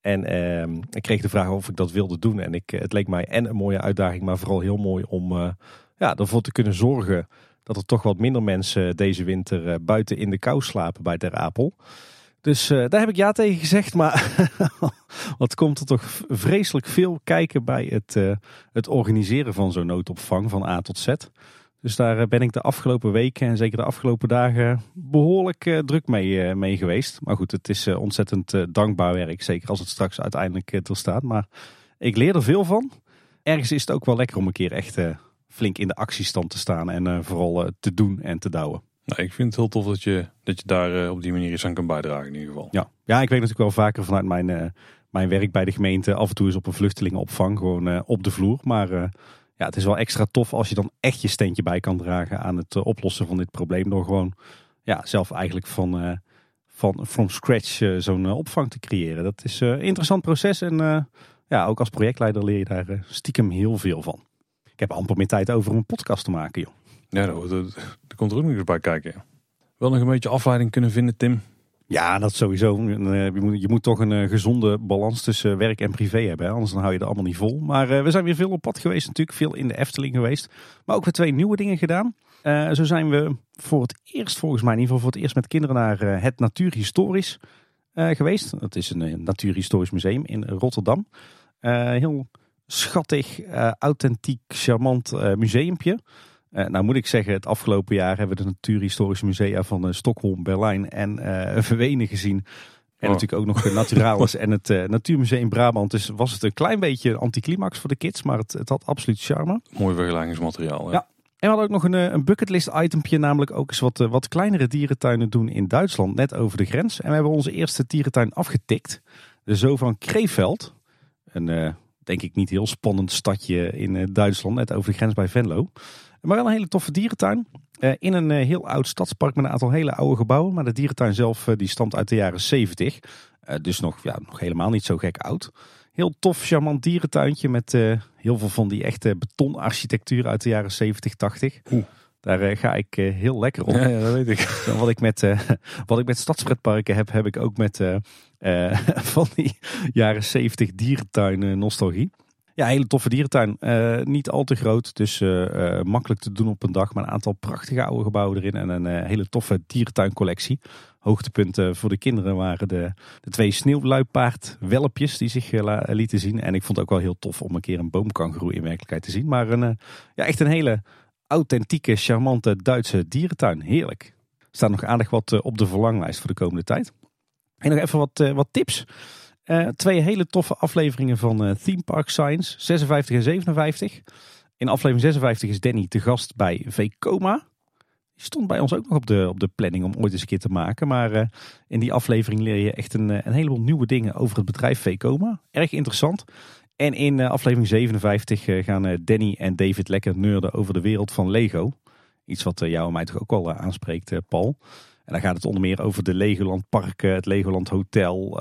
En ehm, ik kreeg de vraag of ik dat wilde doen. En ik, het leek mij en een mooie uitdaging, maar vooral heel mooi om ja, ervoor te kunnen zorgen dat er toch wat minder mensen deze winter buiten in de kou slapen bij Ter Apel. Dus daar heb ik ja tegen gezegd. Maar [LAUGHS] wat komt er toch vreselijk veel kijken bij het, het organiseren van zo'n noodopvang van A tot Z. Dus daar eh, ben ik de afgelopen weken en zeker de afgelopen dagen behoorlijk druk mee, mee geweest. Maar goed, het is ontzettend dankbaar werk. Zeker als het straks uiteindelijk er staat. Maar ik leer er veel van. Ergens is het ook wel lekker om een keer echt flink in de actiestand te staan. En vooral te doen en te douwen. Nou, ik vind het heel tof dat je, dat je daar op die manier eens aan kan bijdragen in ieder geval. Ja, ja ik weet natuurlijk wel vaker vanuit mijn, mijn werk bij de gemeente. Af en toe is op een vluchtelingenopvang gewoon op de vloer. Maar ja, het is wel extra tof als je dan echt je steentje bij kan dragen aan het eh, oplossen van dit probleem. Door gewoon ja, zelf eigenlijk van, van from scratch zo'n opvang te creëren. Dat is een interessant proces en ja, ook als projectleider leer je daar stiekem heel veel van. Ik heb amper meer tijd over om een podcast te maken, joh. Ja, daar, komt er ook nog eens bij kijken. Wel nog een beetje afleiding kunnen vinden, Tim. Ja, dat sowieso. Eh, je moet, je moet toch een eh, gezonde balans tussen werk en privé hebben. Anders dan hou je er allemaal niet vol. Maar uh, we zijn weer veel op pad geweest natuurlijk. Veel in de Efteling geweest. Maar ook weer twee nieuwe dingen gedaan. Uh, zo zijn we voor het eerst, volgens mij in ieder geval voor het eerst met kinderen naar het Natuurhistorisch geweest. Dat is een natuurhistorisch museum in Rotterdam. heel schattig, authentiek, charmant museumpje. Uh, nou moet ik zeggen, het afgelopen jaar hebben we de natuurhistorische musea van uh, Stockholm, Berlijn en uh, Verwenen gezien. En oh. natuurlijk ook nog de Naturalis en het Natuurmuseum Brabant. Dus was het een klein beetje anticlimax voor de kids, maar het, het had absoluut charme. Mooi vergelijkingsmateriaal. Ja. En we hadden ook nog een, een bucketlist itempje, namelijk ook eens wat, wat kleinere dierentuinen doen in Duitsland, net over de grens. En we hebben onze eerste dierentuin afgetikt. De Zo van Kreeveld. Een denk ik niet heel spannend stadje in Duitsland, net over de grens bij Venlo. Maar wel een hele toffe dierentuin. Uh, in een uh, heel oud stadspark met een aantal hele oude gebouwen. Maar de dierentuin zelf uh, die stamt uit de jaren 70. dus nog, ja, nog helemaal niet zo gek oud. Heel tof, charmant dierentuintje met heel veel van die echte betonarchitectuur uit de jaren 70, 80. Oeh. Daar ga ik heel lekker op. Ja, ja, dat weet ik. [LAUGHS] Wat ik met, wat ik met stadspretparken heb, heb ik ook met [LAUGHS] van die jaren 70 dierentuin nostalgie. Ja, hele toffe dierentuin. Uh, niet al te groot, dus uh, makkelijk te doen op een dag. Maar een aantal prachtige oude gebouwen erin en een hele toffe dierentuincollectie. Hoogtepunten voor de kinderen waren de, de twee sneeuwluipaardwelpjes die zich lieten zien. En ik vond het ook wel heel tof om een keer een boomkangeroe in werkelijkheid te zien. Maar een, ja, echt een hele authentieke, charmante Duitse dierentuin. Heerlijk. Er staat nog aardig wat op de verlanglijst voor de komende tijd. En nog even wat, wat tips. Uh, twee hele toffe afleveringen van uh, Theme Park Science, 56 en 57. In aflevering 56 is Danny te gast bij Vekoma. Die stond bij ons ook nog op de, op de planning om ooit eens een keer te maken. Maar uh, in die aflevering leer je echt een, een heleboel nieuwe dingen over het bedrijf Vekoma. Erg interessant. En in aflevering 57 gaan Danny en David lekker nerden over de wereld van Lego. Iets wat jou en mij toch ook wel aanspreekt, Paul. En dan gaat het onder meer over de Legoland parken, het Legoland hotel...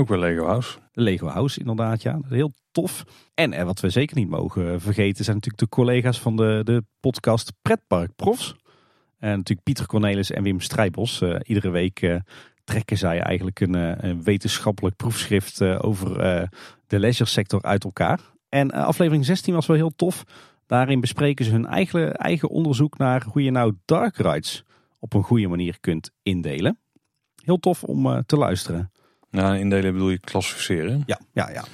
Ook wel Lego House. De Lego House inderdaad, ja. Heel tof. En, en wat we zeker niet mogen vergeten zijn natuurlijk de collega's van de, de podcast Pretpark Profs. En natuurlijk Pieter Cornelis en Wim Strijbos. Uh, iedere week trekken zij eigenlijk een, een wetenschappelijk proefschrift over de leisure sector uit elkaar. En aflevering 16 was wel heel tof. Daarin bespreken ze hun eigen, eigen onderzoek naar hoe je nou dark rides op een goede manier kunt indelen. Heel tof om te luisteren. Nou, indelen bedoel je klassificeren? Ja, ja, ja.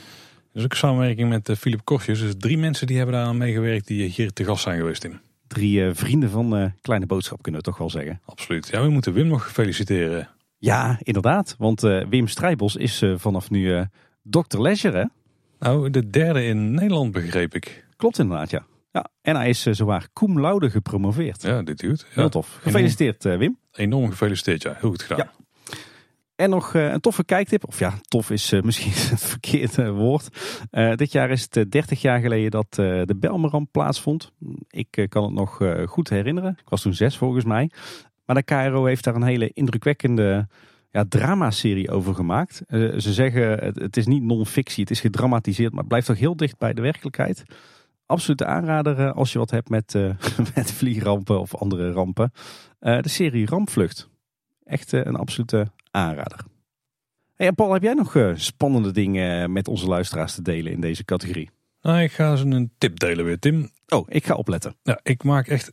Dus ook samenwerking met uh, Philip Kortjes. Dus drie mensen die hebben daar aan meegewerkt die hier te gast zijn geweest in. Drie uh, vrienden van uh, Kleine Boodschap kunnen we toch wel zeggen. Absoluut. Ja, we moeten Wim nog feliciteren. Ja, inderdaad. Want Wim Strijbos is vanaf nu Dr. Leisure, hè? Nou, de derde in Nederland begreep ik. Klopt inderdaad, ja. ja en hij is zowaar cum laude gepromoveerd. Ja, dit duurt. Ja. Heel tof. Gefeliciteerd, Wim. Enorm gefeliciteerd, ja. Heel goed gedaan. Ja. En nog eh, een toffe kijktip. Of ja, tof is uh, [LAUGHS] misschien het verkeerde woord. Uh, dit jaar is het 30 jaar geleden dat de Belmeram plaatsvond. Ik kan het nog goed herinneren. Ik was toen zes volgens mij. Maar de KRO heeft daar een hele indrukwekkende ja, dramaserie over gemaakt. ze zeggen het, is niet non-fictie, het is gedramatiseerd. Maar het blijft toch heel dicht bij de werkelijkheid. Absolute aanrader als je wat hebt met, [LAUGHS] met vliegrampen of andere rampen. de serie Rampvlucht. Echt een absolute aanrader. Hey, Paul, heb jij nog uh, spannende dingen met onze luisteraars te delen in deze categorie? Nou, ik ga ze een tip delen weer, Tim. Oh, ik ga opletten. Ja, ik maak echt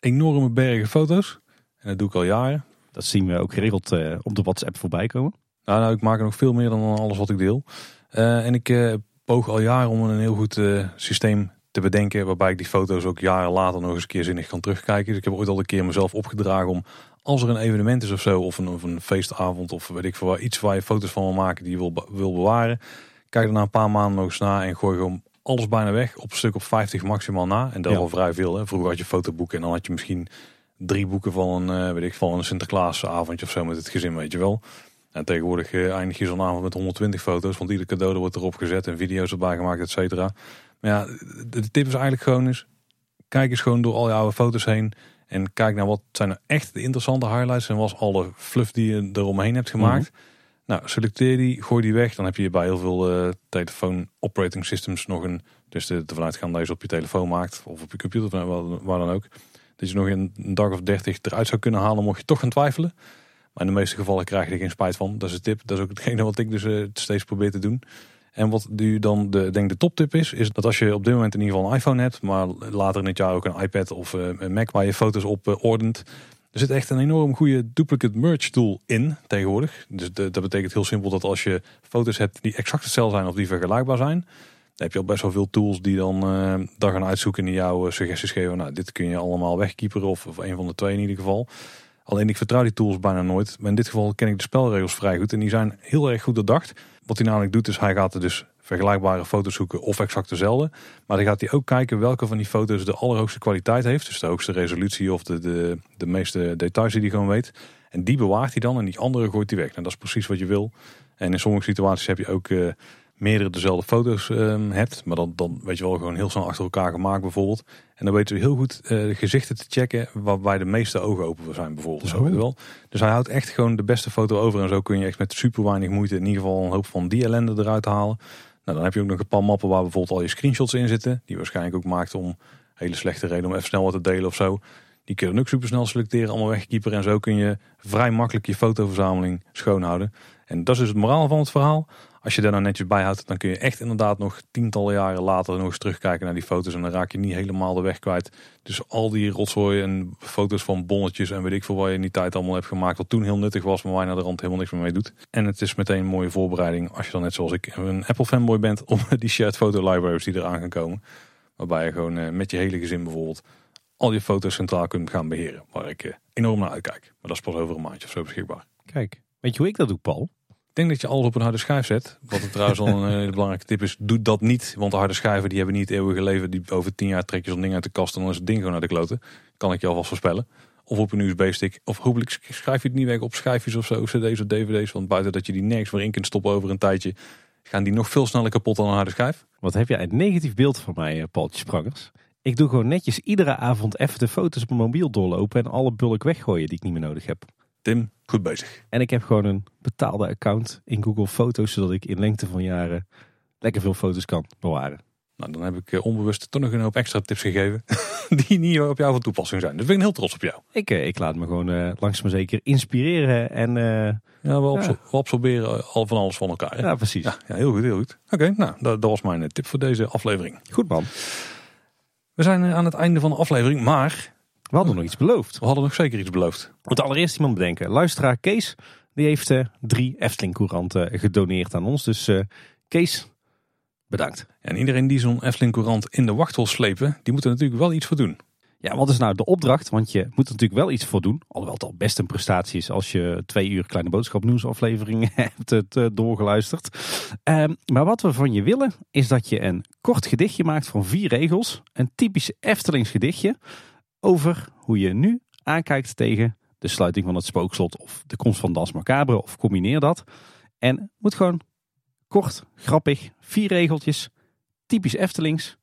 enorme bergen foto's. En dat doe ik al jaren. Dat zien we ook geregeld uh, op de WhatsApp voorbij komen. Nou, nou, ik maak er nog veel meer dan alles wat ik deel. Uh, en ik uh, poog al jaren om een heel goed systeem te bedenken. Waarbij ik die foto's ook jaren later nog eens een keer zinnig kan terugkijken. Dus ik heb ooit al een keer mezelf opgedragen om als er een evenement is of zo, of een, of een feestavond, of weet ik veel, iets waar je foto's van wil maken die je wil, wil bewaren. Kijk er na een paar maanden nog eens na en gooi gewoon alles bijna weg. Op een stuk op 50 maximaal na. En dat ja. wel vrij veel. Hè. Vroeger had je fotoboeken en dan had je misschien drie boeken van een, uh, weet ik, van een Sinterklaasavondje of zo met het gezin, weet je wel. En tegenwoordig uh, eindig je zo'n avond met 120 foto's, want ieder cadeau wordt erop gezet en video's erbij gemaakt, et cetera. Maar ja, de tip is eigenlijk gewoon eens, kijk eens gewoon door al je oude foto's heen. En kijk naar wat zijn er echt de interessante highlights en was alle fluff die je eromheen hebt gemaakt. Mhm. Nou, selecteer die, gooi die weg. Dan heb je bij heel veel uh, telefoon operating systems nog een. Dus de, de vanuitgaan dat je op je telefoon maakt of op je computer, waar, waar dan ook. Dat je nog een dag of dertig eruit zou kunnen halen, mocht je toch gaan twijfelen. Maar Maar in de meeste gevallen krijg je er geen spijt van. Dat is een tip. Dat is ook hetgene wat ik dus uh, steeds probeer te doen. En wat nu dan de, denk de toptip is, is dat als je op dit moment in ieder geval een iPhone hebt, maar later in het jaar ook een iPad of uh, een Mac waar je foto's op uh, ordent. Er zit echt een enorm goede duplicate merge tool in tegenwoordig. Dus dat betekent heel simpel dat als je foto's hebt die exact hetzelfde zijn of die vergelijkbaar zijn, dan heb je al best wel veel tools die dan uh, daar gaan uitzoeken en jouw suggesties geven. Nou, dit kun je allemaal wegkeeperen of, of een van de twee in ieder geval. Alleen ik vertrouw die tools bijna nooit. Maar in dit geval ken ik de spelregels vrij goed. En die zijn heel erg goed doordacht. Wat hij namelijk doet is hij gaat er dus vergelijkbare foto's zoeken of exact dezelfde. Maar dan gaat hij ook kijken welke van die foto's de allerhoogste kwaliteit heeft. Dus de hoogste resolutie of de, de, de meeste details die hij gewoon weet. En die bewaart hij dan en die andere gooit hij weg. En nou, dat is precies wat je wil. En in sommige situaties heb je ook uh, meerdere dezelfde foto's um, hebt. Maar dan, dan weet je wel gewoon heel snel achter elkaar gemaakt bijvoorbeeld. En dan weten we heel goed uh, gezichten te checken waarbij de meeste ogen open voor zijn bijvoorbeeld. Zo. Wel. Dus hij houdt echt gewoon de beste foto over. En zo kun je echt met super weinig moeite in ieder geval een hoop van die ellende eruit halen. Nou, dan heb je ook nog een paar mappen waar bijvoorbeeld al je screenshots in zitten. Die waarschijnlijk ook maakt om hele slechte reden om even snel wat te delen of zo. Die kun je ook super snel selecteren, allemaal wegkeeper. En zo kun je vrij makkelijk je fotoverzameling schoonhouden. En dat is dus het moraal van het verhaal. Als je daar nou netjes bij houdt, dan kun je echt inderdaad nog tientallen jaren later nog eens terugkijken naar die foto's. En dan raak je niet helemaal de weg kwijt. Dus al die rotzooi en foto's van bonnetjes en weet ik veel wat je in die tijd allemaal hebt gemaakt. Wat toen heel nuttig was, maar waar je naar de rand helemaal niks meer mee doet. En het is meteen een mooie voorbereiding als je dan net zoals ik een Apple fanboy bent. [LAUGHS] Om die shared photo libraries die eraan gaan komen. Waarbij je gewoon met je hele gezin bijvoorbeeld al je foto's centraal kunt gaan beheren. Waar ik enorm naar uitkijk. Maar dat is pas over een maandje of zo beschikbaar. Kijk, weet je hoe ik dat doe Paul? Ik denk dat je alles op een harde schijf zet. Wat het trouwens al een [LAUGHS] hele belangrijke tip is. Doe dat niet. Want de harde schijven die hebben niet eeuwige leven. Die over tien jaar trek je zo'n ding uit de kast. En dan is het ding gewoon naar de kloten. Kan ik je alvast voorspellen. Of op een USB-stick. Of hopelijk schrijf je het niet weg op schijfjes of zo. CD's of DVD's. Want buiten dat je die nergens meer in kunt stoppen over een tijdje. Gaan die nog veel sneller kapot dan een harde schijf. Wat heb jij een negatief beeld van mij, Paultje Sprangers? Ik doe gewoon netjes iedere avond even de foto's op mijn mobiel doorlopen. En alle bulk weggooien die ik niet meer nodig heb. Tim, goed bezig. En ik heb gewoon een betaalde account in Google Foto's, zodat ik in lengte van jaren lekker veel foto's kan bewaren. Nou, dan heb ik uh, onbewust toch nog een hoop extra tips gegeven [LAUGHS] die niet op jou van toepassing zijn. Dus ben ik heel trots op jou. Ik, uh, ik laat me gewoon uh, langzaam maar zeker inspireren en... ja, we, ja. absorberen al van alles van elkaar. Hè? Ja, precies. Ja, ja, heel goed, heel goed. Oké, okay, nou, dat, dat was mijn tip voor deze aflevering. Goed man. We zijn aan het einde van de aflevering, maar we hadden nog iets beloofd. We hadden nog zeker iets beloofd. Moet allereerst iemand bedenken. Luisteraar Kees, die heeft uh, drie Efteling couranten gedoneerd aan ons. Dus uh, Kees, bedankt. En iedereen die zo'n Efteling courant in de wachthol slepen, die moet er natuurlijk wel iets voor doen. Ja, wat is nou de opdracht? Want je moet er natuurlijk wel iets voor doen. Alhoewel het al best een prestatie is als je twee uur kleine boodschap nieuwsaflevering [LAUGHS] hebt het, uh, doorgeluisterd. Um, maar wat we van je willen is dat je een kort gedichtje maakt van vier regels. Een typisch Eftelings gedichtje over hoe je nu aankijkt tegen de sluiting van het spookslot of de komst van Das Macabre of combineer dat. En moet gewoon kort, grappig, vier regeltjes, typisch Eftelings.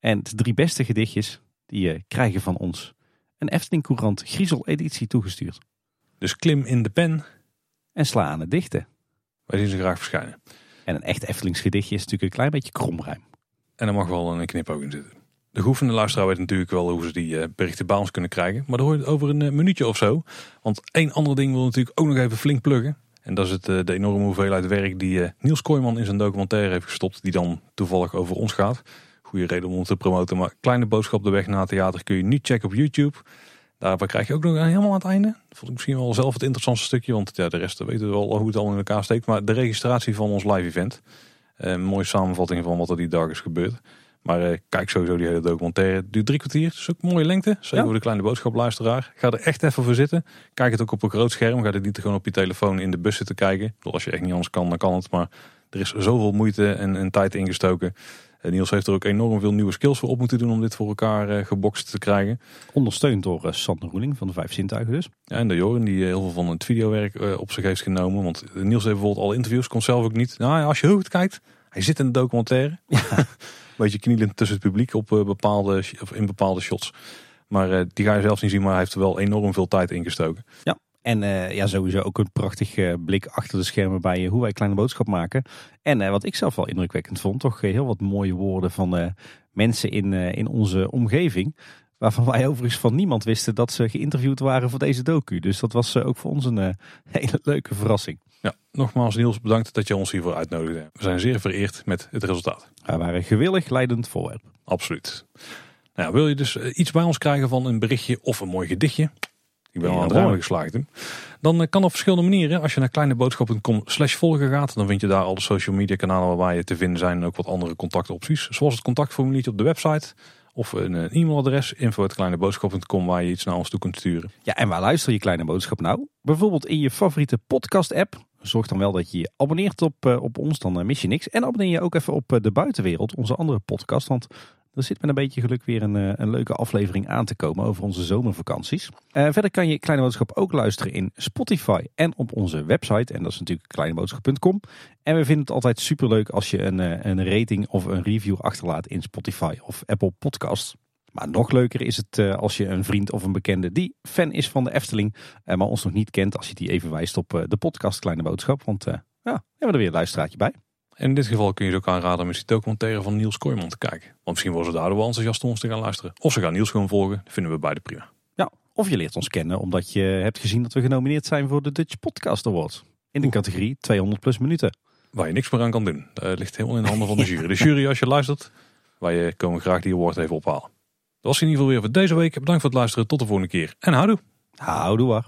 En de drie beste gedichtjes die je krijgen van ons een Efteling Courant Griezel editie toegestuurd. Dus klim in de pen. En sla aan het dichten. Wij zien ze graag verschijnen. En een echt Eftelings gedichtje is natuurlijk een klein beetje kromruim. En er mag wel een knipoog in zitten. De geoefende luisteraar weet natuurlijk wel hoe ze die berichten bij ons kunnen krijgen. Maar dan hoor je het over een minuutje of zo. Want één ander ding wil natuurlijk ook nog even flink pluggen. En dat is het, de enorme hoeveelheid werk die Niels Kooijman in zijn documentaire heeft gestopt. Die dan toevallig over ons gaat. Goede reden om ons te promoten. Maar Kleine Boodschap de weg naar theater kun je nu checken op YouTube. Daarbij krijg je ook nog helemaal aan het einde. Vond ik misschien wel zelf het interessantste stukje. Want ja, de rest weten we wel hoe het al in elkaar steekt. Maar de registratie van ons live event. Een mooie samenvatting van wat er die dag is gebeurd. Maar uh, kijk sowieso die hele documentaire. Het duurt drie kwartier. Is ook mooie lengte. Zeker ja. voor de kleine boodschapluisteraar. Ga er echt even voor zitten. Kijk het ook op een groot scherm. Ga het niet gewoon op je telefoon in de bus zitten kijken. Als je echt niet anders kan, dan kan het. Maar er is zoveel moeite en, en tijd ingestoken. En Niels heeft er ook enorm veel nieuwe skills voor op moeten doen om dit voor elkaar uh, gebokst te krijgen. Ondersteund door uh, Sander Roeling van de Vijf Zintuigen dus. Ja, en de Joren die heel veel van het videowerk op zich heeft genomen. Want Niels heeft bijvoorbeeld alle interviews, kon zelf ook niet. Nou ja, als je goed kijkt, hij zit in de documentaire. Ja. [LAUGHS] beetje knielend tussen het publiek op bepaalde, of in bepaalde shots. Maar uh, die ga je zelf niet zien, maar hij heeft er wel enorm veel tijd in gestoken. Ja, en uh, ja, sowieso ook een prachtig uh, blik achter de schermen bij hoe wij kleine boodschap maken. En wat ik zelf wel indrukwekkend vond, toch heel wat mooie woorden van mensen in, in onze omgeving. Waarvan wij overigens van niemand wisten dat ze geïnterviewd waren voor deze docu. Dus dat was ook voor ons een [LAUGHS] hele leuke verrassing. Ja, nogmaals Niels, bedankt dat je ons hiervoor uitnodigde. We zijn zeer vereerd met het resultaat. We waren gewillig leidend voorwerp. Absoluut. Nou, wil je dus iets bij ons krijgen van een berichtje of een mooi gedichtje? Ik ben al aan het ruimen geslaagd. Hè? Dan kan op verschillende manieren. Als je naar kleineboodschap.com slash volgen gaat, dan vind je daar al de social media kanalen waar je te vinden zijn. En ook wat andere contactopties. Zoals het contactformuliertje op de website. Of een e-mailadres, info.kleineboodschap.com, waar je iets naar ons toe kunt sturen. Ja, en waar luister je Kleine Boodschap nou? Bijvoorbeeld in je favoriete podcast app. Zorg dan wel dat je je abonneert op, op ons, dan mis je niks. En abonneer je ook even op De Buitenwereld, onze andere podcast. Want er zit met een beetje geluk weer een, eh, een leuke aflevering aan te komen over onze zomervakanties. Verder kan je Kleine Boodschap ook luisteren in Spotify en op onze website. En dat is natuurlijk kleineboodschap.com. En we vinden het altijd superleuk als je een, eh, een rating of een review achterlaat in Spotify of Apple Podcasts. Maar nog leuker is het als je een vriend of een bekende die fan is van de Efteling, maar ons nog niet kent, als je die even wijst op de podcast Kleine Boodschap. Want ja, hebben we er weer een luisteraartje bij. En in dit geval kun je ze ook aanraden om eens die documentaire van Niels Kooijman te kijken. Want misschien worden ze daardoor wel enthousiast om ons te gaan luisteren. Of ze gaan Niels gewoon volgen. Dat vinden we beide prima. Ja, of je leert ons kennen omdat je hebt gezien dat we genomineerd zijn voor de Dutch Podcast Awards. In de categorie 200 plus minuten. Waar je niks meer aan kan doen. Dat ligt helemaal in de handen van de [LAUGHS] jury. De jury als je luistert, wij komen graag die award even ophalen. Dat was in ieder geval weer voor deze week. Bedankt voor het luisteren. Tot de volgende keer. En houdoe. Houdoe.